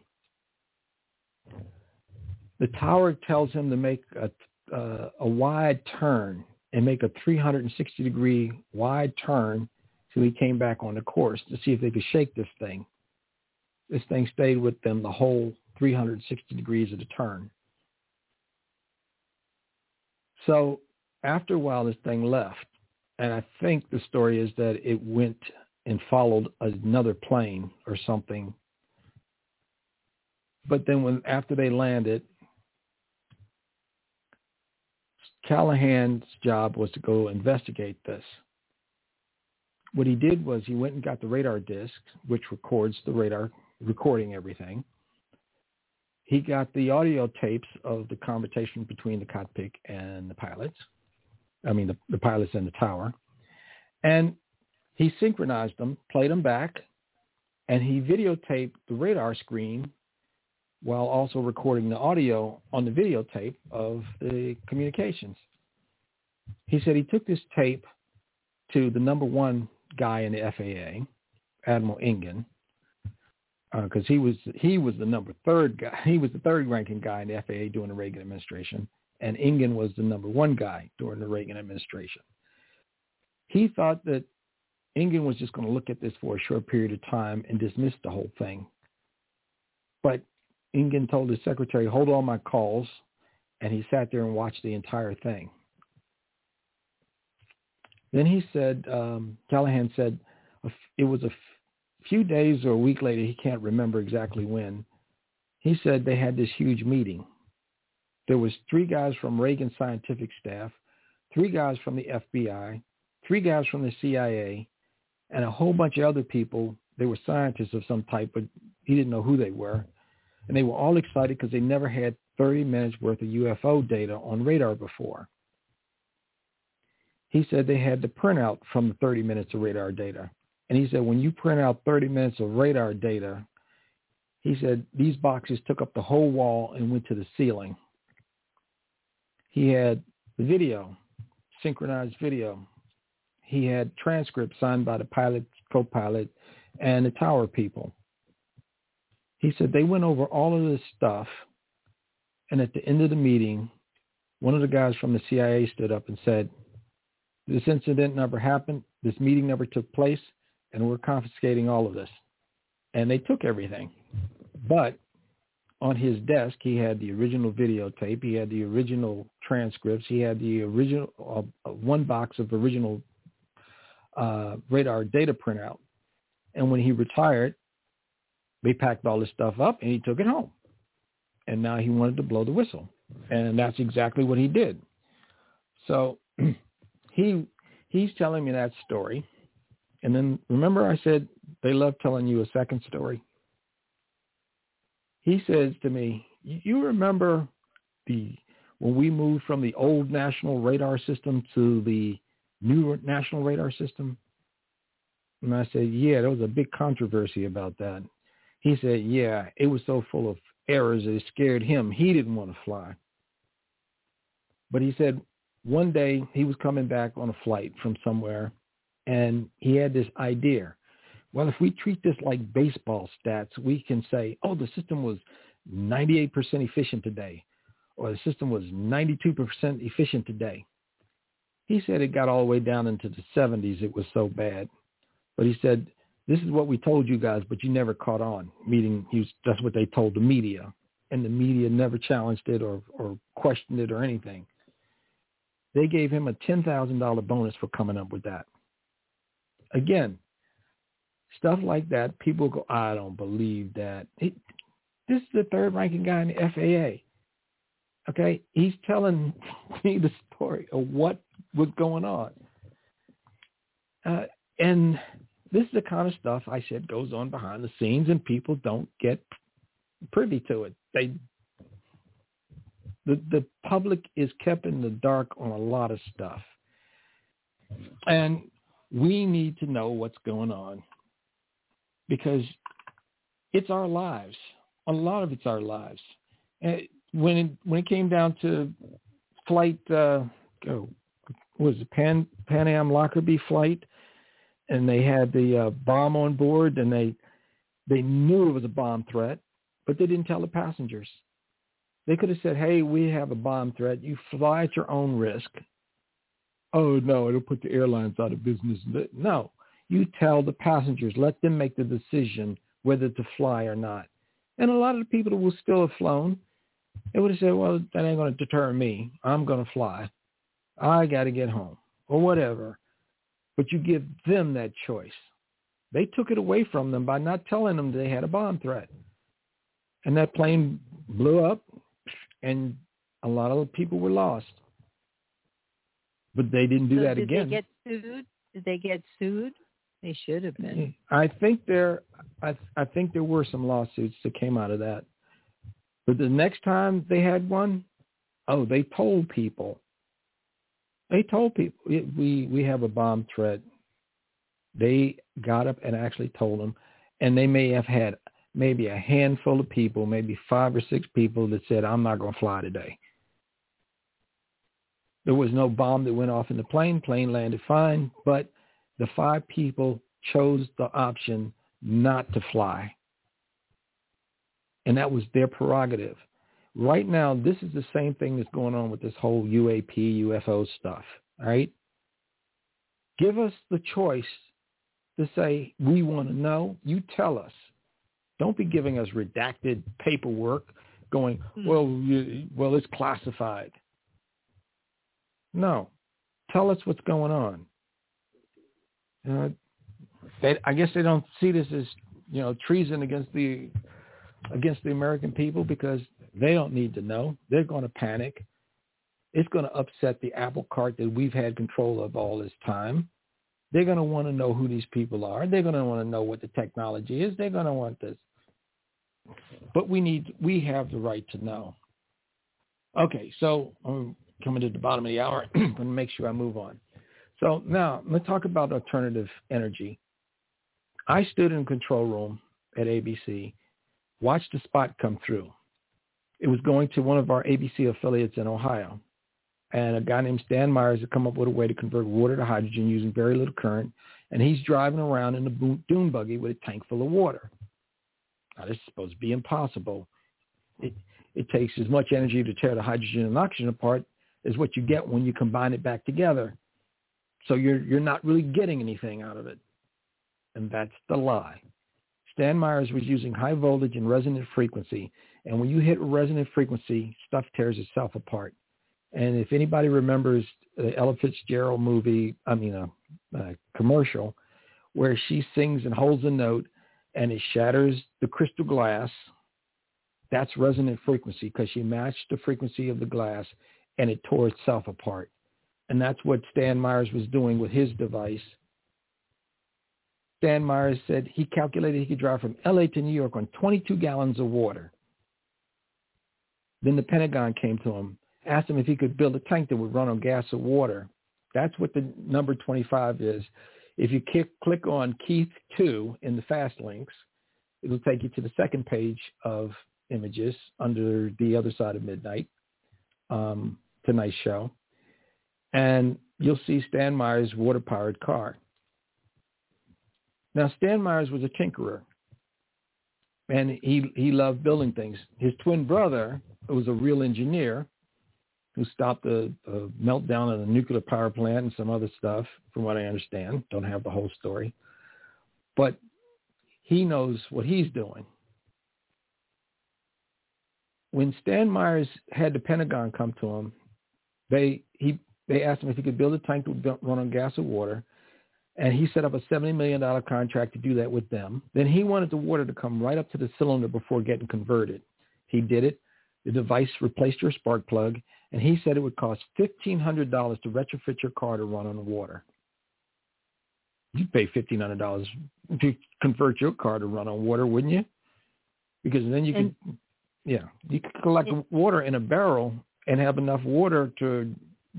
The tower tells him to make a uh, a wide turn and make a 360 degree wide turn till he came back on the course to see if they could shake this thing. This thing stayed with them the whole 360 degrees of the turn. So after a while, this thing left. And I think the story is that it went and followed another plane or something. But then when after they landed, Callahan's job was to go investigate this. What he did was he went and got the radar disc, which records the radar recording everything. He got the audio tapes of the conversation between the cockpit and the pilots. I mean, the, the pilots and the tower. And he synchronized them, played them back, and he videotaped the radar screen while also recording the audio on the videotape of the communications. He said he took this tape to the number one guy in the FAA, Admiral Engen, because uh, he was he was the number third guy. He was the third ranking guy in the FAA during the Reagan administration, and Engen was the number one guy during the Reagan administration. He thought that Engen was just going to look at this for a short period of time and dismiss the whole thing. But Engen told his secretary, hold all my calls, and he sat there and watched the entire thing. Then he said, um, Callahan said, it was a few days or a week later, he can't remember exactly when, he said they had this huge meeting. There was three guys from Reagan's scientific staff, three guys from the FBI, three guys from the CIA, and a whole bunch of other people. They were scientists of some type, but he didn't know who they were. And they were all excited because they never had 30 minutes worth of UFO data on radar before. He said they had to print out from the 30 minutes of radar data. And he said when you print out 30 minutes of radar data, He said these boxes took up the whole wall and went to the ceiling. He had video, synchronized video. He had transcripts signed by the pilot, co-pilot, and the tower people. He said they went over all of this stuff, and at the end of the meeting, one of the guys from the CIA stood up and said, this incident never happened, this meeting never took place, and we're confiscating all of this. And they took everything. But on his desk, he had the original videotape. He had the original transcripts. He had the original uh, one box of original uh, radar data printout. And when he retired, they packed all this stuff up and he took it home. And now he wanted to blow the whistle. And that's exactly what he did. So he he's telling me that story. And then remember I said they love telling you a second story he says to me, you remember the when we moved from the old national radar system to the new national radar system? And I said, yeah, there was a big controversy about that. He said, yeah, it was so full of errors that it scared him. He didn't want to fly. But he said one day he was coming back on a flight from somewhere and he had this idea. Well, if we treat this like baseball stats, we can say, oh, the system was 98% efficient today, or the system was 92% efficient today. He said it got all the way down into the 70s. It was so bad. But he said, this is what we told you guys, but you never caught on. Meaning was, that's what they told the media. And the media never challenged it or, or questioned it or anything. They gave him a $10,000 bonus for coming up with that. Again, Stuff like that, people go, I don't believe that. This is the third ranking guy in the FAA. Okay, he's telling me the story of what was going on. Uh, and this is the kind of stuff I said goes on behind the scenes, and people don't get privy to it. They the the public is kept in the dark on a lot of stuff, and we need to know what's going on because it's our lives. A lot of it's our lives. And when it, when it came down to flight, uh, oh, was it Pan Pan Am Lockerbie flight, and they had the uh, bomb on board, and they they knew it was a bomb threat, but they didn't tell the passengers. They could have said, "Hey, we have a bomb threat. You fly at your own risk." Oh no, it'll put the airlines out of business. No, you tell the passengers, let them make the decision whether to fly or not. And a lot of the people who will still have flown, they would have said, well, that ain't going to deter me. I'm going to fly. I got to get home or whatever. But you give them that choice. They took it away from them by not telling them they had a bomb threat. And that plane blew up and a lot of people were lost. But they didn't do so that did again. Did they get sued? Did they get sued? They should have been. Mm-hmm. I think there, I I think there were some lawsuits that came out of that. But the next time they had one, oh, they told people. They told people we we have a bomb threat. They got up and actually told them, and they may have had maybe a handful of people, maybe five or six people that said, "I'm not going to fly today." There was no bomb that went off in the plane. Plane landed fine, but the five people chose the option not to fly. And that was their prerogative. Right now, this is the same thing that's going on with this whole UAP, UFO stuff, right? Give us the choice to say, we want to know. You tell us. Don't be giving us redacted paperwork going, hmm. well, you, well, it's classified. No. Tell us what's going on. Uh, they, I guess they don't see this as you know treason against the against the American people because they don't need to know. They're going to panic. It's going to upset the apple cart that we've had control of all this time. They're going to want to know who these people are. They're going to want to know what the technology is. They're going to want this. But we need, we have the right to know. Okay, so I'm coming to the bottom of the hour. I'm going to make sure I move on. So now let's talk about alternative energy. I stood in control room at ABC watched the spot come through. It was going to one of our ABC affiliates in Ohio. And a guy named Stan Meyers had come up with a way to convert water to hydrogen using very little current. And he's driving around in a dune buggy with a tank full of water. Now, this is supposed to be impossible. It, it takes as much energy to tear the hydrogen and oxygen apart as what you get when you combine it back together. So you're, you're not really getting anything out of it. And that's the lie. Stan Meyers was using high voltage and resonant frequency. And when you hit resonant frequency, stuff tears itself apart. And if anybody remembers the Ella Fitzgerald movie, I mean a, a commercial, where she sings and holds a note and it shatters the crystal glass, that's resonant frequency because she matched the frequency of the glass and it tore itself apart. And that's what Stan Meyers was doing with his device. Stan Meyers said he calculated he could drive from LA to New York on 22 gallons of water. Then the Pentagon came to him, asked him if he could build a tank that would run on gas or water. That's what the number 25 is. If you click on Keith 2 in the fast links, it'll take you to the second page of images under the other side of midnight, um, tonight's show. And you'll see Stan Meyer's water-powered car. Now, Stan Meyers was a tinkerer, and he he loved building things. His twin brother was a real engineer who stopped the, the meltdown of a nuclear power plant and some other stuff, from what I understand. Don't have the whole story, but he knows what he's doing. When Stan Meyers had the Pentagon come to him, they he they asked him if he could build a tank that would run on gas or water and he set up a $70 million contract to do that with them. Then he wanted the water to come right up to the cylinder before getting converted. He did it. The device replaced your spark plug, and he said it would cost $1,500 to retrofit your car to run on water. You'd pay $1,500 to convert your car to run on water, wouldn't you? Because then you could, yeah, you could collect water in a barrel and have enough water to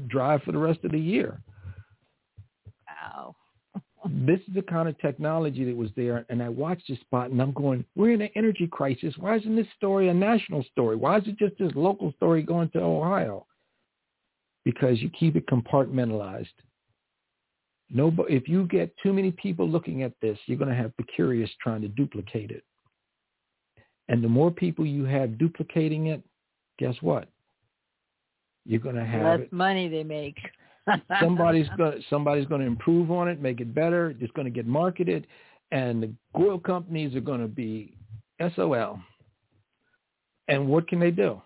drive for the rest of the year Wow. this is the kind of technology that was there. And I watched this spot and I'm going, we're in an energy crisis. Why isn't this story a national story? Why is it just this local story going to Ohio? Because you keep it compartmentalized. No, if you get too many people looking at this, you're going to have the curious trying to duplicate it. And the more people you have duplicating it, guess what? You're going to have less it. money they make somebody's going somebody's going to improve on it, make it better. It's going to get marketed, and the oil companies are going to be SOL. And what can they do?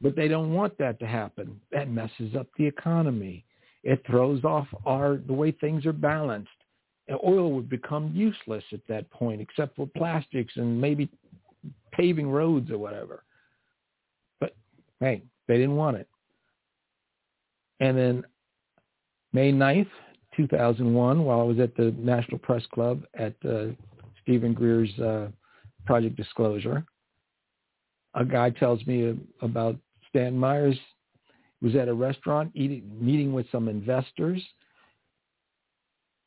But they don't want that to happen. That messes up the economy. It throws off our the way things are balanced. And oil would become useless at that point, except for plastics and maybe paving roads or whatever. But hey, they didn't want it. And then May 9th, 2001, while I was at the National Press Club at uh, Steven Greer's uh, Project Disclosure. A guy tells me about Stan Meyers was at a restaurant eating, meeting with some investors.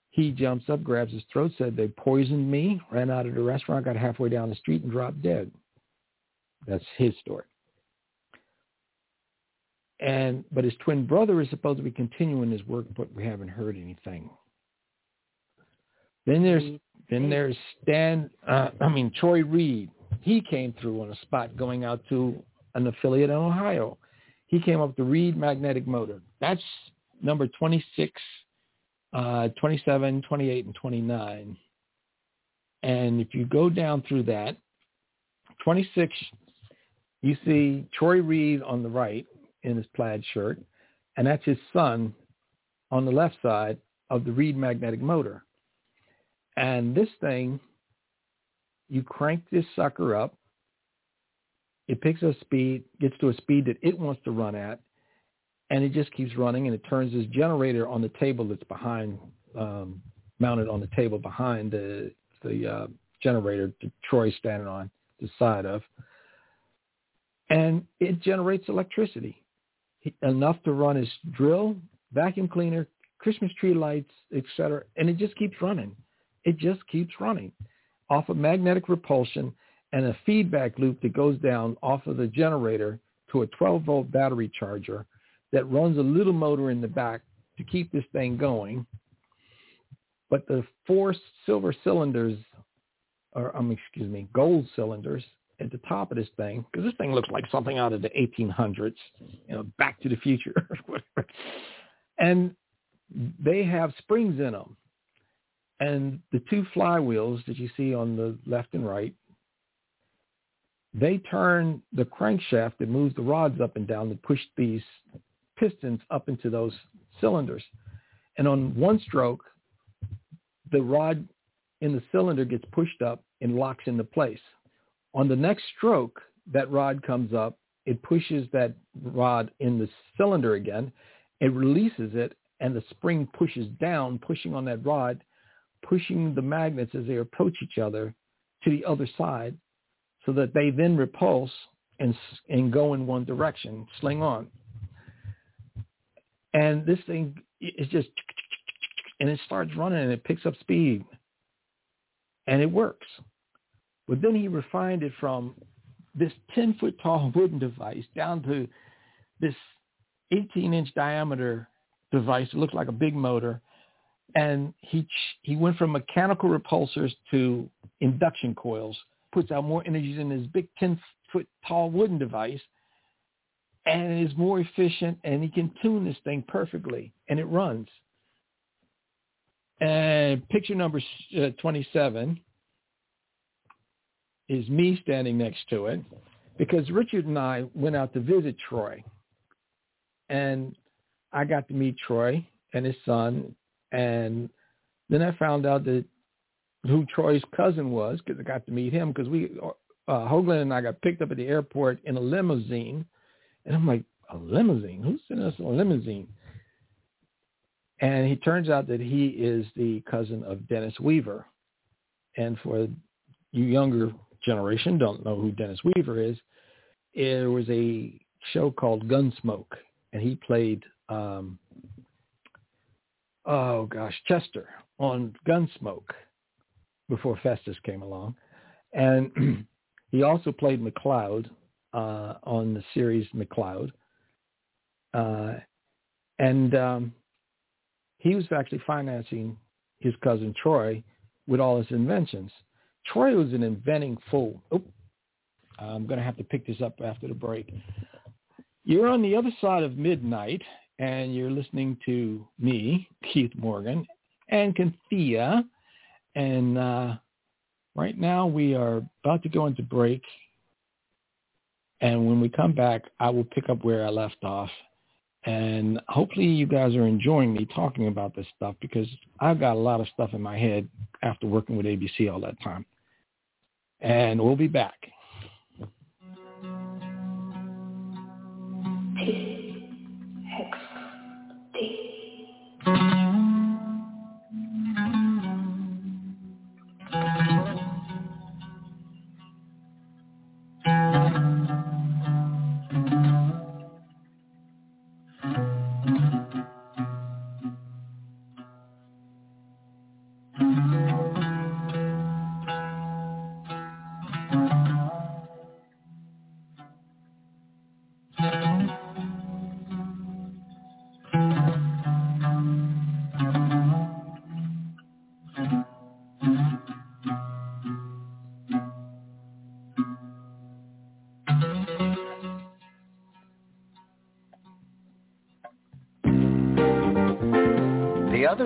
He jumps up, grabs his throat, said they poisoned me, ran out of the restaurant, got halfway down the street and dropped dead. That's his story and but his twin brother is supposed to be continuing his work, but we haven't heard anything. Then there's then there's Stan. Uh, I mean Troy Reed. He came through on a spot going out to an affiliate in Ohio. He came up with the Reed magnetic motor. That's number 26, uh, 27, 28, and 29. And if you go down through that, 26, you see Troy Reed on the right, in his plaid shirt, and that's his son on the left side of the Reed magnetic motor. And this thing, you crank this sucker up, it picks up speed, gets to a speed that it wants to run at, and it just keeps running, and it turns this generator on the table that's behind, um, mounted on the table behind the the uh, generator that Troy's standing on the side of, and it generates electricity enough to run his drill, vacuum cleaner, Christmas tree lights, etc. And it just keeps running. It just keeps running off of magnetic repulsion. and a feedback loop that goes down off of the generator to a 12 volt battery charger that runs a little motor in the back to keep this thing going. But the four silver cylinders, or um, excuse me, gold cylinders at the top of this thing, because this thing looks like something out of the 1800s, you know, Back to the Future or whatever. And they have springs in them. And the two flywheels that you see on the left and right, they turn the crankshaft that moves the rods up and down to push these pistons up into those cylinders. And on one stroke, the rod in the cylinder gets pushed up and locks into place. On the next stroke, that rod comes up, it pushes that rod in the cylinder again, it releases it, and the spring pushes down, pushing on that rod, pushing the magnets as they approach each other to the other side so that they then repulse and, and go in one direction, sling on. And this thing is just, and it starts running and it picks up speed and it works. But then he refined it from this 10 foot tall wooden device down to this 18 inch diameter device. It looked like a big motor. And he, he went from mechanical repulsors to induction coils, puts out more energy in his big 10 foot tall wooden device and it is more efficient and he can tune this thing perfectly and it runs. And picture number uh, 27 is me standing next to it because Richard and I went out to visit Troy and I got to meet Troy and his son and then I found out that who Troy's cousin was because I got to meet him because we uh, Hoagland and I got picked up at the airport in a limousine and I'm like, a limousine? Who's sending us a limousine? And he turns out that he is the cousin of Dennis Weaver. And for you younger generation don't know who Dennis Weaver is, there was a show called Gunsmoke, and he played, um, oh gosh, Chester on Gunsmoke before Festus came along. And he also played McCloud uh, on the series McCloud. Uh, and um, he was actually financing his cousin Troy with all his inventions. Troy was an inventing fool. I'm going to have to pick this up after the break. You're on the other side of midnight, and you're listening to me, Keith Morgan, and Kynthea. And uh, right now we are about to go into break, and when we come back, I will pick up where I left off. And hopefully you guys are enjoying me talking about this stuff because I've got a lot of stuff in my head after working with ABC all that time. And we'll be back.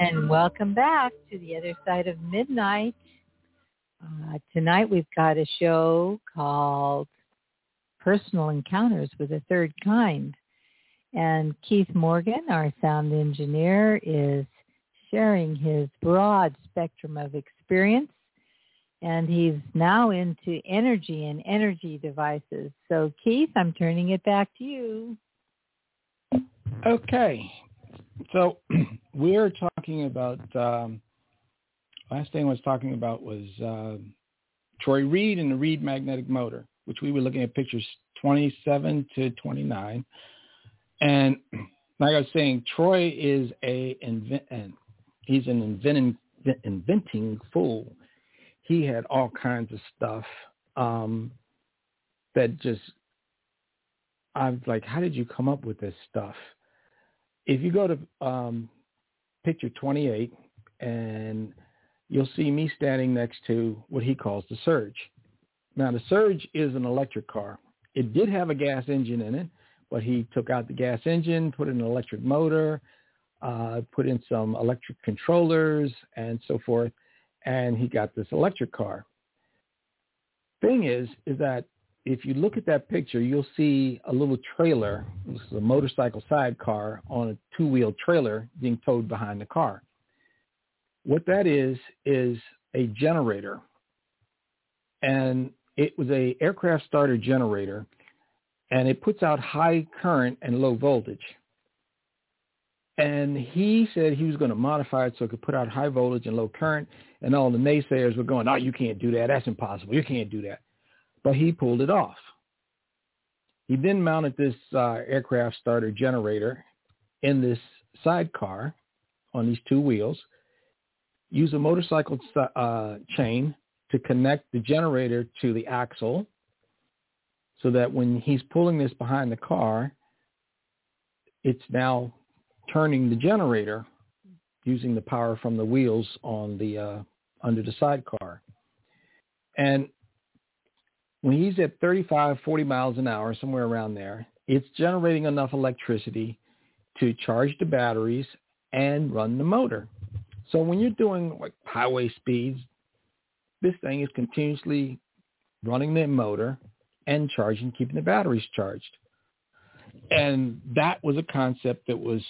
And welcome back to the other side of midnight. Uh, tonight we've got a show called Personal Encounters with a Third Kind. And Keith Morgan, our sound engineer, is sharing his broad spectrum of experience. And he's now into energy and energy devices. So Keith, I'm turning it back to you. Okay. So we're talking about, um, last thing I was talking about was uh, Troy Reed and the Reed magnetic motor, which we were looking at pictures 27 to 29. And like I was saying, Troy is a invent, he's an inventing inventing fool. He had all kinds of stuff um, that just I'm like, how did you come up with this stuff? If you go to um, picture 28, and you'll see me standing next to what he calls the Surge. Now, the Surge is an electric car. It did have a gas engine in it, but he took out the gas engine, put in an electric motor, uh, put in some electric controllers and so forth, and he got this electric car. Thing is, is that if you look at that picture, you'll see a little trailer. This is a motorcycle sidecar on a two-wheel trailer being towed behind the car. What that is is a generator, and it was a aircraft starter generator, and it puts out high current and low voltage. And he said he was going to modify it so it could put out high voltage and low current. And all the naysayers were going, "Oh, you can't do that. That's impossible. You can't do that." But he pulled it off. He then mounted this uh, aircraft starter generator in this sidecar on these two wheels. Use a motorcycle uh, chain to connect the generator to the axle so that when he's pulling this behind the car, it's now turning the generator using the power from the wheels on the uh, under the sidecar. And when he's at 35, 40 miles an hour, somewhere around there, it's generating enough electricity to charge the batteries and run the motor. So when you're doing like highway speeds, this thing is continuously running the motor and charging, keeping the batteries charged. And that was a concept that was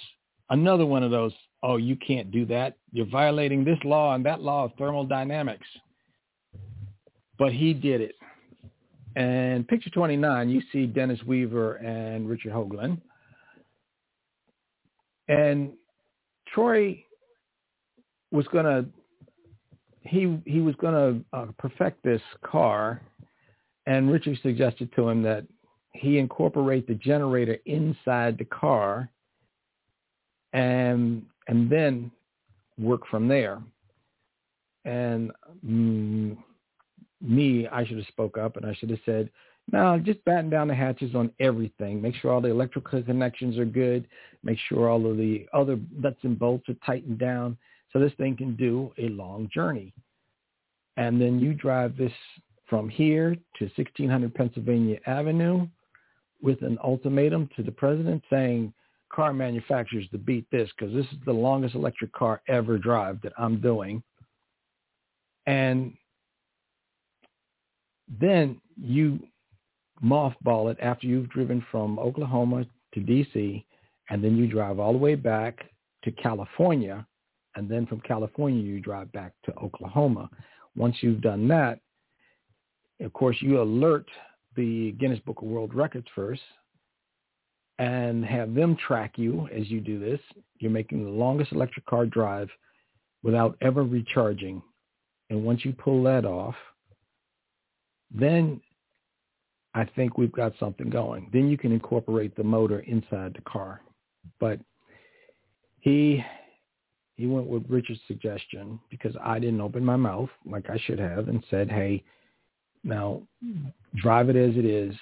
another one of those, oh, you can't do that. You're violating this law and that law of thermodynamics. But he did it. And picture 29, you see Dennis Weaver and Richard Hoagland. And Troy was going to he he was going to uh, perfect this car, and Richard suggested to him that he incorporate the generator inside the car and and then work from there. And mm, me, I should have spoke up and I should have said, no, just batten down the hatches on everything. Make sure all the electrical connections are good. Make sure all of the other nuts and bolts are tightened down this thing can do a long journey. And then you drive this from here to 1600 Pennsylvania Avenue with an ultimatum to the president saying, car manufacturers to beat this because this is the longest electric car ever drive that I'm doing. And then you mothball it after you've driven from Oklahoma to DC, and then you drive all the way back to California, and then from California you drive back to Oklahoma. Once you've done that, of course, you alert the Guinness Book of World Records first and have them track you as you do this. You're making the longest electric car drive without ever recharging. And once you pull that off, then I think we've got something going. Then you can incorporate the motor inside the car. But he he went with Richard's suggestion because I didn't open my mouth like I should have and said, "Hey, now drive it as it is,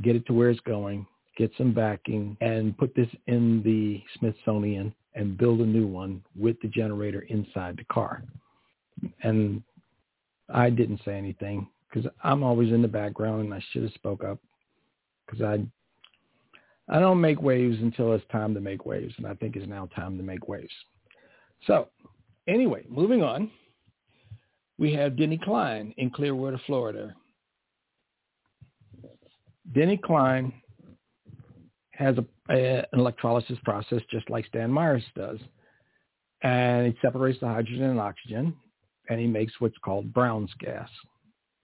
get it to where it's going, get some backing, and put this in the Smithsonian and build a new one with the generator inside the car." And I didn't say anything because I'm always in the background and I should have spoke up because I I don't make waves until it's time to make waves, and I think it's now time to make waves. So, anyway, moving on, we have Denny Klein in Clearwater, Florida. Denny Klein has a, a, an electrolysis process just like Stan Meyers does, and it separates the hydrogen and oxygen, and he makes what's called Brown's gas.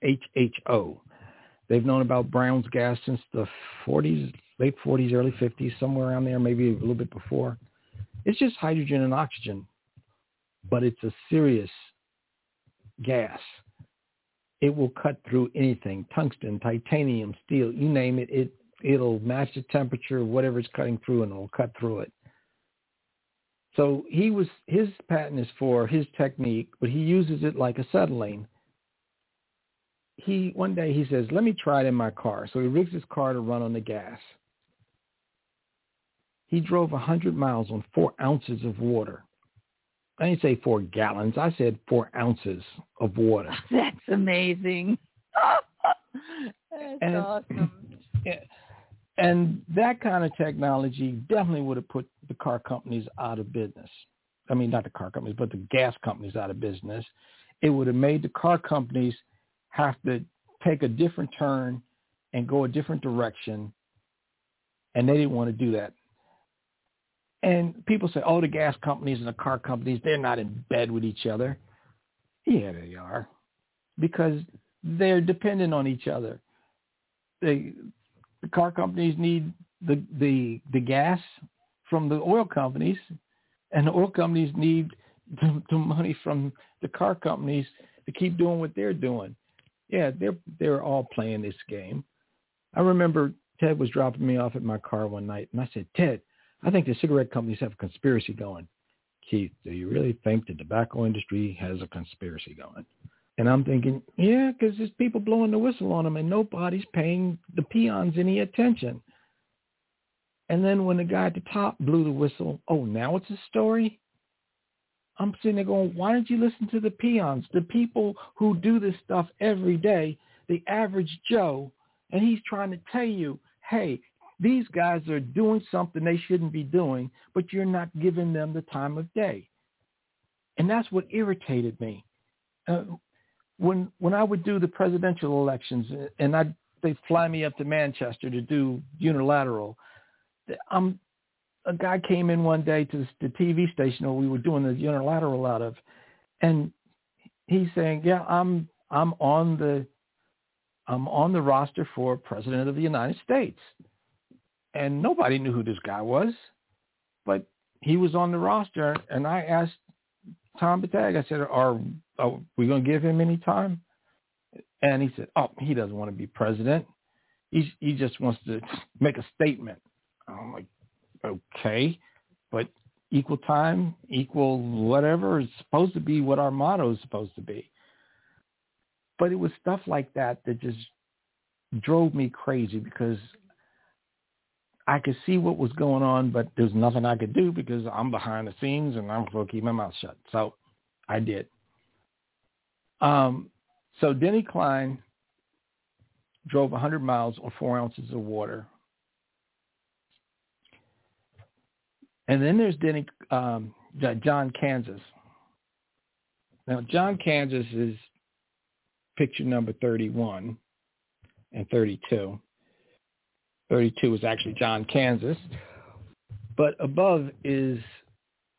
HHO. They've known about Brown's gas since the 40s, late 40s, early 50s, somewhere around there, maybe a little bit before. It's just hydrogen and oxygen, but it's a serious gas. It will cut through anything, tungsten, titanium, steel, you name it. It it'll match the temperature, of whatever it's cutting through, and it'll cut through it. So he was his patent is for his technique, but he uses it like acetylene he one day he says, "Let me try it in my car." So he rigs his car to run on the gas. He drove a hundred miles on four ounces of water. I didn't say four gallons. I said four ounces of water. That's amazing. That's and, awesome. And that kind of technology definitely would have put the car companies out of business. I mean, not the car companies, but the gas companies out of business. It would have made the car companies have to take a different turn and go a different direction. And they didn't want to do that. And people say, oh, the gas companies and the car companies, they're not in bed with each other. Yeah, they are. Because they're dependent on each other. They, the car companies need the, the, the gas from the oil companies, and the oil companies need the, the money from the car companies to keep doing what they're doing yeah, they're they're all playing this game. I remember Ted was dropping me off at my car one night, and I said, Ted, I think the cigarette companies have a conspiracy going. Keith, do you really think the tobacco industry has a conspiracy going? And I'm thinking, yeah, because there's people blowing the whistle on them, and nobody's paying the peons any attention. And then when the guy at the top blew the whistle, oh, now it's a story? I'm sitting there going, why don't you listen to the peons, the people who do this stuff every day, the average Joe, and he's trying to tell you, hey, these guys are doing something they shouldn't be doing, but you're not giving them the time of day. And that's what irritated me. Uh, when when I would do the presidential elections, and I they fly me up to Manchester to do unilateral, I'm a guy came in one day to the TV station where we were doing the unilateral out of, and he's saying, "Yeah, I'm I'm on the I'm on the roster for president of the United States," and nobody knew who this guy was, but he was on the roster, and I asked Tom Bettag, I said, "Are, are we going to give him any time?" And he said, "Oh, he doesn't want to be president. He he just wants to make a statement." I'm like, okay, but equal time, equal whatever is supposed to be what our motto is supposed to be. But it was stuff like that that just drove me crazy because I could see what was going on, but there's nothing I could do because I'm behind the scenes and I'm supposed to keep my mouth shut. So I did. Um, so Denny Klein drove 100 miles on four ounces of water. And then there's Denny, um, John Kanzius. Now, John Kanzius is picture number 31 and 32. 32 is actually John Kanzius. But above is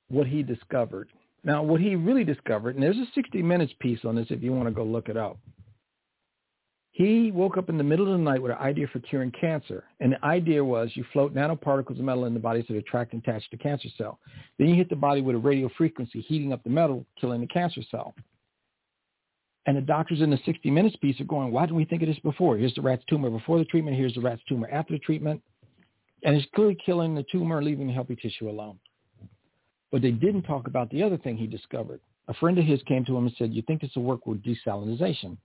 what he discovered. Now, what he really discovered, and there's a 60 Minutes piece on this if you want to go look it up. He woke up in the middle of the night with an idea for curing cancer. And the idea was you float nanoparticles of metal in the body so they attract and attach to the cancer cell. Then you hit the body with a radio frequency, heating up the metal, killing the cancer cell. And the doctors in the 60 Minutes piece are going, why didn't we think of this before? Here's the rat's tumor before the treatment. Here's the rat's tumor after the treatment. And it's clearly killing the tumor, leaving the healthy tissue alone. But they didn't talk about the other thing he discovered. A friend of his came to him and said, you think this will work with desalinization?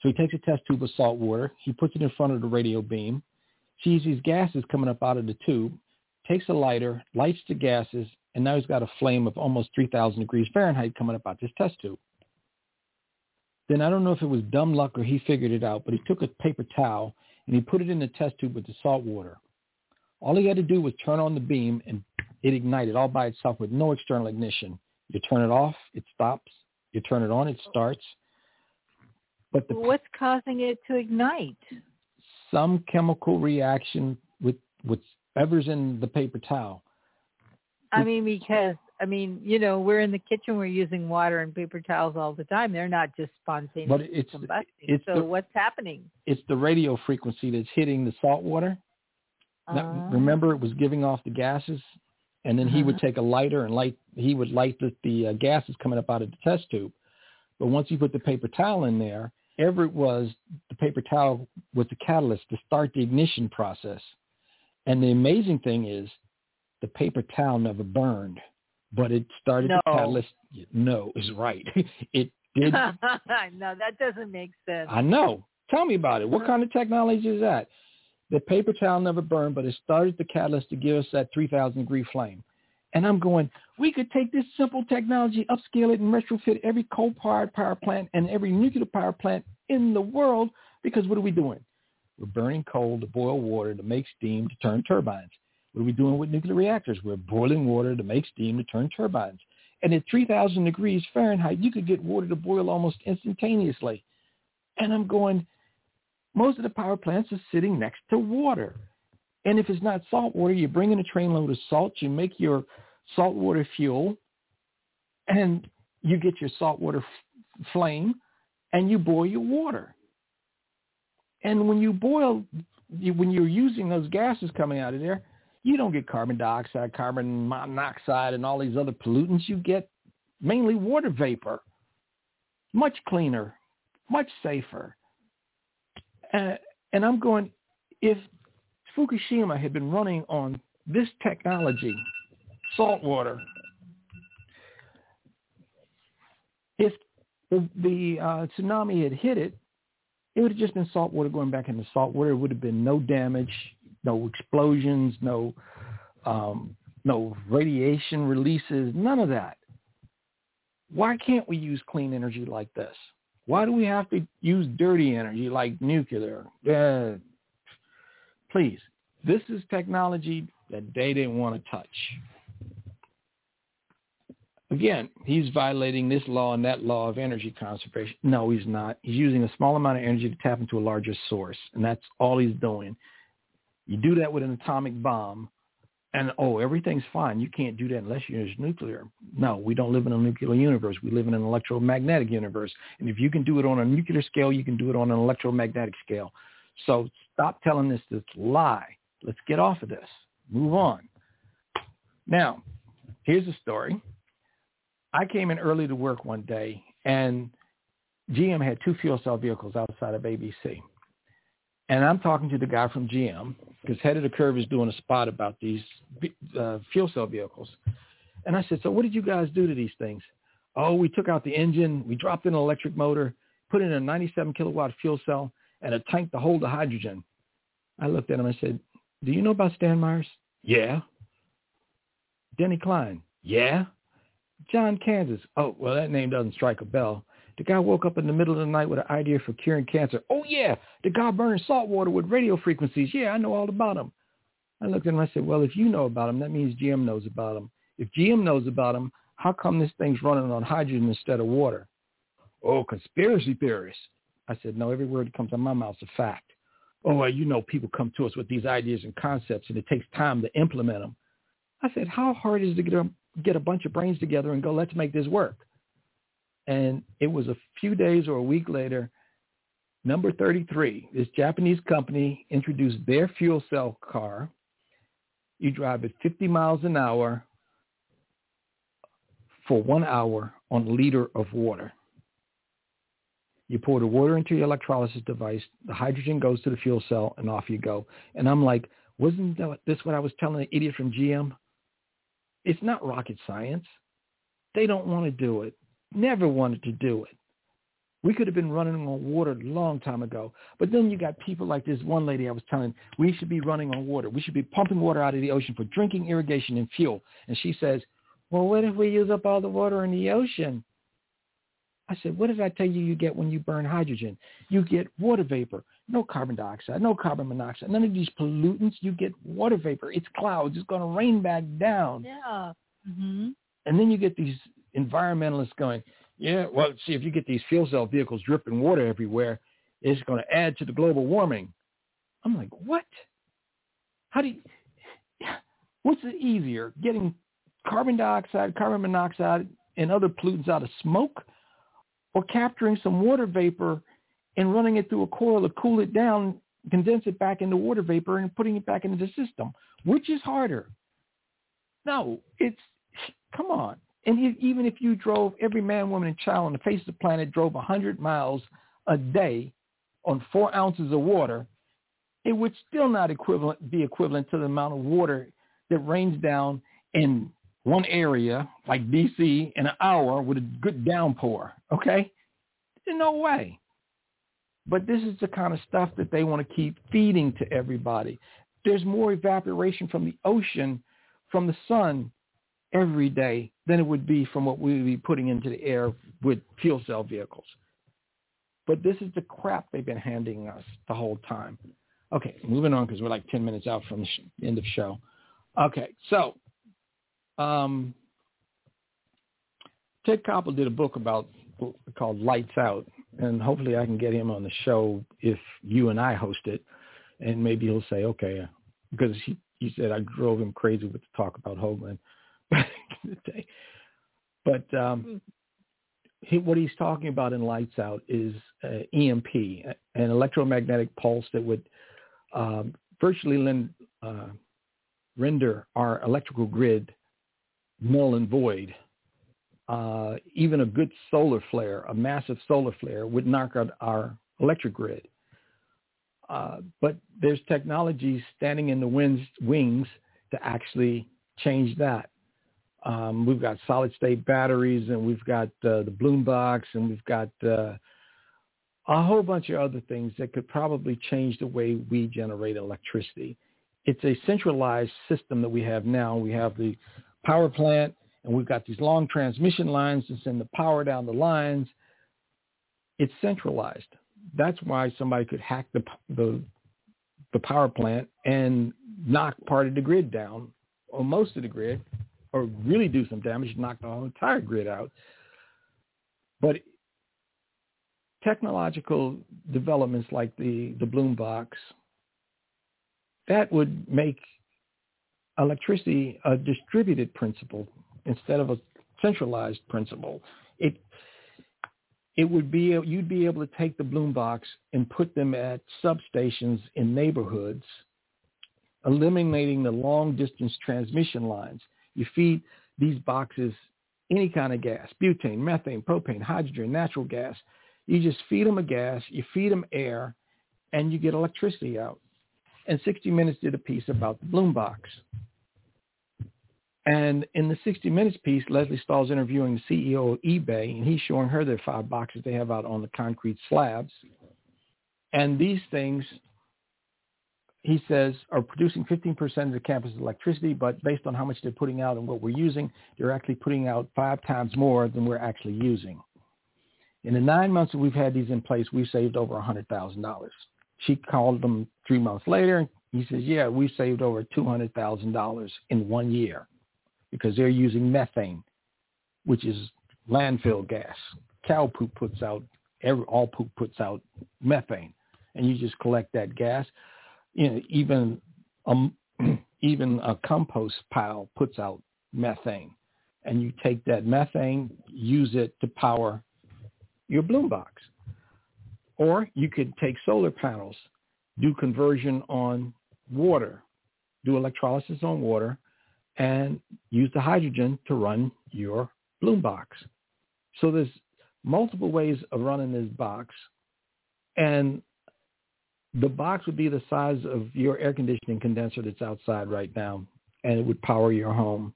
So he takes a test tube of salt water. He puts it in front of the radio beam, sees these gases coming up out of the tube, takes a lighter, lights the gases, and now he's got a flame of almost 3,000 degrees Fahrenheit coming up out of this test tube. Then I don't know if it was dumb luck or he figured it out, but he took a paper towel and he put it in the test tube with the salt water. All he had to do was turn on the beam and it ignited all by itself with no external ignition. You turn it off, it stops. You turn it on, it starts. But the, what's causing it to ignite? Some chemical reaction with whatever's in the paper towel. I mean, because I mean, you know, we're in the kitchen, we're using water and paper towels all the time. They're not just spontaneous but it's, combusting. It's so the, what's happening? It's the radio frequency that's hitting the salt water. Uh, now, remember, it was giving off the gases, and then uh-huh. he would uh-huh. take a lighter and light. He would light the, the uh, gases coming up out of the test tube. But once you put the paper towel in there, ever it was the paper towel was the catalyst to start the ignition process. And the amazing thing is, the paper towel never burned but it started no. the catalyst. No, is right. it did. no, that doesn't make sense. I know. Tell me about it. What uh-huh. kind of technology is that? The paper towel never burned, but it started the catalyst to give us that 3,000 degree flame. And I'm going, we could take this simple technology, upscale it, and retrofit every coal-fired power plant and every nuclear power plant in the world because what are we doing? We're burning coal to boil water to make steam to turn turbines. What are we doing with nuclear reactors? We're boiling water to make steam to turn turbines. And at 3,000 degrees Fahrenheit, you could get water to boil almost instantaneously. And I'm going, most of the power plants are sitting next to water. And if it's not salt water, you bring in a trainload of salt, you make your saltwater fuel, and you get your saltwater f- flame, and you boil your water. And when you boil, when you're using those gases coming out of there, you don't get carbon dioxide, carbon monoxide, and all these other pollutants. You get mainly water vapor. Much cleaner, much safer. Uh, and I'm going, if Fukushima had been running on this technology, salt water, if the, uh, tsunami had hit it, it would have just been salt water going back into salt water. It would have been no damage no explosions, no um, no radiation releases, none of that. Why can't we use clean energy like this? Why do we have to use dirty energy like nuclear? Uh, please, this is technology that they didn't want to touch. Again, he's violating this law and that law of energy conservation. No, he's not. He's using a small amount of energy to tap into a larger source, and that's all he's doing. You do that with an atomic bomb, and oh, everything's fine. You can't do that unless you use nuclear. No, we don't live in a nuclear universe. We live in an electromagnetic universe. And if you can do it on a nuclear scale, you can do it on an electromagnetic scale. So stop telling this this lie. Let's get off of this. Move on. Now, here's a story. I came in early to work one day, and GM had two fuel cell vehicles outside of ABC. And I'm talking to the guy from GM because Head of the Curve is doing a spot about these uh, fuel cell vehicles. And I said, so what did you guys do to these things? Oh, we took out the engine, we dropped in an electric motor, put in a 97 kilowatt fuel cell, and a tank to hold the hydrogen. I looked at him and said, do you know about Stan Meyers? Yeah. Denny Klein? Yeah. John Kanzius? Oh, well, that name doesn't strike a bell. The guy woke up in the middle of the night with an idea for curing cancer. Oh, yeah. The guy burning salt water with radio frequencies. Yeah, I know all about him. I looked at him and I said, well, if you know about him, that means GM knows about him. If GM knows about him, how come this thing's running on hydrogen instead of water? Oh, conspiracy theorists. I said, no, every word that comes out of my mouth is a fact. Oh, well, you know, people come to us with these ideas and concepts, and it takes time to implement them. I said, how hard is it to get a, get a bunch of brains together and go, let's make this work? And it was a few days or a week later, number 33, this Japanese company introduced their fuel cell car. You drive at 50 miles an hour for one hour on a liter of water. You pour the water into your electrolysis device. The hydrogen goes to the fuel cell, and off you go. And I'm like, wasn't this what I was telling the idiot from GM? It's not rocket science. They don't want to do it. Never wanted to do it. We could have been running on water a long time ago. But then you got people like this one lady I was telling, we should be running on water. We should be pumping water out of the ocean for drinking, irrigation, and fuel. And she says, well, what if we use up all the water in the ocean? I said, what did I tell you you get when you burn hydrogen? You get water vapor, no carbon dioxide, no carbon monoxide, none of these pollutants. You get water vapor. It's clouds. It's going to rain back down. Yeah. Mm-hmm. And then you get these environmentalists going, yeah, well, see, if you get these fuel cell vehicles dripping water everywhere, it's going to add to the global warming. I'm like, what? How do you, what's it easier, getting carbon dioxide, carbon monoxide, and other pollutants out of smoke or capturing some water vapor and running it through a coil to cool it down, condense it back into water vapor and putting it back into the system. Which is harder? No, it's, come on. And if, even if you drove, every man, woman, and child on the face of the planet drove 100 miles a day on four ounces of water, it would still not equivalent be equivalent to the amount of water that rains down in one area like DC in an hour with a good downpour. Okay? There's no way. But this is the kind of stuff that they want to keep feeding to everybody. There's more evaporation from the ocean, from the sun every day than it would be from what we would be putting into the air with fuel cell vehicles. But this is the crap they've been handing us the whole time. Okay, moving on because we're like 10 minutes out from the end of show. Okay, so um, Ted Koppel did a book about called Lights Out, and hopefully I can get him on the show if you and I host it, and maybe he'll say okay because he he said I drove him crazy with the talk about Hoagland back in the day. But um, hmm. he, what he's talking about in Lights Out is uh, EMP, an electromagnetic pulse that would um, virtually lend, uh, render our electrical grid null and void. Uh, even a good solar flare, a massive solar flare, would knock out our electric grid. Uh, but there's technology standing in the winds, wings to actually change that. Um, we've got solid state batteries and we've got uh, the bloom box and we've got uh, a whole bunch of other things that could probably change the way we generate electricity. It's a centralized system that we have now. We have the power plant and we've got these long transmission lines to send the power down the lines. It's centralized. That's why somebody could hack the, the, the power plant and knock part of the grid down or most of the grid or really do some damage, knock the whole entire grid out. But technological developments like the, the Bloom box, that would make electricity a distributed principle instead of a centralized principle. It it would be you'd be able to take the bloom box and put them at substations in neighborhoods, eliminating the long distance transmission lines. You feed these boxes any kind of gas, butane, methane, propane, hydrogen, natural gas. You just feed them a gas, you feed them air, and you get electricity out and 60 Minutes did a piece about the Bloom box. And in the 60 Minutes piece, Lesley Stahl's interviewing the CEO of eBay, and he's showing her their five boxes they have out on the concrete slabs. And these things, he says, are producing 15% of the campus's electricity, but based on how much they're putting out and what we're using, they're actually putting out five times more than we're actually using. In the nine months that we've had these in place, we've saved over $100,000. She called them three months later. He says, yeah, we saved over $200,000 in one year because they're using methane, which is landfill gas. Cow poop puts out, every, all poop puts out methane, and you just collect that gas. You know, even um, even a compost pile puts out methane, and you take that methane, use it to power your bloom box. Or you could take solar panels, do conversion on water, do electrolysis on water, and use the hydrogen to run your bloom box. So there's multiple ways of running this box. And the box would be the size of your air conditioning condenser that's outside right now, and it would power your home.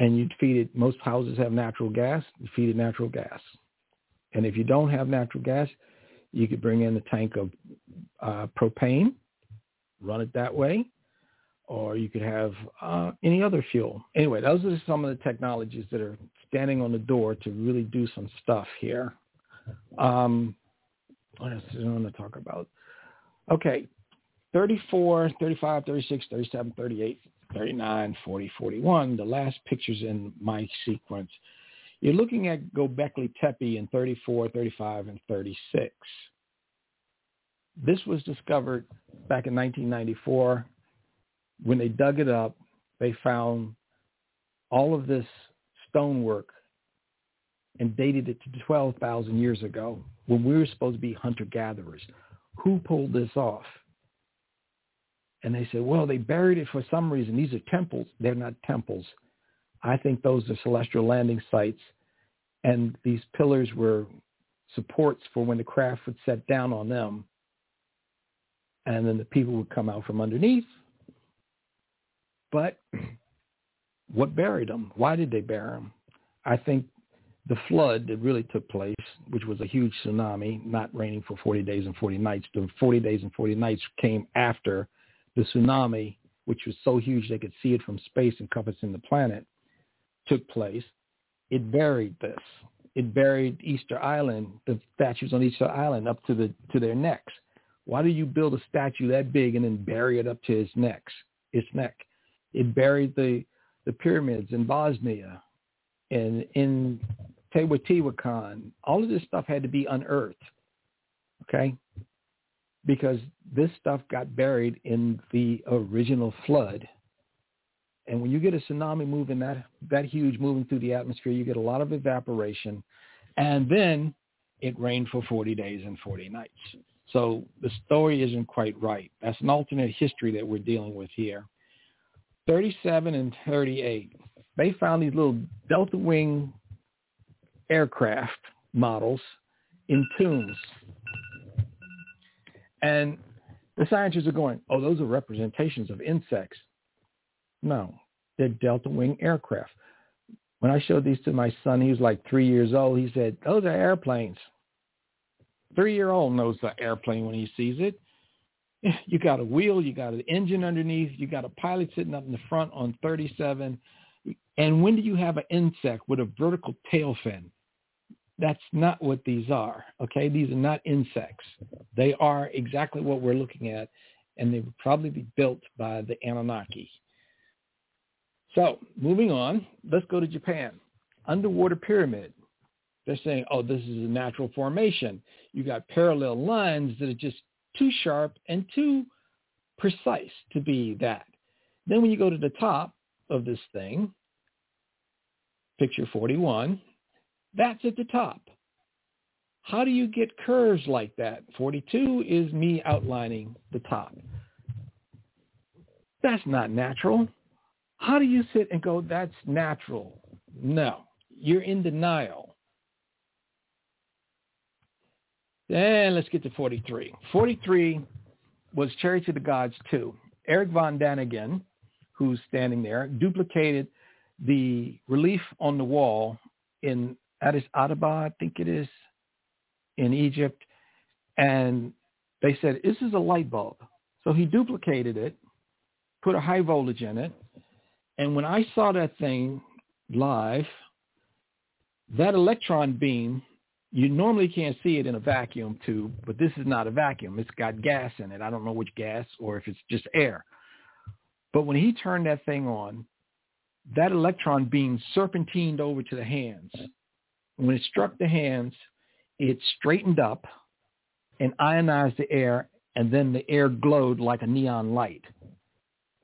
And you'd feed it. Most houses have natural gas. You feed it natural gas. And if you don't have natural gas, you could bring in a tank of uh, propane, run it that way, or you could have uh, any other fuel. Anyway, those are some of the technologies that are standing on the door to really do some stuff here. Um, what else do I want to talk about? Okay, 34, 35, 36, 37, 38, 39, 40, 41, the last pictures in my sequence. You're looking at Gobekli Tepe in 34, 35, and 36. This was discovered back in 1994 when they dug it up, they found all of this stonework and dated it to 12,000 years ago when we were supposed to be hunter-gatherers. Who pulled this off? And they said, well, they buried it for some reason. These are temples. They're not temples. I think those are celestial landing sites. And these pillars were supports for when the craft would set down on them. And then the people would come out from underneath but what buried them? Why did they bury them? I think the flood that really took place, which was a huge tsunami, not raining for 40 days and 40 nights. The 40 days and 40 nights came after the tsunami, which was so huge they could see it from space encompassing the planet, took place. It buried this. It buried Easter Island, the statues on Easter Island up to the to their necks. Why do you build a statue that big and then bury it up to its necks, its neck? It buried the, the pyramids in Bosnia and in Teotihuacan. All of this stuff had to be unearthed, okay? Because this stuff got buried in the original flood. And when you get a tsunami moving that, that huge moving through the atmosphere, you get a lot of evaporation. And then it rained for 40 days and 40 nights. So the story isn't quite right. That's an alternate history that we're dealing with here. 37 and 38, they found these little Delta Wing aircraft models in tombs. And the scientists are going, oh, those are representations of insects. No, they're Delta Wing aircraft. When I showed these to my son, he was like three years old. He said, those are airplanes. Three-year-old knows the airplane when he sees it. you got a wheel, you got an engine underneath, you got a pilot sitting up in the front on 37. And when do you have an insect with a vertical tail fin? That's not what these are. Okay, these are not insects. They are exactly what we're looking at, and they would probably be built by the Anunnaki. So moving on, let's go to Japan. Underwater pyramid. They're saying, oh, this is a natural formation. You got parallel lines that are just too sharp and too precise to be that. Then when you go to the top of this thing, picture 41, that's at the top. How do you get curves like that? 42 is me outlining the top. That's not natural. How do you sit and go, that's natural? No, you're in denial. Then let's get to 43. 43 was Chariot of the Gods 2. Erich von Däniken, who's standing there, duplicated the relief on the wall in Addis Ababa, I think it is, in Egypt, and they said, this is a light bulb. So he duplicated it, put a high voltage in it, and when I saw that thing live, that electron beam, you normally can't see it in a vacuum tube, but this is not a vacuum. It's got gas in it. I don't know which gas or if it's just air. But when he turned that thing on, that electron beam serpentined over to the hands. When it struck the hands, it straightened up and ionized the air, and then the air glowed like a neon light.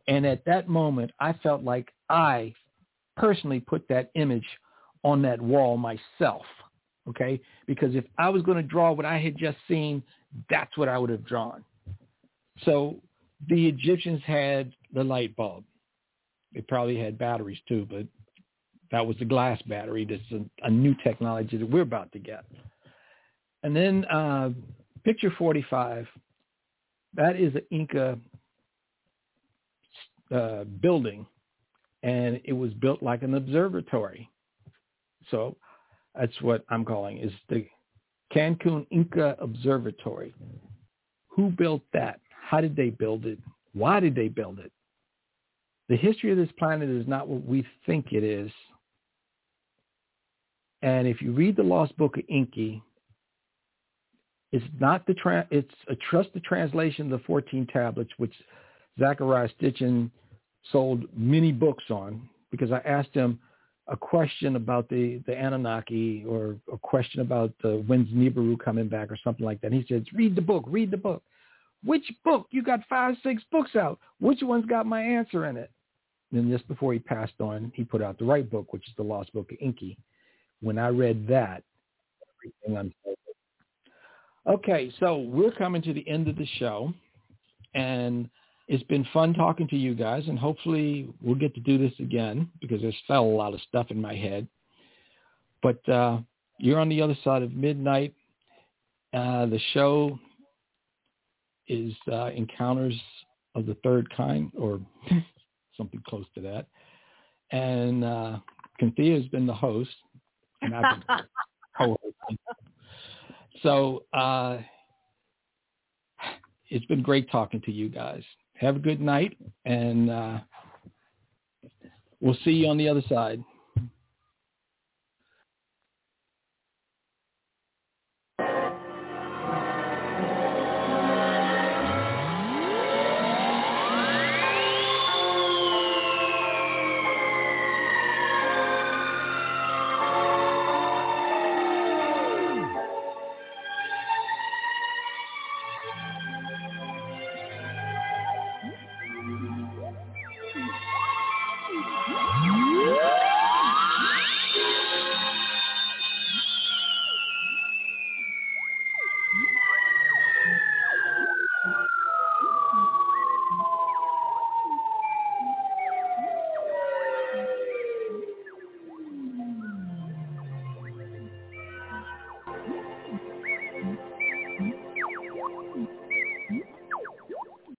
And at that moment, I felt like I personally put that image on that wall myself, okay? Because if I was going to draw what I had just seen, that's what I would have drawn. So the Egyptians had the light bulb. They probably had batteries too, but that was the glass battery. That's a, a new technology that we're about to get. And then uh, picture 45, that is an Inca uh, building, and it was built like an observatory. So that's what I'm calling is the Cancun Inca Observatory. Who built that? How did they build it? Why did they build it? The history of this planet is not what we think it is. And if you read the Lost Book of Enki, it's not the tra- it's a trusted translation of the 14 tablets, which Zecharia Sitchin sold many books on because I asked him a question about the, the Anunnaki or a question about the when's Nibiru coming back or something like that. And he says, read the book, read the book. Which book? You got five, six books out. Which one's got my answer in it? And then just before he passed on, he put out the right book, which is the Lost Book of Enki. When I read that, everything unfolded. Okay, so we're coming to the end of the show, and it's been fun talking to you guys, and hopefully we'll get to do this again because there's still a lot of stuff in my head. But uh, you're on the other side of midnight. Uh, the show is uh, Encounters of the Third Kind, or something close to that. And uh, Kynthea has been the host, So uh, it's been great talking to you guys. Have a good night, and uh, we'll see you on the other side.